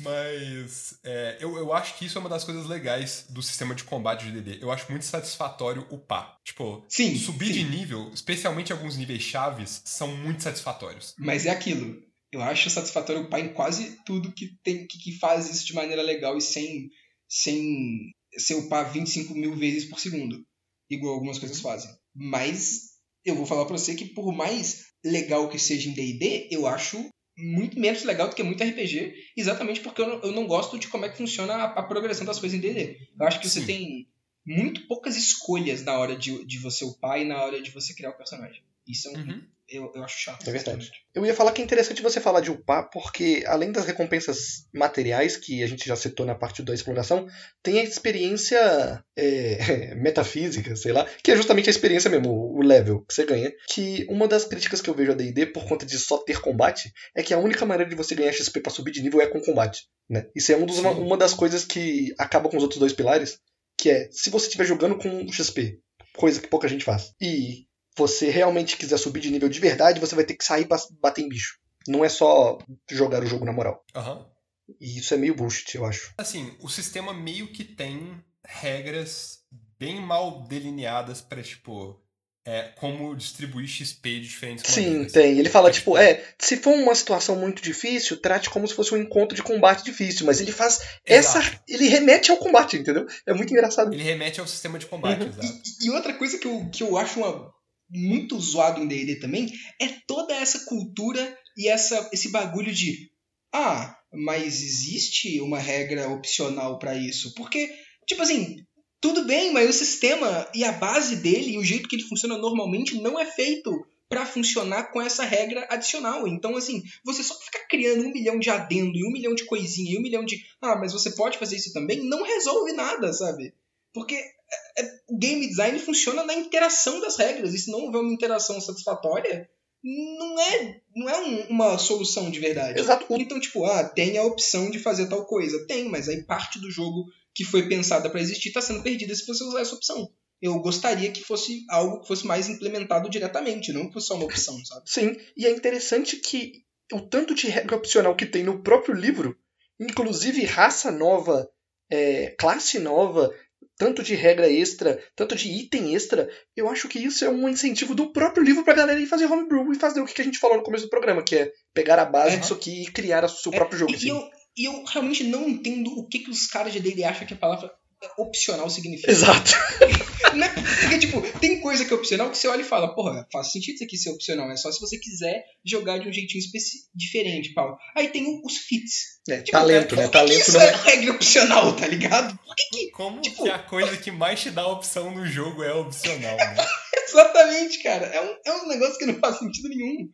Speaker 1: Mas é, eu, eu acho que isso é uma das coisas legais do sistema de combate de DD. Eu acho muito satisfatório upar. Tipo,
Speaker 2: Sim.
Speaker 1: subir
Speaker 2: sim.
Speaker 1: de nível, especialmente alguns níveis chaves, são muito satisfatórios.
Speaker 2: Mas é aquilo. Eu acho satisfatório upar em quase tudo que tem que, que faz isso de maneira legal e sem, sem ser upar 25 mil vezes por segundo. Igual algumas coisas fazem. Mas eu vou falar pra você que por mais legal que seja em D&D, eu acho muito menos legal do que muito RPG, exatamente porque eu não, eu não gosto de como é que funciona a, a progressão das coisas em D&D. Eu acho que você
Speaker 1: Sim.
Speaker 2: tem muito poucas escolhas na hora de, de você upar e na hora de você criar o personagem. Isso é um,
Speaker 1: Uhum.
Speaker 2: Eu, eu acho chato.
Speaker 3: É verdade. Eu ia falar que é interessante você falar de upar, porque além das recompensas materiais, que a gente já citou na parte da exploração, tem a experiência é, metafísica, sei lá, que é justamente a experiência mesmo, o level que você ganha. Que uma das críticas que eu vejo a D&D, por conta de só ter combate, é que a única maneira de você ganhar XP pra subir de nível é com combate. Né? Isso é um dos- uma, uma das coisas que acaba com os outros dois pilares, que é, se você estiver jogando com XP, coisa que pouca gente faz, e você realmente quiser subir de nível de verdade, você vai ter que sair pra bater em bicho. Não é só jogar o jogo na moral.
Speaker 1: Aham.
Speaker 3: E isso é meio bullshit, eu acho.
Speaker 1: Assim, o sistema meio que tem regras bem mal delineadas pra, tipo, é, como distribuir XP de diferentes
Speaker 3: Sim,
Speaker 1: maneiras.
Speaker 3: tem. Ele fala,
Speaker 1: É,
Speaker 3: tipo, é, se for uma situação muito difícil, trate como se fosse um encontro de combate difícil. Mas ele faz essa.
Speaker 1: Exato.
Speaker 3: Ele remete ao combate, entendeu? É muito engraçado.
Speaker 1: Ele remete ao sistema de combate,
Speaker 3: Uhum.
Speaker 1: exato.
Speaker 2: E outra coisa que eu, que eu acho uma- muito zoado em D&D também é toda essa cultura e essa, esse bagulho de ah, mas existe uma regra opcional pra isso. Porque, tipo assim, tudo bem, mas o sistema e a base dele e o jeito que ele funciona normalmente não é feito pra funcionar com essa regra adicional. Então, assim, você só ficar criando um milhão de adendo e um milhão de coisinha e um milhão de ah, mas você pode fazer isso também, não resolve nada, sabe? Porque game design funciona na interação das regras, e se não houver uma interação satisfatória, não é, não é um- uma solução de verdade.
Speaker 3: Exato.
Speaker 2: Então, tipo, ah, tem a opção de fazer tal coisa. Tem, mas aí parte do jogo que foi pensada pra existir tá sendo perdida se você usar essa opção. Eu gostaria que fosse algo que fosse mais implementado diretamente, não que fosse só uma opção, sabe?
Speaker 3: Sim, e é interessante que o tanto de regra opcional que tem no próprio livro, inclusive raça nova, é, classe nova, tanto de regra extra, tanto de item extra, eu acho que isso é um incentivo do próprio livro pra galera ir fazer homebrew e fazer o que a gente falou no começo do programa, que é pegar a base
Speaker 2: Uhum.
Speaker 3: disso aqui e criar o seu próprio jogo.
Speaker 2: E,
Speaker 3: assim.
Speaker 2: eu, e eu realmente não entendo o que, que os caras de D&D acham que a palavra opcional significa.
Speaker 3: Exato.
Speaker 2: Né? Porque, tipo, tem coisa que é opcional que você olha e fala, porra, faz sentido isso aqui ser opcional, é só se você quiser jogar de um jeitinho diferente, pau. Aí tem os fits.
Speaker 3: É,
Speaker 2: Tipo,
Speaker 3: talento,
Speaker 2: cara,
Speaker 3: né? Talento
Speaker 2: isso
Speaker 3: não
Speaker 2: é
Speaker 3: é.
Speaker 2: regra opcional, tá ligado? Por que que...
Speaker 1: Como
Speaker 2: Tipo-
Speaker 1: que a coisa que mais te dá opção no jogo é opcional, né?
Speaker 2: Exatamente, cara. É um, é um negócio que não faz sentido nenhum.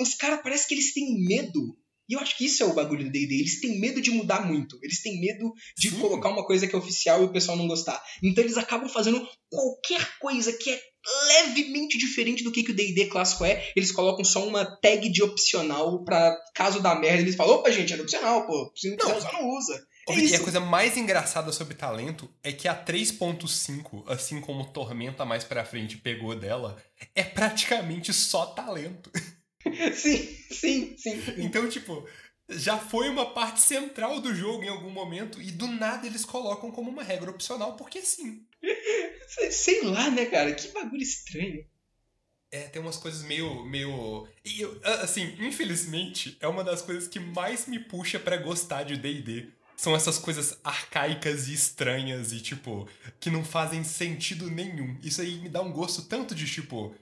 Speaker 2: Os caras parece que eles têm medo. E eu acho que isso é o bagulho do D&D. Eles têm medo de mudar muito. Eles têm medo de
Speaker 1: Sim.
Speaker 2: colocar uma coisa que é oficial e o pessoal não gostar. Então eles acabam fazendo qualquer coisa que é levemente diferente do que, que o D&D clássico é. Eles colocam só uma tag de opcional pra caso da merda eles falam, opa gente, é opcional, pô. Se não quiser
Speaker 1: Não.
Speaker 2: usar, não usa. É isso.
Speaker 1: a coisa mais engraçada sobre talento é que a 3.5, assim como Tormenta mais pra frente pegou dela, é praticamente só talento.
Speaker 2: Sim, sim, sim.
Speaker 1: Então, tipo, já foi uma parte central do jogo em algum momento e do nada eles colocam como uma regra opcional, porque sim.
Speaker 2: Sei- lá, né, cara? Que bagulho estranho.
Speaker 1: É, tem umas coisas meio. meio. Eu, assim, infelizmente, é uma das coisas que mais me puxa pra gostar de DD. São essas coisas arcaicas e estranhas e, tipo, que não fazem sentido nenhum. Isso aí me dá um gosto tanto de, tipo.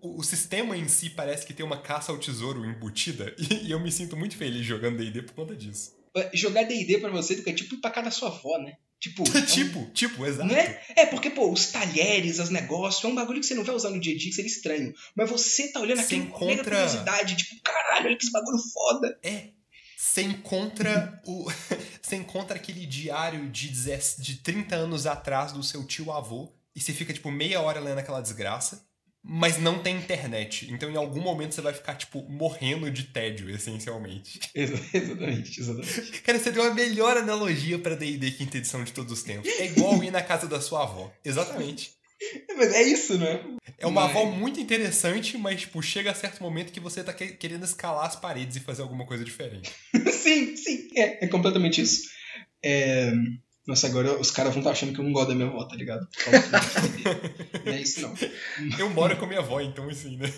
Speaker 1: O, o sistema em si parece que tem uma caça ao tesouro embutida. E, e eu me sinto muito feliz jogando DD por conta disso.
Speaker 2: Jogar D&D pra você é tipo ir pra casa da sua avó, né? Tipo, é um-
Speaker 1: tipo, tipo, exato.
Speaker 2: Né? É, porque, pô, os talheres, os negócios, é um bagulho que você não vai usar no dia a dia, que seria estranho. Mas você tá olhando aquilo com mega
Speaker 1: encontra-
Speaker 2: curiosidade, tipo, caralho, olha que esse bagulho foda.
Speaker 1: É. Você encontra o. Você encontra aquele diário de, 10 de 30 anos atrás do seu tio avô e você fica, tipo, meia hora lendo aquela desgraça, mas não tem internet. Então, em algum momento, você vai ficar, tipo, morrendo de tédio, essencialmente.
Speaker 2: exatamente, exatamente.
Speaker 1: Cara, você deu a melhor analogia pra DD quinta edição de todos os tempos. É igual ir na casa da sua avó. Exatamente.
Speaker 2: Mas é isso, né?
Speaker 1: É uma
Speaker 2: Mas-
Speaker 1: avó muito interessante, mas, tipo, chega a certo momento que você tá que- querendo escalar as paredes e fazer alguma coisa diferente.
Speaker 2: sim, sim, é, é completamente isso. É... Nossa, agora os caras vão estar achando que eu não gosto da minha avó, tá ligado? Não é isso, não.
Speaker 1: Eu moro com a minha avó, então, assim, né?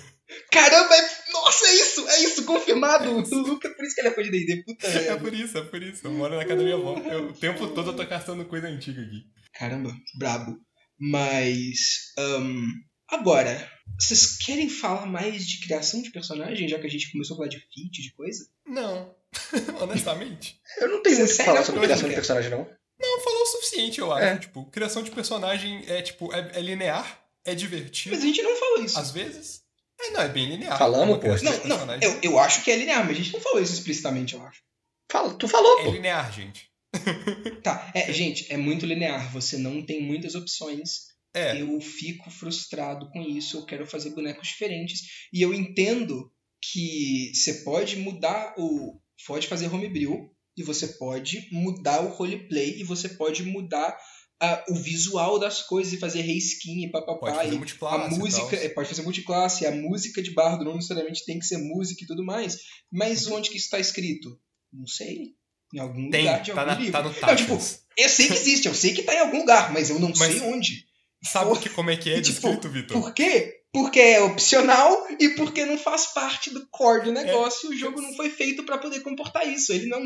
Speaker 2: Caramba, é... nossa, é isso, é isso, confirmado. O Luca, por isso que ele é fã de D&D, puta
Speaker 1: É
Speaker 2: merda.
Speaker 1: por isso, é por isso. Eu moro na casa da minha avó. Eu- o tempo todo eu tô caçando coisa antiga aqui.
Speaker 2: Caramba, brabo. Mas. ahn, agora, vocês querem falar mais de criação de personagem, já que a gente começou a falar de feat, de coisa?
Speaker 1: Não. Honestamente.
Speaker 3: Eu não tenho muito o que falar
Speaker 2: não,
Speaker 3: sobre criação de personagem, não.
Speaker 1: Não, falou o suficiente, eu acho.
Speaker 3: É.
Speaker 1: Tipo, criação de personagem é, tipo, é, é linear, é divertido.
Speaker 2: Mas a gente não falou isso.
Speaker 1: Às vezes. É, não, é bem linear.
Speaker 3: Falamos, pô.
Speaker 2: Não, não,
Speaker 1: personagem.
Speaker 2: eu, eu acho que é linear, mas a gente não falou isso explicitamente, eu acho.
Speaker 3: Fala, tu falou,
Speaker 1: É
Speaker 3: pô.
Speaker 1: linear, gente.
Speaker 2: Tá, é, gente, é muito linear. Você não tem muitas opções.
Speaker 1: É.
Speaker 2: Eu fico frustrado com isso. Eu quero fazer bonecos diferentes. E eu entendo que você pode mudar o. Pode fazer homebrew. E você pode mudar o roleplay. E você pode mudar ah, o visual das coisas e fazer reskin e
Speaker 1: Pode
Speaker 2: papapá.
Speaker 1: fazer
Speaker 2: E
Speaker 1: multiclasse.
Speaker 2: a música,
Speaker 1: e
Speaker 2: é, pode fazer multiclasse, a música de bardo não necessariamente tem que ser música e tudo mais. Mas onde que isso está escrito? Não sei. Em algum
Speaker 1: Tem,
Speaker 2: lugar de
Speaker 1: tá,
Speaker 2: algum
Speaker 1: na,
Speaker 2: livro.
Speaker 1: tá no
Speaker 2: Não, tipo, eu sei que existe, eu sei que tá em algum lugar, mas eu não
Speaker 1: Mas-
Speaker 2: sei onde.
Speaker 1: Sabe que, como é que é
Speaker 2: E, tipo,
Speaker 1: descrito, Vitor?
Speaker 2: Por quê? porque é opcional e porque não faz parte do core do negócio. É. O jogo não foi feito para poder comportar isso. Ele não.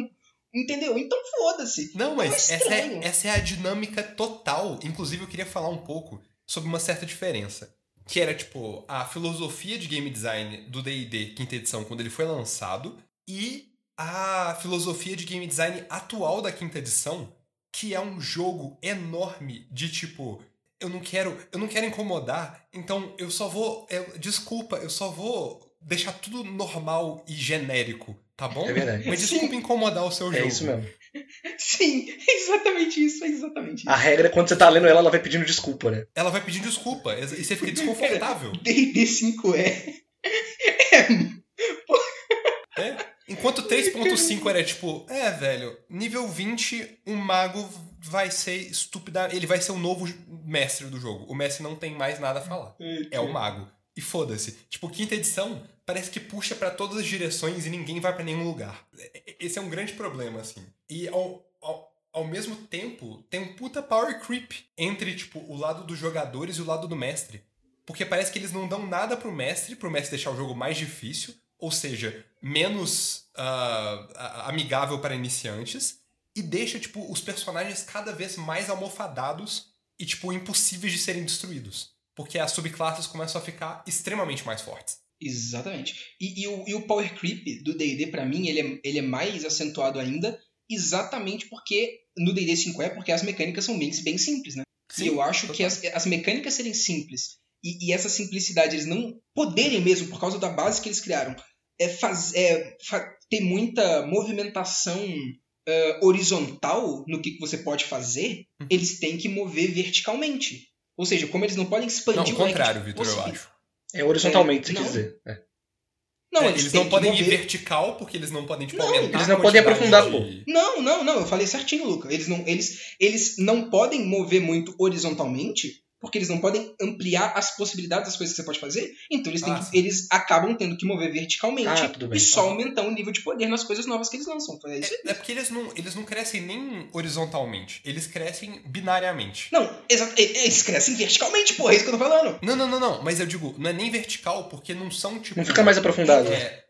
Speaker 2: Entendeu? Então foda-se.
Speaker 1: Não,
Speaker 2: Então
Speaker 1: mas
Speaker 2: é
Speaker 1: essa, é, essa é a dinâmica total. Inclusive, eu queria falar um pouco sobre uma certa diferença. Que era, tipo, a filosofia de game design do D&D quinta edição, quando ele foi lançado, e a filosofia de game design atual da quinta edição, que é um jogo enorme de, tipo, eu não quero, eu não quero incomodar, então eu só vou, eu- desculpa, eu só vou deixar tudo normal e genérico, tá bom?
Speaker 3: É verdade.
Speaker 1: Mas
Speaker 2: Sim.
Speaker 1: desculpa incomodar o seu
Speaker 3: É
Speaker 1: jogo.
Speaker 3: isso mesmo.
Speaker 2: Sim, é exatamente isso, é exatamente isso.
Speaker 3: A regra é quando você tá lendo ela, ela vai pedindo desculpa, né?
Speaker 1: Ela vai pedir desculpa e você fica desconfortável.
Speaker 2: D&D 5E.
Speaker 1: É. Enquanto 3.5 era tipo, é, velho, nível 20, um mago vai ser estúpida. Ele vai ser o novo mestre do jogo. O mestre não tem mais nada a falar. É o mago. E foda-se. Tipo, quinta edição parece que puxa pra todas as direções e ninguém vai pra nenhum lugar. E- Esse é um grande problema, assim. E ao, ao, ao mesmo tempo, tem um puta power creep entre, tipo, o lado dos jogadores e o lado do mestre. Porque parece que eles não dão nada pro mestre, pro mestre deixar o jogo mais difícil, ou seja, menos a- amigável para iniciantes, e deixa, tipo, os personagens cada vez mais almofadados e, tipo, impossíveis de serem destruídos. Porque as subclasses começam a ficar extremamente mais fortes.
Speaker 2: Exatamente. E, e o, e o power creep do D&D, pra mim, ele é, ele é mais acentuado ainda, exatamente porque no D&D 5e, porque as mecânicas são bem, bem simples, né? e eu acho que as, as mecânicas serem simples e, e essa simplicidade eles não poderem mesmo, por causa da base que eles criaram, é, faz, é fa- ter muita movimentação eh, horizontal no que que você pode fazer,
Speaker 1: Uhum.
Speaker 2: eles têm que mover verticalmente. Ou seja, como eles não podem
Speaker 1: Não,
Speaker 2: expandir
Speaker 1: o
Speaker 2: leque de
Speaker 1: contrário, Vitor, eu acho.
Speaker 3: É horizontalmente,
Speaker 2: É,
Speaker 3: quer dizer. É.
Speaker 2: Não,
Speaker 1: É,
Speaker 2: eles,
Speaker 1: eles não podem ir vertical, porque eles não podem, tipo,
Speaker 2: Não,
Speaker 1: aumentar
Speaker 3: eles não podem aprofundar,
Speaker 1: de-
Speaker 2: Não, não, não, eu falei certinho, Luca. Eles não, eles, eles não podem mover muito horizontalmente, porque eles não podem ampliar as possibilidades das coisas que você pode fazer. Então eles, têm
Speaker 1: Ah,
Speaker 2: que- eles acabam tendo que mover verticalmente
Speaker 3: Ah, bem.
Speaker 2: e só aumentar o nível de poder nas coisas novas que eles lançam. É.
Speaker 1: É, é porque eles não, eles não crescem nem horizontalmente, eles crescem binariamente.
Speaker 2: Não, eles crescem verticalmente, porra, é isso que eu tô falando.
Speaker 1: Não, não, não, não, mas eu digo, não é nem vertical, porque não são, tipo...
Speaker 3: Não fica mais aprofundado.
Speaker 1: É,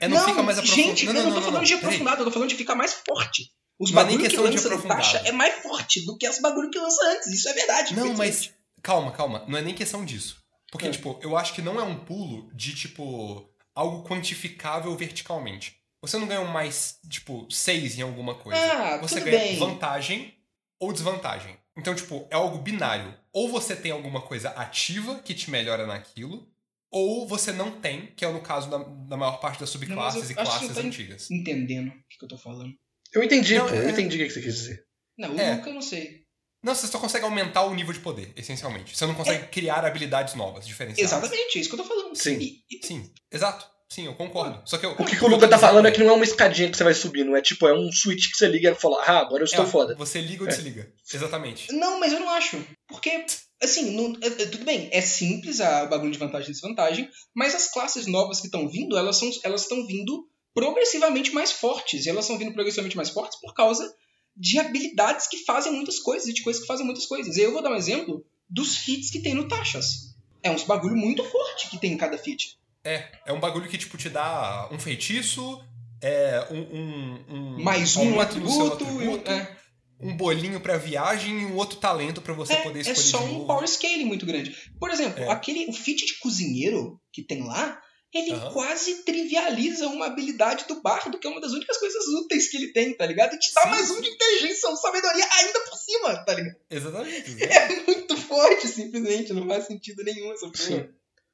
Speaker 1: é não, fica mais aprofundado.
Speaker 2: Gente,
Speaker 1: não,
Speaker 2: eu
Speaker 1: não,
Speaker 2: não, tô
Speaker 1: não,
Speaker 2: falando
Speaker 1: não,
Speaker 2: de aprofundado, eu tô falando de ficar mais forte. Os
Speaker 1: Não é nem
Speaker 2: bagulho que lança taxa é mais forte do que as bagulho que lança antes. Isso é verdade.
Speaker 1: Não, mas calma, calma. Não é nem questão disso. Porque,
Speaker 2: É.
Speaker 1: tipo, eu acho que não é um pulo de, tipo, algo quantificável verticalmente. Você não ganha um mais, tipo, 6 em alguma coisa.
Speaker 2: Ah,
Speaker 1: você
Speaker 2: tudo
Speaker 1: ganha
Speaker 2: bem.
Speaker 1: vantagem ou desvantagem. Então, tipo, é algo binário. Ou você tem alguma coisa ativa que te melhora naquilo, ou você não tem, que é no caso da, da maior parte das subclasses
Speaker 2: Não,
Speaker 1: e classes antigas.
Speaker 2: Entendendo o que, que eu tô falando.
Speaker 3: Eu entendi,
Speaker 1: Não,
Speaker 3: pô.
Speaker 1: é-
Speaker 3: Eu entendi o que você quis dizer.
Speaker 2: Não, o
Speaker 1: É.
Speaker 2: Luca eu não sei.
Speaker 1: Não, você só consegue aumentar o nível de poder, essencialmente. Você não consegue criar habilidades novas, diferenciadas.
Speaker 2: Exatamente, é isso que eu tô falando.
Speaker 3: Sim.
Speaker 2: E- e-
Speaker 1: Sim, exato. Sim, eu concordo. Só que eu,
Speaker 3: O que, que o Luca tá falando é que não é uma escadinha que você vai subir, não é tipo, é um switch que você liga e fala, ah, agora eu estou
Speaker 1: É,
Speaker 3: foda.
Speaker 1: Você liga ou
Speaker 3: É.
Speaker 1: desliga. Exatamente.
Speaker 2: Não, mas eu não acho. Porque, assim, não- é- é- tudo bem, é simples a- o bagulho de vantagem e desvantagem, mas as classes novas que estão vindo, elas são elas estão vindo progressivamente mais fortes. E elas estão vindo progressivamente mais fortes por causa de habilidades que fazem muitas coisas e de coisas que fazem muitas coisas. Eu vou dar um exemplo dos feats que tem no Taxas. É uns bagulho muito forte que tem em cada feat.
Speaker 1: É, é um bagulho que, tipo, te dá um feitiço, é um... um, um
Speaker 2: Mais um atributo, e um-
Speaker 1: atributo,
Speaker 2: é.
Speaker 1: um bolinho pra viagem e um outro talento pra você poder
Speaker 2: É,
Speaker 1: escolher
Speaker 2: é só um power scaling muito grande. Por exemplo,
Speaker 1: É.
Speaker 2: aquele, o feat de cozinheiro que tem lá, ele
Speaker 1: Aham.
Speaker 2: quase trivializa uma habilidade do bardo, que é uma das únicas coisas úteis que ele tem, tá ligado? E te dá
Speaker 1: Sim,
Speaker 2: mais um de inteligência ou sabedoria ainda por cima, tá ligado?
Speaker 1: Exatamente.
Speaker 2: É muito forte, simplesmente, não faz sentido nenhum essa porra.
Speaker 3: Sim.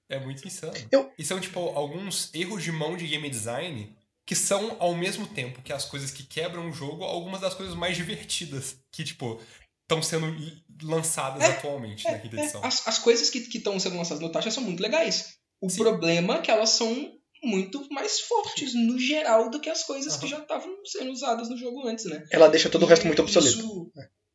Speaker 1: É muito insano.
Speaker 3: Eu-
Speaker 1: E são, tipo, alguns erros de mão de game design que são, ao mesmo tempo que as coisas que quebram o jogo, algumas das coisas mais divertidas que, tipo, estão sendo lançadas
Speaker 2: É,
Speaker 1: atualmente na quinta
Speaker 2: É,
Speaker 1: edição.
Speaker 2: as, as coisas que estão sendo lançadas no Taxa são muito legais. O
Speaker 1: Sim.
Speaker 2: problema é que elas são muito mais fortes no geral do que as coisas que
Speaker 1: Aham.
Speaker 2: já estavam sendo usadas no jogo antes, né?
Speaker 3: Ela deixa todo o resto muito obsoleto.
Speaker 2: Isso-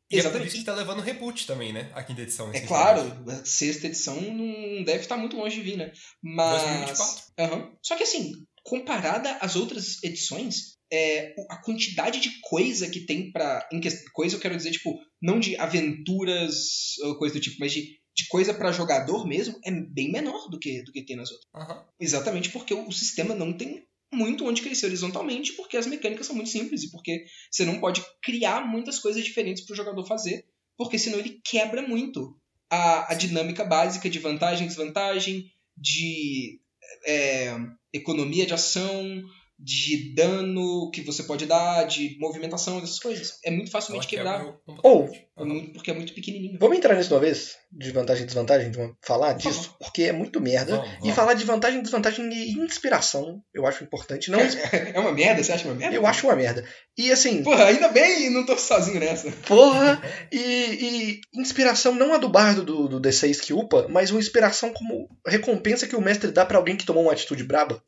Speaker 1: E é por
Speaker 2: Exatamente.
Speaker 1: isso que tá levando reboot também, né? A quinta edição.
Speaker 2: É claro, a sexta edição não deve estar muito longe de vir, né? Mas.
Speaker 1: 2024.
Speaker 2: Aham. Só que assim, comparada às outras edições, é, a quantidade de coisa que tem pra. em que- Coisa eu quero dizer, tipo, não de aventuras ou coisa do tipo, mas de, de coisa pra jogador mesmo, é bem menor do que, do que tem nas outras.
Speaker 1: Aham.
Speaker 2: Exatamente porque o sistema não tem muito onde crescer horizontalmente, porque as mecânicas são muito simples e porque você não pode criar muitas coisas diferentes para o jogador fazer, porque senão ele quebra muito a, a dinâmica básica de vantagem, desvantagem, de é, economia de ação, de dano que você pode dar, de movimentação, dessas coisas. É muito facilmente
Speaker 1: Ela
Speaker 2: quebrar,
Speaker 1: quebra
Speaker 3: Ou,
Speaker 2: é muito- porque é muito pequenininho.
Speaker 3: Vamos entrar nisso de uma vez? De vantagem e desvantagem? De uma- falar disso? Porque é muito merda.
Speaker 1: Vamos,
Speaker 3: E
Speaker 1: vamos.
Speaker 3: falar de vantagem, desvantagem e inspiração, eu acho importante. Não,
Speaker 2: É uma merda? Você acha uma merda?
Speaker 3: eu acho uma merda. E assim,
Speaker 2: Porra, ainda bem não tô sozinho nessa.
Speaker 3: porra, e, e inspiração não a do bardo do, do D6 que upa, mas uma inspiração como recompensa que o mestre dá pra alguém que tomou uma atitude braba.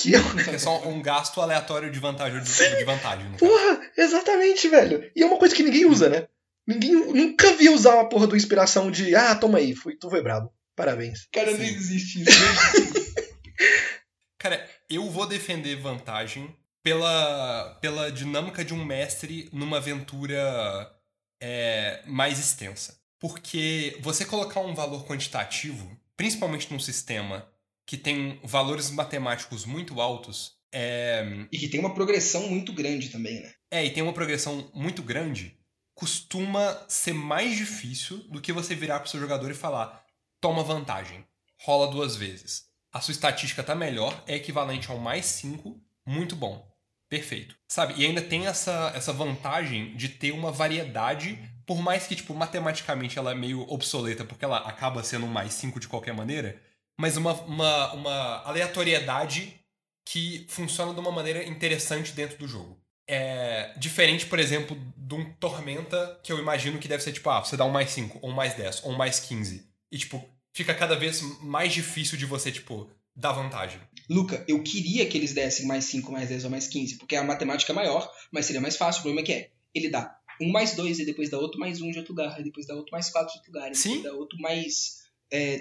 Speaker 3: Que é
Speaker 1: É só um gasto aleatório de vantagem ou de, de vantagem.
Speaker 3: Porra, exatamente, velho. E é uma coisa que ninguém usa, né? Ninguém nunca vi usar uma porra do inspiração de ah, toma aí, fui, tu foi brabo. Parabéns.
Speaker 2: Cara, não existe isso.
Speaker 1: Cara, eu vou defender vantagem pela, pela dinâmica de um mestre numa aventura é, mais extensa. Porque você colocar um valor quantitativo, principalmente num sistema que tem valores matemáticos muito altos, é,
Speaker 2: E que tem uma progressão muito grande também, né?
Speaker 1: é, e tem uma progressão muito grande, costuma ser mais difícil do que você virar pro seu jogador e falar: toma vantagem, rola duas vezes. A sua estatística tá melhor, é equivalente ao mais 5, muito bom. Perfeito. Sabe? E ainda tem essa, essa vantagem de ter uma variedade, por mais que, tipo, matematicamente ela é meio obsoleta, porque ela acaba sendo um mais 5 de qualquer maneira, mas uma, uma, uma aleatoriedade que funciona de uma maneira interessante dentro do jogo. É diferente, por exemplo, de um Tormenta, que eu imagino que deve ser tipo, ah, você dá um mais 5, ou um mais 10, ou um mais 15. E, tipo, fica cada vez mais difícil de você, tipo, dar vantagem.
Speaker 2: Luca, eu queria que eles dessem mais 5, mais 10 ou mais 15, porque a matemática é maior, mas seria mais fácil. O problema é que é, ele dá um mais 2 e depois dá outro mais 1 um de outro lugar, e depois dá outro mais 4 de outro lugar, e
Speaker 1: Sim.
Speaker 2: depois dá outro mais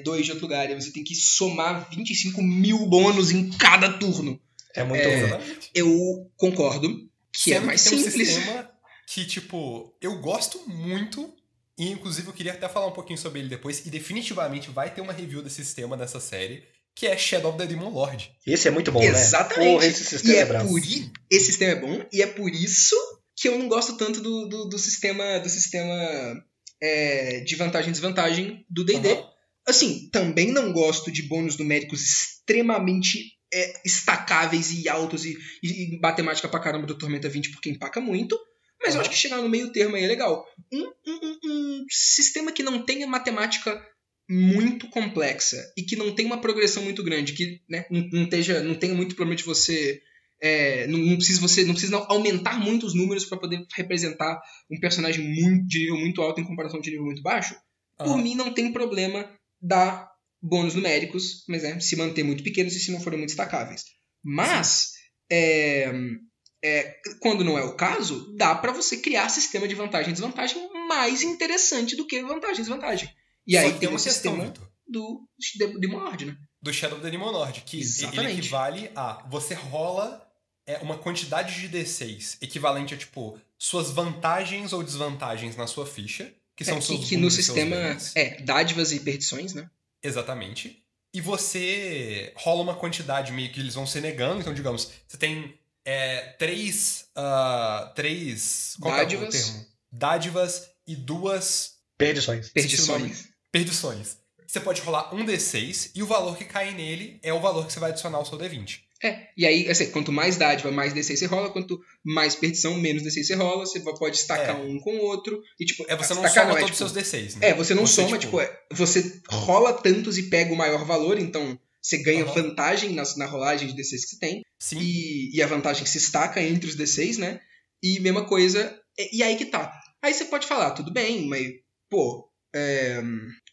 Speaker 2: 2 de outro lugar, e você tem que somar 25 mil bônus em cada turno.
Speaker 3: É muito
Speaker 2: É.
Speaker 3: ruim.
Speaker 1: Exatamente.
Speaker 2: Eu concordo que é mais
Speaker 1: tem um
Speaker 2: simples.
Speaker 1: sistema que, tipo, eu gosto muito, e inclusive eu queria até falar um pouquinho sobre ele depois, e definitivamente vai ter uma review desse sistema nessa série, que é Shadow of the Demon Lord.
Speaker 3: Esse é muito bom,
Speaker 2: Exatamente.
Speaker 3: né? Porra, esse
Speaker 2: E
Speaker 3: sistema é,
Speaker 2: é
Speaker 3: brabo.
Speaker 2: por i- esse sistema é bom e é por isso que eu não gosto tanto do, do, do sistema do sistema é, de vantagem e desvantagem do D&D.
Speaker 1: Aham.
Speaker 2: Assim, também não gosto de bônus numéricos extremamente é, estacáveis e altos e, e, e matemática pra caramba do Tormenta 20 porque empaca muito. Mas eu acho que chegar no meio termo aí é legal. Um, um- um- sistema que não tenha matemática muito complexa e que não tem uma progressão muito grande, que né, não, não, não tenha muito problema de você. é, não, não precisa você não precisa aumentar muito os números para poder representar um personagem muito, de nível muito alto em comparação de nível muito baixo. Por mim não tem problema dar bônus numéricos, mas é, se manter muito pequenos e se não forem muito destacáveis. Mas é, é, quando não é o caso, dá para você criar sistema de vantagem e desvantagem mais interessante do que vantagem e desvantagem. E
Speaker 1: Só
Speaker 2: aí tem o
Speaker 1: questão,
Speaker 2: sistema
Speaker 1: Vitor.
Speaker 2: do de, de Mord, né?
Speaker 1: do Shadow of the Demon Lord, que ele equivale a você rola é, uma quantidade de D6 equivalente a, tipo, suas vantagens ou desvantagens na sua ficha, que são
Speaker 2: É,
Speaker 1: seus
Speaker 2: que, que no
Speaker 1: e
Speaker 2: sistema é dádivas e perdições, né?
Speaker 1: Exatamente. E você rola uma quantidade meio que eles vão se negando. Então, digamos, você tem é, três. ah, três. Qual que é o
Speaker 2: Dádivas.
Speaker 1: termo? Dádivas e duas
Speaker 3: Perdições.
Speaker 2: Perdições.
Speaker 1: perdições. Você pode rolar um D6 e o valor que cai nele é o valor que você vai adicionar ao seu D20.
Speaker 2: É, e aí, assim, quanto mais dádiva, mais D6 você rola, quanto mais perdição, menos D6 você rola, você pode estacar
Speaker 1: É.
Speaker 2: um com o outro, e tipo...
Speaker 1: É você não
Speaker 2: estacar
Speaker 1: soma
Speaker 2: é,
Speaker 1: todos os
Speaker 2: tipo,
Speaker 1: seus D6, né?
Speaker 2: É, você não
Speaker 1: Você,
Speaker 2: soma,
Speaker 1: tipo-
Speaker 2: tipo, é, você rola tantos e pega o maior valor, então você ganha
Speaker 1: Aham.
Speaker 2: vantagem na, na rolagem de D6 que você tem,
Speaker 1: Sim.
Speaker 2: e, e a vantagem se estaca entre os D6, né? E mesma coisa, e, e aí que tá. Aí você pode falar, tudo bem, mas, pô, é,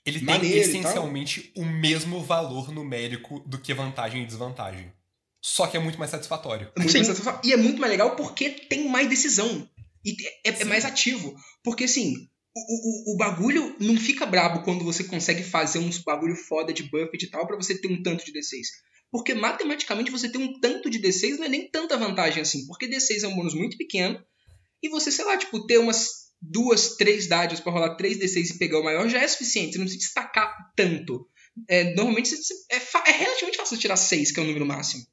Speaker 1: Ele tem essencialmente o mesmo valor numérico do que vantagem e desvantagem. Só que é muito mais satisfatório.
Speaker 2: É muito mais satisfa- E é muito mais legal porque tem mais decisão. E é, é
Speaker 1: Sim.
Speaker 2: mais ativo. Porque assim, o, o, o bagulho não fica brabo quando você consegue fazer uns bagulho foda de buffet e tal pra você ter um tanto de D6. Porque matematicamente você ter um tanto de D6 não é nem tanta vantagem assim. Porque D6 é um bônus muito pequeno. E você, sei lá, tipo, ter umas duas, três dádivas pra rolar 3 D6 e pegar o maior já é suficiente. Você não precisa destacar tanto. É, normalmente é, é relativamente fácil tirar 6, que é o número máximo.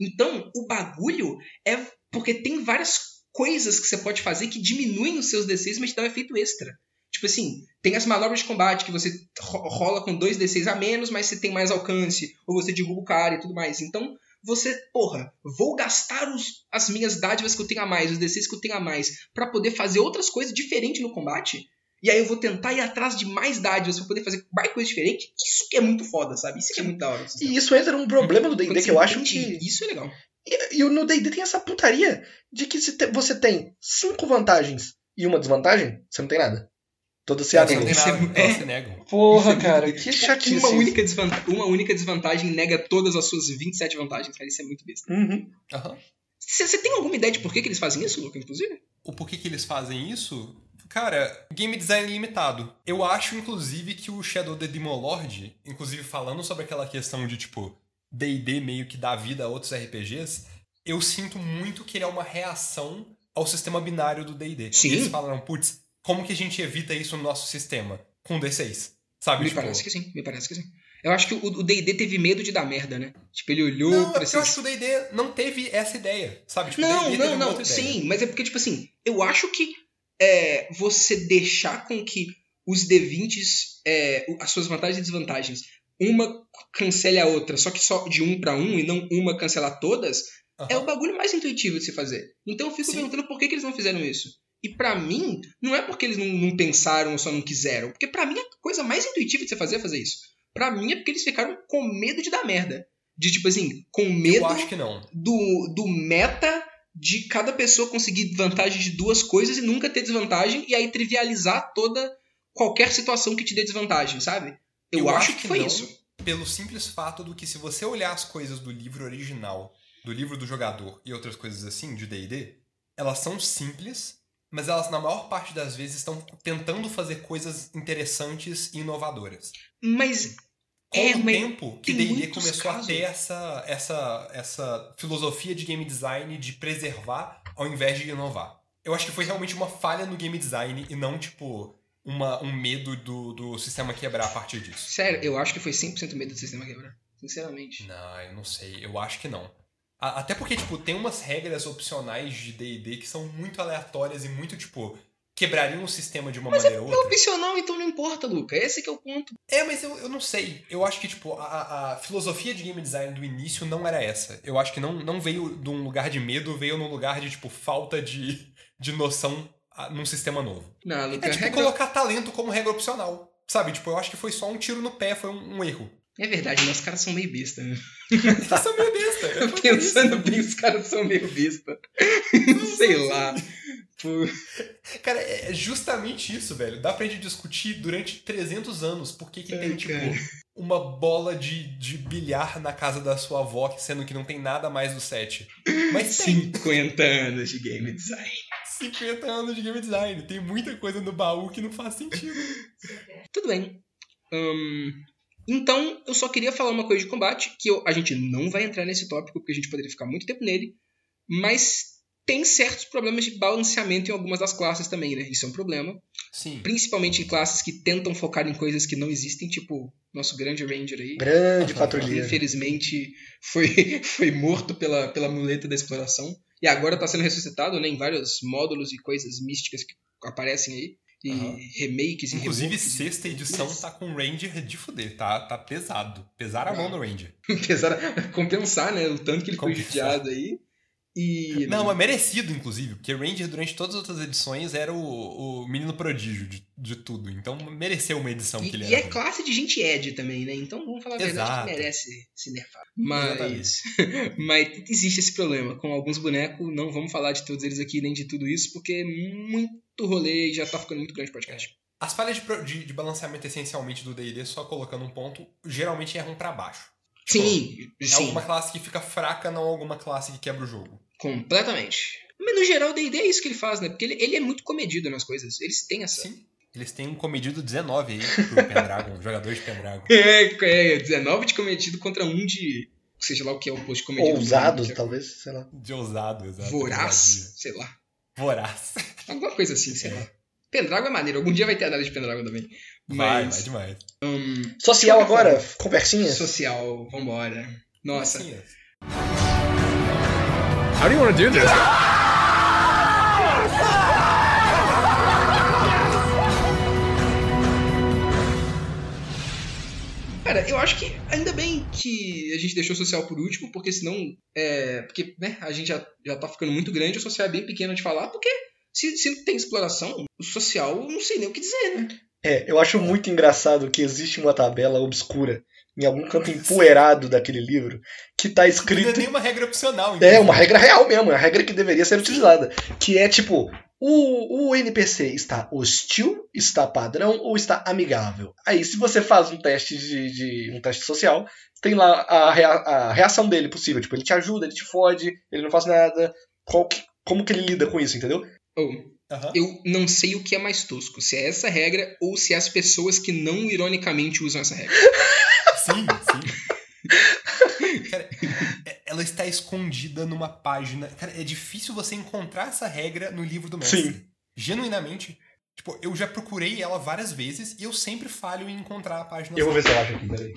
Speaker 2: Então, o bagulho é porque tem várias coisas que você pode fazer que diminuem os seus D6, mas te um efeito extra. Tipo assim, tem as manobras de combate que você ro- rola com 2 D6 a menos, mas você tem mais alcance, ou você derruba o cara e tudo mais. Então, você, porra, vou gastar os- as minhas dádivas que eu tenho a mais, os D6 que eu tenho a mais, pra poder fazer outras coisas diferentes no combate. E aí eu vou tentar ir atrás de mais dádivas pra poder fazer mais coisa diferente. Isso que é muito foda, sabe? Isso que é muito da hora.
Speaker 3: E isso entra num problema do D&D que eu acho que...
Speaker 2: Isso é legal.
Speaker 3: E, e no D&D tem essa putaria de que se te- você tem cinco vantagens e uma desvantagem, você não tem nada. Todas se
Speaker 2: é mu-
Speaker 1: elas
Speaker 2: é.
Speaker 1: se negam.
Speaker 3: Porra,
Speaker 2: Isso é
Speaker 3: cara, que chatice.
Speaker 2: Uma única, desvanta- uma única desvantagem nega todas as suas 27 vantagens, cara. Isso é muito besta.
Speaker 3: Uhum.
Speaker 1: Aham.
Speaker 2: Você tem alguma ideia de por que, que eles fazem isso, Luca, inclusive?
Speaker 1: O porquê que eles fazem isso? Cara, game design limitado. Eu acho, inclusive, que o Shadow the Demon Lord, inclusive falando sobre aquela questão de, tipo, D&D meio que dá vida a outros RPGs, eu sinto muito que ele é uma reação ao sistema binário do D&D.
Speaker 2: Sim.
Speaker 1: Eles falaram, putz, como que a gente evita isso no nosso sistema? Com D6. Sabe,
Speaker 2: Me
Speaker 1: tipo...
Speaker 2: parece que sim, me parece que sim. Eu acho que o D&D teve medo de dar merda, né? Tipo, ele olhou
Speaker 1: Não, é
Speaker 2: pra
Speaker 1: porque eu acho
Speaker 2: esses...
Speaker 1: que o D&D não teve essa ideia, sabe? Tipo,
Speaker 2: Não, não, não, sim, mas é porque, tipo assim, eu acho que é, você deixar com que os D20s, é, as suas vantagens e desvantagens, uma cancele a outra, só que só de um pra um e não uma cancelar todas,
Speaker 1: Aham.
Speaker 2: é o bagulho mais intuitivo de se fazer. Então eu fico
Speaker 1: Sim.
Speaker 2: perguntando por que, que eles não fizeram isso. E pra mim, não é porque eles não, não pensaram ou só não quiseram. Porque pra mim a coisa mais intuitiva de você fazer é fazer isso. Pra mim é porque eles ficaram com medo de dar merda. De tipo assim, com medo
Speaker 1: Eu acho que não.
Speaker 2: do, do meta de cada pessoa conseguir vantagem de duas coisas e nunca ter desvantagem, e aí trivializar toda qualquer situação que te dê desvantagem, sabe? Eu, acho, que, foi
Speaker 1: não,
Speaker 2: isso.
Speaker 1: Pelo simples fato do que se você olhar as coisas do livro original, do livro do jogador e outras coisas assim de D&D, elas são simples, mas elas na maior parte das vezes estão tentando fazer coisas interessantes e inovadoras.
Speaker 2: Mas
Speaker 1: Com
Speaker 2: É,
Speaker 1: o tempo que D&D começou a
Speaker 2: casos.
Speaker 1: ter essa, essa, essa filosofia de game design de preservar ao invés de inovar. Eu acho que foi realmente uma falha no game design e não, tipo, uma, um medo do, do sistema quebrar a partir disso.
Speaker 2: Sério, eu acho que foi 100% medo do sistema quebrar. Sinceramente.
Speaker 1: Não, eu não sei. Eu acho que não. A- Até porque, tipo, tem umas regras opcionais de D&D que são muito aleatórias e muito, tipo, quebrariam o sistema de uma maneira ou
Speaker 2: É
Speaker 1: outra.
Speaker 2: opcional, então não importa, Luca. Esse que é o ponto.
Speaker 1: É, mas eu, eu não sei. Eu acho que, tipo, a, a filosofia de game design do início não era essa. Eu acho que não, não veio de um lugar de medo, veio num lugar de, tipo, falta de, de noção num sistema novo.
Speaker 2: Não, Luca,
Speaker 1: É tipo
Speaker 2: regra...
Speaker 1: colocar talento como regra opcional. Sabe? Tipo, eu acho que foi só um tiro no pé, foi um, um erro.
Speaker 2: É verdade, né? Os caras são meio besta, né?
Speaker 1: Eles são meio besta. é
Speaker 2: Pensando bem, os caras são meio besta. Sei lá. Pô,
Speaker 1: Cara, é justamente isso, velho. Dá pra gente discutir durante 300 anos por que, que tem,
Speaker 2: Ai,
Speaker 1: tipo,
Speaker 2: cara.
Speaker 1: uma bola de, de bilhar na casa da sua avó, sendo que não tem nada mais do set. Mas tem
Speaker 2: 50 anos de game design.
Speaker 1: 50 anos de game design. Tem muita coisa no baú que não faz sentido.
Speaker 2: Tudo bem. Ahn, então, eu só queria falar uma coisa de combate, que eu- a gente não vai entrar nesse tópico, porque a gente poderia ficar muito tempo nele, mas tem certos problemas de balanceamento em algumas das classes também, né? Isso é um problema.
Speaker 1: Sim.
Speaker 2: Principalmente em classes que tentam focar em coisas que não existem, tipo nosso grande Ranger aí.
Speaker 3: Grande
Speaker 2: que
Speaker 3: patrulheiro.
Speaker 2: infelizmente foi, foi morto pela, pela muleta da exploração. E agora está sendo ressuscitado né, em vários módulos e coisas místicas que aparecem aí. E
Speaker 1: Aham.
Speaker 2: remakes e
Speaker 1: Inclusive,
Speaker 2: reworks.
Speaker 1: sexta edição tá com Ranger de fuder. Tá, tá pesado. Pesar a mão no Ranger.
Speaker 2: Apesar de compensar, né? O tanto que ele foi judiado aí. E.
Speaker 1: Não, é merecido, inclusive, porque Ranger, durante todas as outras edições, era o, o menino prodígio de, de tudo. Então, mereceu uma edição que ele
Speaker 2: E, e é classe de gente Ed também, né? Então vamos falar a verdade
Speaker 1: Exato.
Speaker 2: que merece se nerfar. Mas, mas existe esse problema. Com alguns bonecos, não vamos falar de todos eles aqui, nem de tudo isso, porque é muito rolê e já tá ficando muito grande o podcast.
Speaker 1: As falhas de, de, de balanceamento essencialmente do D&D, só colocando um ponto, geralmente erram pra baixo.
Speaker 2: Sim,
Speaker 1: É
Speaker 2: sim,
Speaker 1: alguma classe que fica fraca, não alguma classe que quebra o jogo.
Speaker 2: completamente. Mas no geral, o D&D é isso que ele faz, né? Porque ele, ele é muito comedido nas coisas. Eles têm essa...
Speaker 1: Sim. Eles têm um comedido 19 aí pro Pendragon, jogador de Pendragon.
Speaker 2: É, é, 19 de comedido contra um de seja lá o que é o oposto de comedido.
Speaker 3: Ousados,
Speaker 2: Que é
Speaker 3: talvez, sei lá.
Speaker 1: De ousado, exato.
Speaker 2: Voraz, sei lá.
Speaker 1: Voraz.
Speaker 2: Alguma coisa assim, sei lá. Pendragon é maneiro. Algum dia vai ter análise de Pendragon também.
Speaker 1: Vai,
Speaker 2: Mas
Speaker 1: vai demais.
Speaker 3: Social agora, conversinhas.
Speaker 2: social, vambora. Nossa.
Speaker 5: How do you want to do this?
Speaker 2: Cara, eu acho que ainda bem que a gente deixou o social por último, porque senão. É, porque né, a gente já, já tá ficando muito grande, o social é bem pequeno de falar, porque se, se não tem exploração, o social eu não sei nem o que dizer, né?
Speaker 3: É, eu acho muito engraçado que existe uma tabela obscura em algum canto empoeirado daquele livro que tá
Speaker 1: Não é
Speaker 3: escrito.
Speaker 1: nenhuma regra opcional.
Speaker 3: É,
Speaker 1: inclusive.
Speaker 3: uma regra real mesmo, é a regra que deveria ser utilizada. Que é tipo, o, o NPC está hostil, está padrão ou está amigável? Aí, se você faz um teste de, de- um teste social, tem lá a, rea- a reação dele possível. Tipo, ele te ajuda, ele te fode, ele não faz nada. Qual que- como que ele lida com isso, entendeu?
Speaker 2: Ou,
Speaker 1: Aham.
Speaker 2: eu não sei o que é mais tosco, se é essa regra ou se é as pessoas que não ironicamente usam essa regra.
Speaker 1: Sim, sim. Cara, é- ela está escondida numa página. Cara, é difícil você encontrar essa regra no livro do mestre.
Speaker 3: Sim.
Speaker 1: Genuinamente. Tipo, eu já procurei ela várias vezes e eu sempre falho em encontrar a página.
Speaker 3: Eu vou ver se eu acho aqui, peraí.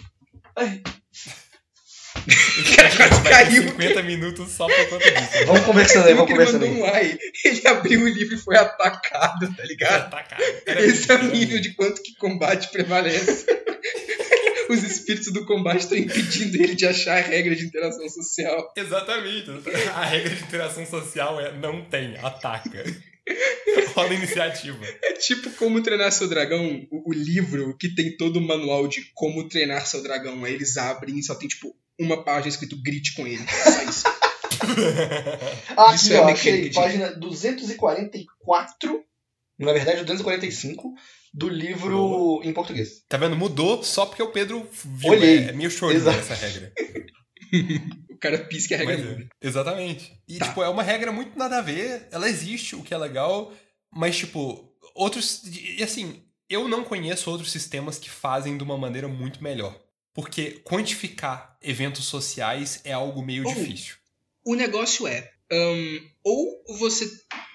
Speaker 1: Cara,
Speaker 2: caiu.
Speaker 1: 50 minutos só por conta disso.
Speaker 3: Vamos conversando aí, vamos
Speaker 2: que ele
Speaker 3: conversando
Speaker 2: mandou
Speaker 3: aí.
Speaker 2: um ai, ele abriu o livro e foi atacado, tá ligado?
Speaker 1: Tá, cara. Era
Speaker 2: Esse é o nível de quanto que combate prevalece. Os espíritos do combate estão impedindo ele de achar a regra de interação social.
Speaker 1: Exatamente. A regra de interação social é não tem, ataca. Rola iniciativa.
Speaker 2: É tipo como treinar seu dragão, o, o livro que tem todo o manual de como treinar seu dragão. Aí eles abrem e só tem tipo uma página escrito grite com ele. Só isso.
Speaker 3: Ah,
Speaker 2: Isso
Speaker 3: aqui,
Speaker 2: é
Speaker 3: ó, achei. Página 244, na verdade 245, do livro em português.
Speaker 1: Tá vendo? Mudou só porque o Pedro viu.
Speaker 3: Olhei.
Speaker 1: É, é meio choro
Speaker 3: Exato.
Speaker 1: essa regra.
Speaker 2: O cara pisca a regra
Speaker 1: Mas é, exatamente. E,
Speaker 2: Tá.
Speaker 1: tipo, é uma regra muito nada a ver. Ela existe, o que é legal. Mas, tipo, outros. E assim, eu não conheço outros sistemas que fazem de uma maneira muito melhor. Porque quantificar eventos sociais é algo meio
Speaker 2: Oh.
Speaker 1: difícil.
Speaker 2: O negócio é, hum, ou você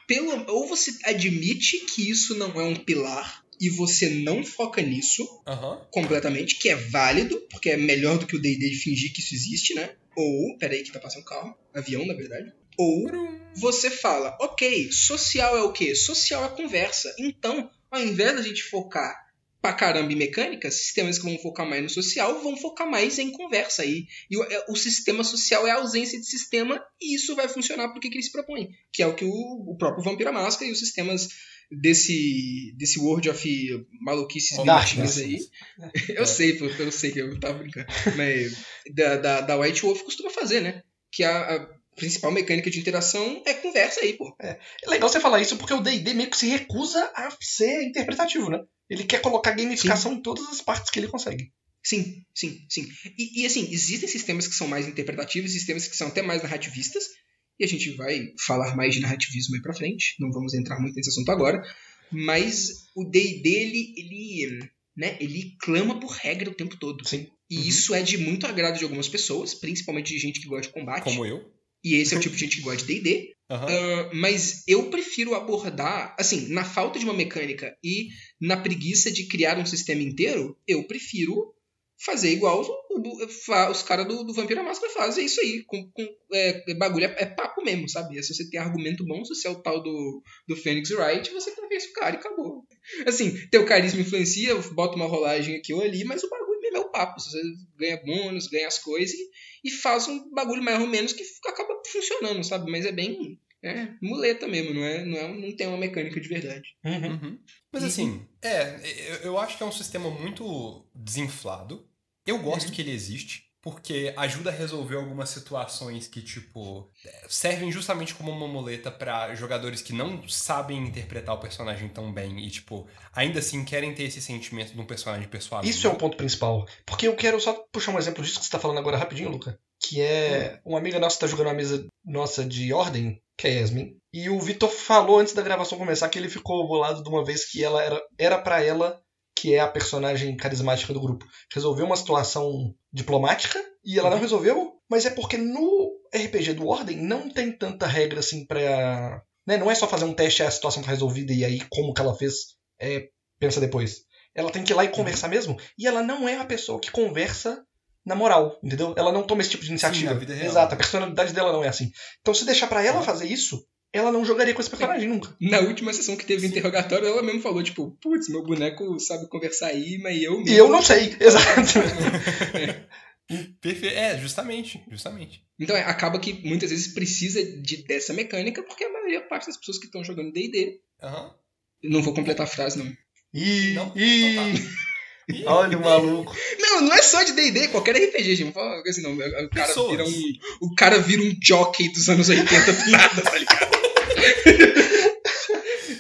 Speaker 2: pelo, ou você admite que isso não é um pilar e você não foca nisso
Speaker 1: Aham.
Speaker 2: completamente, que é válido, porque é melhor do que o D&D fingir que isso existe, né? Ou, peraí que tá passando carro, avião na verdade. Ou você fala, ok, social é o quê? Social é conversa. Então, ao invés da gente focar pra caramba em mecânica, sistemas que vão focar mais no social vão focar mais em conversa. E, e o, é- o sistema social é a ausência de sistema e isso vai funcionar porque que ele se propõe. Que é o que o, o próprio Vampira Máscara e os sistemas desse, desse World of maluquices
Speaker 1: Oh,
Speaker 2: aí. Eu sei, pô, eu sei que eu tava brincando. Mas da, da, da White Wolf costuma fazer, né? Que a, a principal mecânica de interação é conversa aí, pô.
Speaker 3: É legal você falar isso porque o D&D meio que se recusa a ser interpretativo, né? Ele quer colocar gamificação em todas as partes que ele consegue.
Speaker 2: Sim, sim, sim. E, e, assim, existem sistemas que são mais interpretativos, sistemas que são até mais narrativistas, e a gente vai falar mais de narrativismo aí pra frente, não vamos entrar muito nesse assunto agora, mas o D&D, ele, ele, né, ele clama por regra o tempo todo.
Speaker 3: Sim.
Speaker 2: E
Speaker 1: Uhum.
Speaker 2: isso é de muito agrado de algumas pessoas, principalmente de gente que gosta de combate,
Speaker 1: Como eu.
Speaker 2: e esse é o tipo de gente que gosta de D&D,
Speaker 1: Aham.
Speaker 2: Ah, mas eu prefiro abordar, assim, na falta de uma mecânica e na preguiça de criar um sistema inteiro, eu prefiro fazer igual os, fa- os caras do, do Vampira Máscara fazem, é isso aí. Com, com- é, bagulho é, é papo mesmo, sabe? É se você tem argumento bom, se você é o tal do, do Phoenix Wright, você convence o cara e acabou. Assim, teu carisma influencia, bota uma rolagem aqui ou ali, mas é o papo. Você ganha bônus, ganha as coisas e, e faz um bagulho mais ou menos que acaba funcionando, sabe? Mas é bem é, muleta mesmo, não, é, não, é, não tem uma mecânica de verdade.
Speaker 1: Uhum. Mas
Speaker 2: E-
Speaker 1: assim, é, eu, eu acho que é um sistema muito desinflado. Eu gosto
Speaker 2: Uhum.
Speaker 1: que ele existe, porque ajuda a resolver algumas situações que, tipo, servem justamente como uma muleta pra jogadores que não sabem interpretar o personagem tão bem e, tipo, ainda assim querem ter esse sentimento de um personagem pessoal.
Speaker 3: Isso é o ponto principal. Porque eu quero só puxar um exemplo disso que você tá falando agora rapidinho, Luca. Que é uma amiga nossa que tá jogando uma mesa nossa de ordem, que é Yasmin. E o Vitor falou antes da gravação começar que ele ficou bolado de uma vez que ela era, era para ela, que é a personagem carismática do grupo, resolver uma situação diplomática e ela não resolveu, mas é porque no RPG do Ordem não tem tanta regra assim pra. Né? Não é só fazer um teste, a situação tá resolvida e aí como que ela fez, é, pensa depois. Ela tem que ir lá e conversar mesmo. E ela não é a pessoa que conversa na moral, entendeu? Ela não toma esse tipo de iniciativa.
Speaker 1: Sim.
Speaker 3: Exato, a personalidade dela não é assim. Então se deixar pra ela fazer isso, ela não jogaria com esse personagem nunca.
Speaker 2: Na última sessão que teve interrogatório, ela mesmo falou, tipo, putz, meu boneco sabe conversar aí, mas eu mesmo.
Speaker 3: E eu não sei, exato.
Speaker 1: Perfeito. É, justamente, justamente.
Speaker 2: Então é, acaba que muitas vezes precisa de, dessa mecânica, porque a maioria parte das pessoas que estão jogando D&D.
Speaker 1: Aham.
Speaker 2: Não vou completar a frase, não.
Speaker 3: Ih,
Speaker 1: Não,
Speaker 3: ih,
Speaker 1: então tá. Ih,
Speaker 3: olha o maluco.
Speaker 2: Não, não é só de D&D, qualquer RPG, gente. Não fala uma coisa assim, não. O cara,
Speaker 1: Pessoas.
Speaker 2: vira um, o cara vira um jockey dos anos 80 do nada, tá ligado?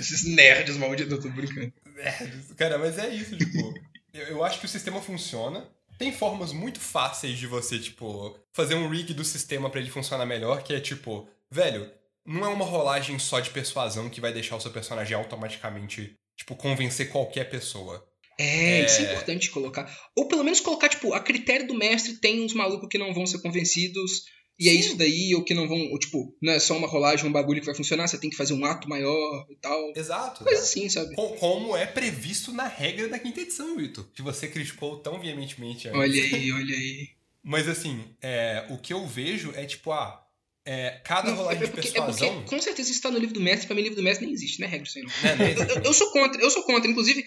Speaker 2: Esses nerds malditos, eu tô brincando.
Speaker 1: É, cara, mas é isso, tipo. eu, eu acho que o sistema funciona. Tem formas muito fáceis de você, tipo, fazer um rig do sistema pra ele funcionar melhor, que é tipo, velho, não é uma rolagem só de persuasão que vai deixar o seu personagem automaticamente, tipo, convencer qualquer pessoa.
Speaker 2: É,
Speaker 1: É.
Speaker 2: isso é importante colocar. Ou pelo menos colocar, tipo, a critério do mestre tem uns malucos que não vão ser convencidos. E é
Speaker 1: Sim.
Speaker 2: isso daí, ou que não vão. Ou, tipo, não é só uma rolagem, um bagulho que vai funcionar, você tem que fazer um ato maior e tal.
Speaker 1: Exato.
Speaker 2: Coisa
Speaker 1: exato.
Speaker 2: assim, sabe?
Speaker 1: Co- Como é previsto na regra da quinta edição, Vitor. Que você criticou tão veementemente antes.
Speaker 2: Olha aí, olha aí.
Speaker 1: Mas assim, é, o que eu vejo é tipo, ah, é, cada
Speaker 2: Não,
Speaker 1: rolagem
Speaker 2: é,
Speaker 1: de
Speaker 2: porque, é
Speaker 1: persuasão.
Speaker 2: porque, com certeza, isso tá no livro do mestre. Pra mim, livro do mestre nem existe, não é regra isso aí, não.
Speaker 1: Né, né,
Speaker 2: eu- eu sou contra, eu sou contra. Inclusive,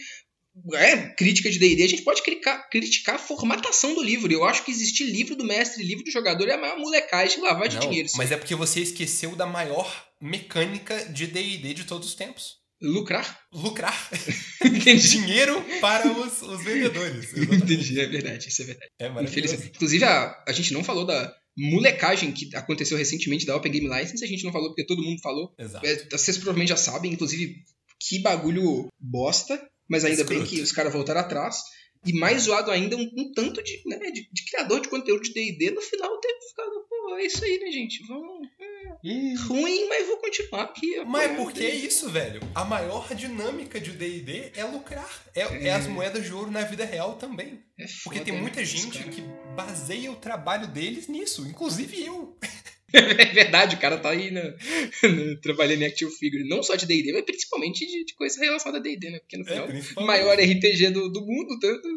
Speaker 2: é crítica de D&D, a gente pode criticar, criticar a formatação do livro. Eu acho que existir livro do mestre livro do jogador é a maior molecagem, lavar de dinheiro.
Speaker 1: mas é porque você esqueceu da maior mecânica de D&D de todos os tempos.
Speaker 2: Lucrar?
Speaker 1: Lucrar
Speaker 2: Entendi.
Speaker 1: dinheiro para os, os vendedores. Exatamente.
Speaker 2: Entendi, é verdade, isso é verdade.
Speaker 1: É maravilhoso.
Speaker 2: Inclusive, a, a gente não falou da molecagem que aconteceu recentemente da Open Game License, a gente não falou porque todo mundo falou.
Speaker 1: Exato.
Speaker 2: É, vocês provavelmente já sabem, inclusive, que bagulho bosta, mas ainda bem que os caras voltaram atrás. E mais zoado ainda, um, um tanto de, né, de, de criador de conteúdo de D&D no final ter ficado, pô, é isso aí, né, gente? Vamos...
Speaker 3: Ih,
Speaker 2: Ruim, mas vou continuar aqui.
Speaker 1: Mas é
Speaker 2: apoiando.
Speaker 1: porque é isso, velho. A maior dinâmica de D&D é lucrar. É, é as moedas de ouro na vida real também.
Speaker 2: É
Speaker 1: Porque tem muita gente que baseia o trabalho deles nisso. Inclusive eu.
Speaker 2: É verdade, o cara tá aí na- na- trabalhando em Active Figure. Não só de D&D, mas principalmente de, de coisa relacionada a D&D, né? Porque no
Speaker 1: É,
Speaker 2: final, o
Speaker 1: principalmente.
Speaker 2: maior RPG do, do mundo, tanto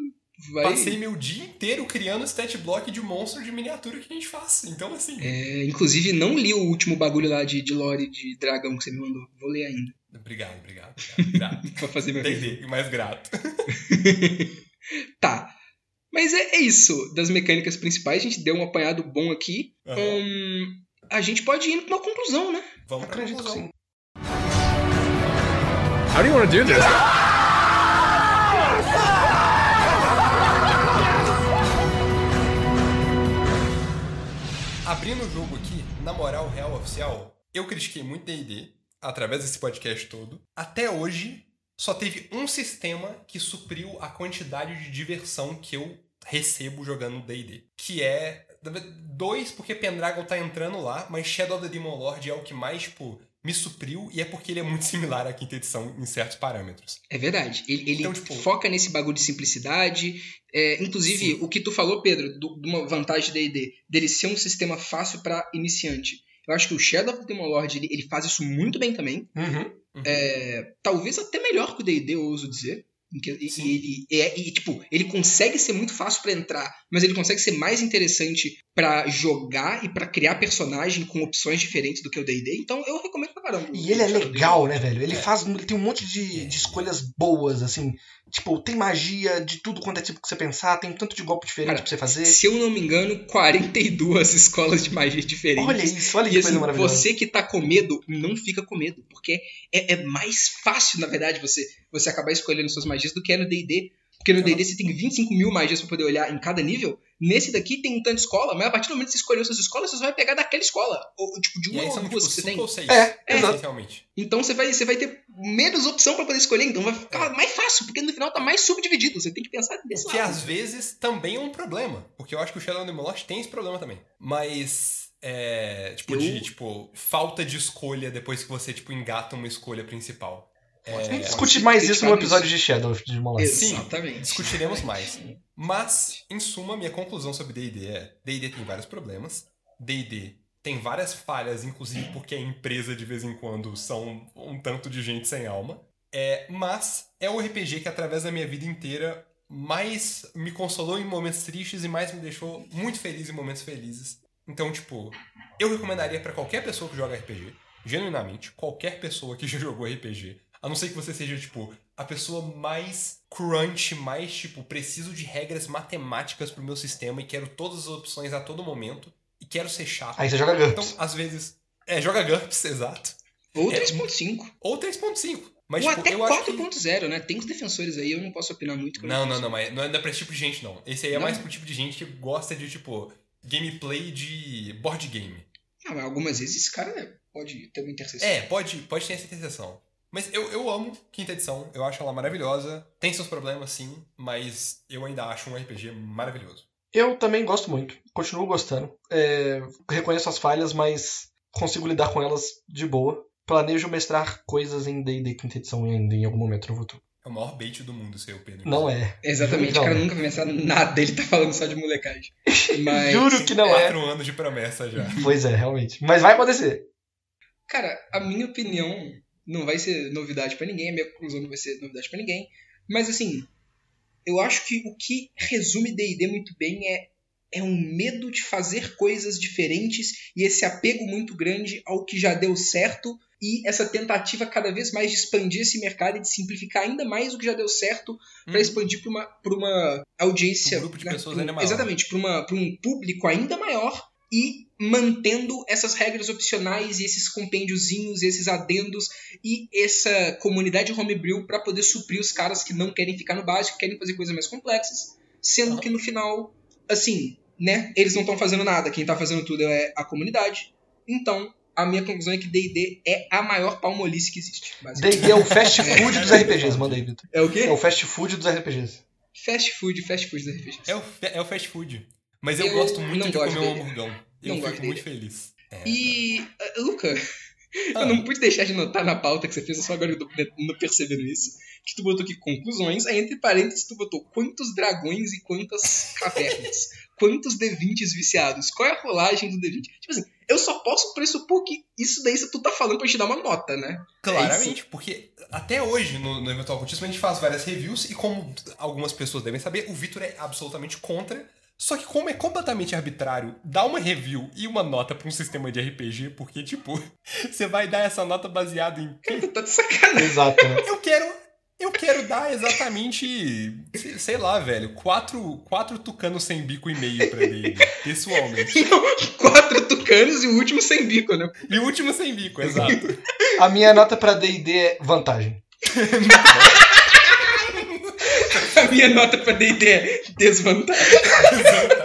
Speaker 2: vai...
Speaker 1: Passei meu dia inteiro criando stat block de monstro de miniatura que a gente faz. Então, assim.
Speaker 2: É, inclusive, não li o último bagulho lá de, de lore de dragão que você me mandou. Vou ler ainda,
Speaker 1: Obrigado, obrigado. obrigado. Grato.
Speaker 2: pra fazer meu.
Speaker 1: Entendi, mais grato.
Speaker 2: Tá. Mas é, é isso. Das mecânicas principais, a gente deu um apanhado bom aqui.
Speaker 1: Aham.
Speaker 2: Hum, a gente pode ir pra uma conclusão, né?
Speaker 1: Vamos pra
Speaker 3: acredito que
Speaker 1: conclusão.
Speaker 3: sim.
Speaker 5: How do you want to do this?
Speaker 1: Abrindo o jogo aqui, na moral real oficial, eu critiquei muito D&D através desse podcast todo. Até hoje, só teve um sistema que supriu a quantidade de diversão que eu recebo jogando D&D. Que é... Dois, porque Pendragon tá entrando lá, mas Shadow of the Demon Lord é o que mais, tipo, me supriu e é porque ele é muito similar à quinta edição em certos parâmetros.
Speaker 2: É verdade. Ele, ele
Speaker 1: Então, tipo-
Speaker 2: foca nesse bagulho de simplicidade. É, inclusive,
Speaker 1: Sim.
Speaker 2: o que tu falou, Pedro, do- de uma vantagem da D&D, dele ser um sistema fácil pra iniciante. Eu acho que o Shadow of the Demon Lord, ele, ele faz isso muito bem também.
Speaker 3: Uhum.
Speaker 2: É, talvez até melhor que o D&D, eu ouso dizer. E,
Speaker 1: Sim.
Speaker 2: e ele, é, e, tipo, ele consegue ser muito fácil pra entrar, mas ele consegue ser mais interessante pra jogar e pra criar personagem com opções diferentes do que o D&D. Então, eu recomendo pra caramba.
Speaker 3: E ele é legal, né, velho?
Speaker 1: É.
Speaker 3: Ele faz. Ele tem um monte de, de escolhas boas, assim. Tipo, tem magia de tudo quanto é tipo que você pensar, tem um tanto de golpe diferente
Speaker 2: Cara,
Speaker 3: pra você fazer.
Speaker 2: Se eu não me engano, 42 escolas de magia diferentes.
Speaker 3: Olha isso, olha
Speaker 2: E
Speaker 3: que
Speaker 2: assim,
Speaker 3: coisa maravilhosa.
Speaker 2: você que tá com medo, não fica com medo. Porque é, é mais fácil, na verdade, você, você acabar escolhendo suas magias do que é no D&D. Porque no D&D você tem 25 mil magias pra poder olhar em cada nível. Nesse daqui tem um tanto de escola, mas a partir do momento que você escolheu suas escolas, você só vai pegar daquela escola. Ou, tipo, de uma ou
Speaker 1: são,
Speaker 2: duas
Speaker 1: tipo,
Speaker 2: que você tem.
Speaker 1: ou seis.
Speaker 3: É, exato.
Speaker 1: Essencialmente.
Speaker 2: Então você vai, você vai ter menos opção pra poder escolher. Então vai ficar mais fácil, porque no final tá mais subdividido. Você tem que pensar desse
Speaker 1: Que
Speaker 2: lado.
Speaker 1: às vezes também é um problema. Porque eu acho que o Shadow of the Lord tem esse problema também. Mas. É. Tipo,
Speaker 2: Eu-
Speaker 1: de tipo, falta de escolha depois que você, tipo, engata uma escolha principal. É,
Speaker 3: Discute mais isso no episódio de Shadow de Molasses.
Speaker 1: Sim.
Speaker 2: Exatamente.
Speaker 1: discutiremos mais. Mas, em suma, minha conclusão sobre D&D é D&D tem vários problemas. D&D tem várias falhas, inclusive porque a empresa de vez em quando são um tanto de gente sem alma. É, mas é o RPG que através da minha vida inteira mais me consolou em momentos tristes e mais me deixou muito feliz em momentos felizes. Então, tipo, eu recomendaria pra qualquer pessoa que joga RPG, genuinamente, qualquer pessoa que já jogou RPG, a não ser que você seja, tipo, a pessoa mais crunch, mais, tipo, preciso de regras matemáticas pro meu sistema e quero todas as opções a todo momento e quero ser chato.
Speaker 3: Aí você joga GURPS.
Speaker 1: Então, às vezes. É, joga GURPS, exato.
Speaker 2: Ou
Speaker 1: É,
Speaker 2: 3.5.
Speaker 1: Ou 3.5. Mas,
Speaker 2: Ou
Speaker 1: tipo,
Speaker 2: até
Speaker 1: eu acho que.
Speaker 2: 4.0, né? Tem os defensores aí, eu não posso opinar muito.
Speaker 1: Não, não, não, mas não é pra esse tipo de gente, não. Esse aí é
Speaker 2: Não?
Speaker 1: mais pro tipo de gente que gosta de, tipo, gameplay de board game.
Speaker 2: Ah, mas algumas vezes esse cara pode ter uma interseção.
Speaker 1: É, pode, pode ter essa interseção. Mas eu, eu amo quinta edição, eu acho ela maravilhosa. Tem seus problemas, sim, mas eu ainda acho um RPG maravilhoso.
Speaker 3: Eu também gosto muito, continuo gostando. É, reconheço as falhas, mas consigo lidar com elas de boa. Planejo mestrar coisas em D&D quinta edição ainda em algum momento no futuro.
Speaker 1: É o maior bait do mundo, seu Pedro.
Speaker 3: Não é.
Speaker 2: Exatamente,
Speaker 3: Não.
Speaker 2: o cara nunca vai pensar nada, ele tá falando só de molecagem. Mas,
Speaker 3: Juro que não é.
Speaker 1: Quatro anos de promessa já.
Speaker 3: Pois é, realmente. Mas vai acontecer.
Speaker 2: cara, a minha opinião não vai ser novidade pra ninguém, a minha conclusão não vai ser novidade pra ninguém. Mas assim, eu acho que o que resume D&D muito bem é é um medo de fazer coisas diferentes e esse apego muito grande ao que já deu certo e essa tentativa cada vez mais de expandir esse mercado e de simplificar ainda mais o que já deu certo para
Speaker 1: Uhum.
Speaker 2: expandir para uma, pra uma audiência.
Speaker 1: Um grupo de
Speaker 2: né,
Speaker 1: pessoas
Speaker 2: um-
Speaker 1: ainda maior.
Speaker 2: Exatamente, para um público ainda maior e mantendo essas regras opcionais e esses compêndiozinhos, esses adendos e essa comunidade homebrew para poder suprir os caras que não querem ficar no básico, querem fazer coisas mais complexas, sendo
Speaker 1: Aham.
Speaker 2: que no final, assim, né, eles não estão fazendo nada, quem tá fazendo tudo é a comunidade. Então, a minha conclusão é que D&D é a maior palmolice que existe. basicamente.
Speaker 3: D&D é o fast food dos RPGs, manda aí, Vitor.
Speaker 2: É o quê?
Speaker 3: É o fast food dos RPGs.
Speaker 2: Fast food, fast food da RPG.
Speaker 1: É o, é o fast food. Mas eu,
Speaker 2: Eu
Speaker 1: gosto muito de
Speaker 2: gosto
Speaker 1: comer um
Speaker 2: dele.
Speaker 1: hamburgão. Eu
Speaker 2: Não
Speaker 1: fico muito feliz. É.
Speaker 2: E, uh, Luca,
Speaker 1: Ah,
Speaker 2: eu não pude deixar de notar na pauta que você fez, eu só agora eu tô percebendo isso, que tu botou aqui conclusões, aí entre parênteses tu botou quantos dragões e quantas cavernas, quantos D20s viciados, qual é a rolagem do D20? Tipo assim, eu só posso pressupor que isso daí tu tá falando pra te dar uma nota, né?
Speaker 1: Claramente, porque até hoje no, no Eventual Cultismo a gente faz várias reviews e como algumas pessoas devem saber, o Vitor é absolutamente contra. Só que como é completamente arbitrário dar uma review e uma nota pra um sistema de RPG, porque, tipo, você vai dar essa nota baseada em...
Speaker 2: Tá de sacanagem.
Speaker 3: Exato, né?
Speaker 1: Eu quero... Eu quero dar exatamente, sei- lá, velho, quatro, quatro tucanos sem bico e meio pra D&D, pessoalmente.
Speaker 2: Não, quatro tucanos e o último sem bico, né?
Speaker 1: E o último sem bico, exato.
Speaker 3: A minha nota pra D&D é vantagem.
Speaker 2: Minha nota pra D&D é desvantagem.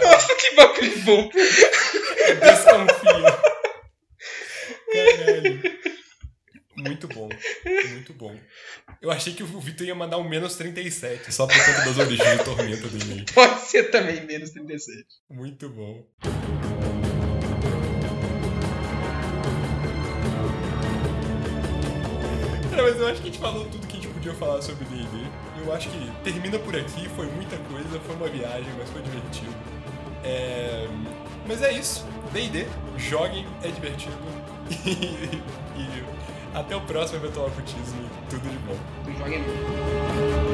Speaker 2: Nossa, que bagulho bom.
Speaker 1: Desconfia. Caralho. Muito bom. Muito bom. Eu achei que o Vitor ia mandar um menos 37, só por conta das origens de tormenta do.
Speaker 2: Pode ser também menos 37.
Speaker 1: Muito bom. Cara, mas eu acho que a gente falou tudo que a gente podia falar sobre D&D. Eu acho que termina por aqui, foi muita coisa, foi uma viagem, mas foi divertido. É, Mas é isso. D&D, joguem, é divertido. E, e até o próximo Eventual Ocultismo. Tudo de bom.
Speaker 2: Joguem.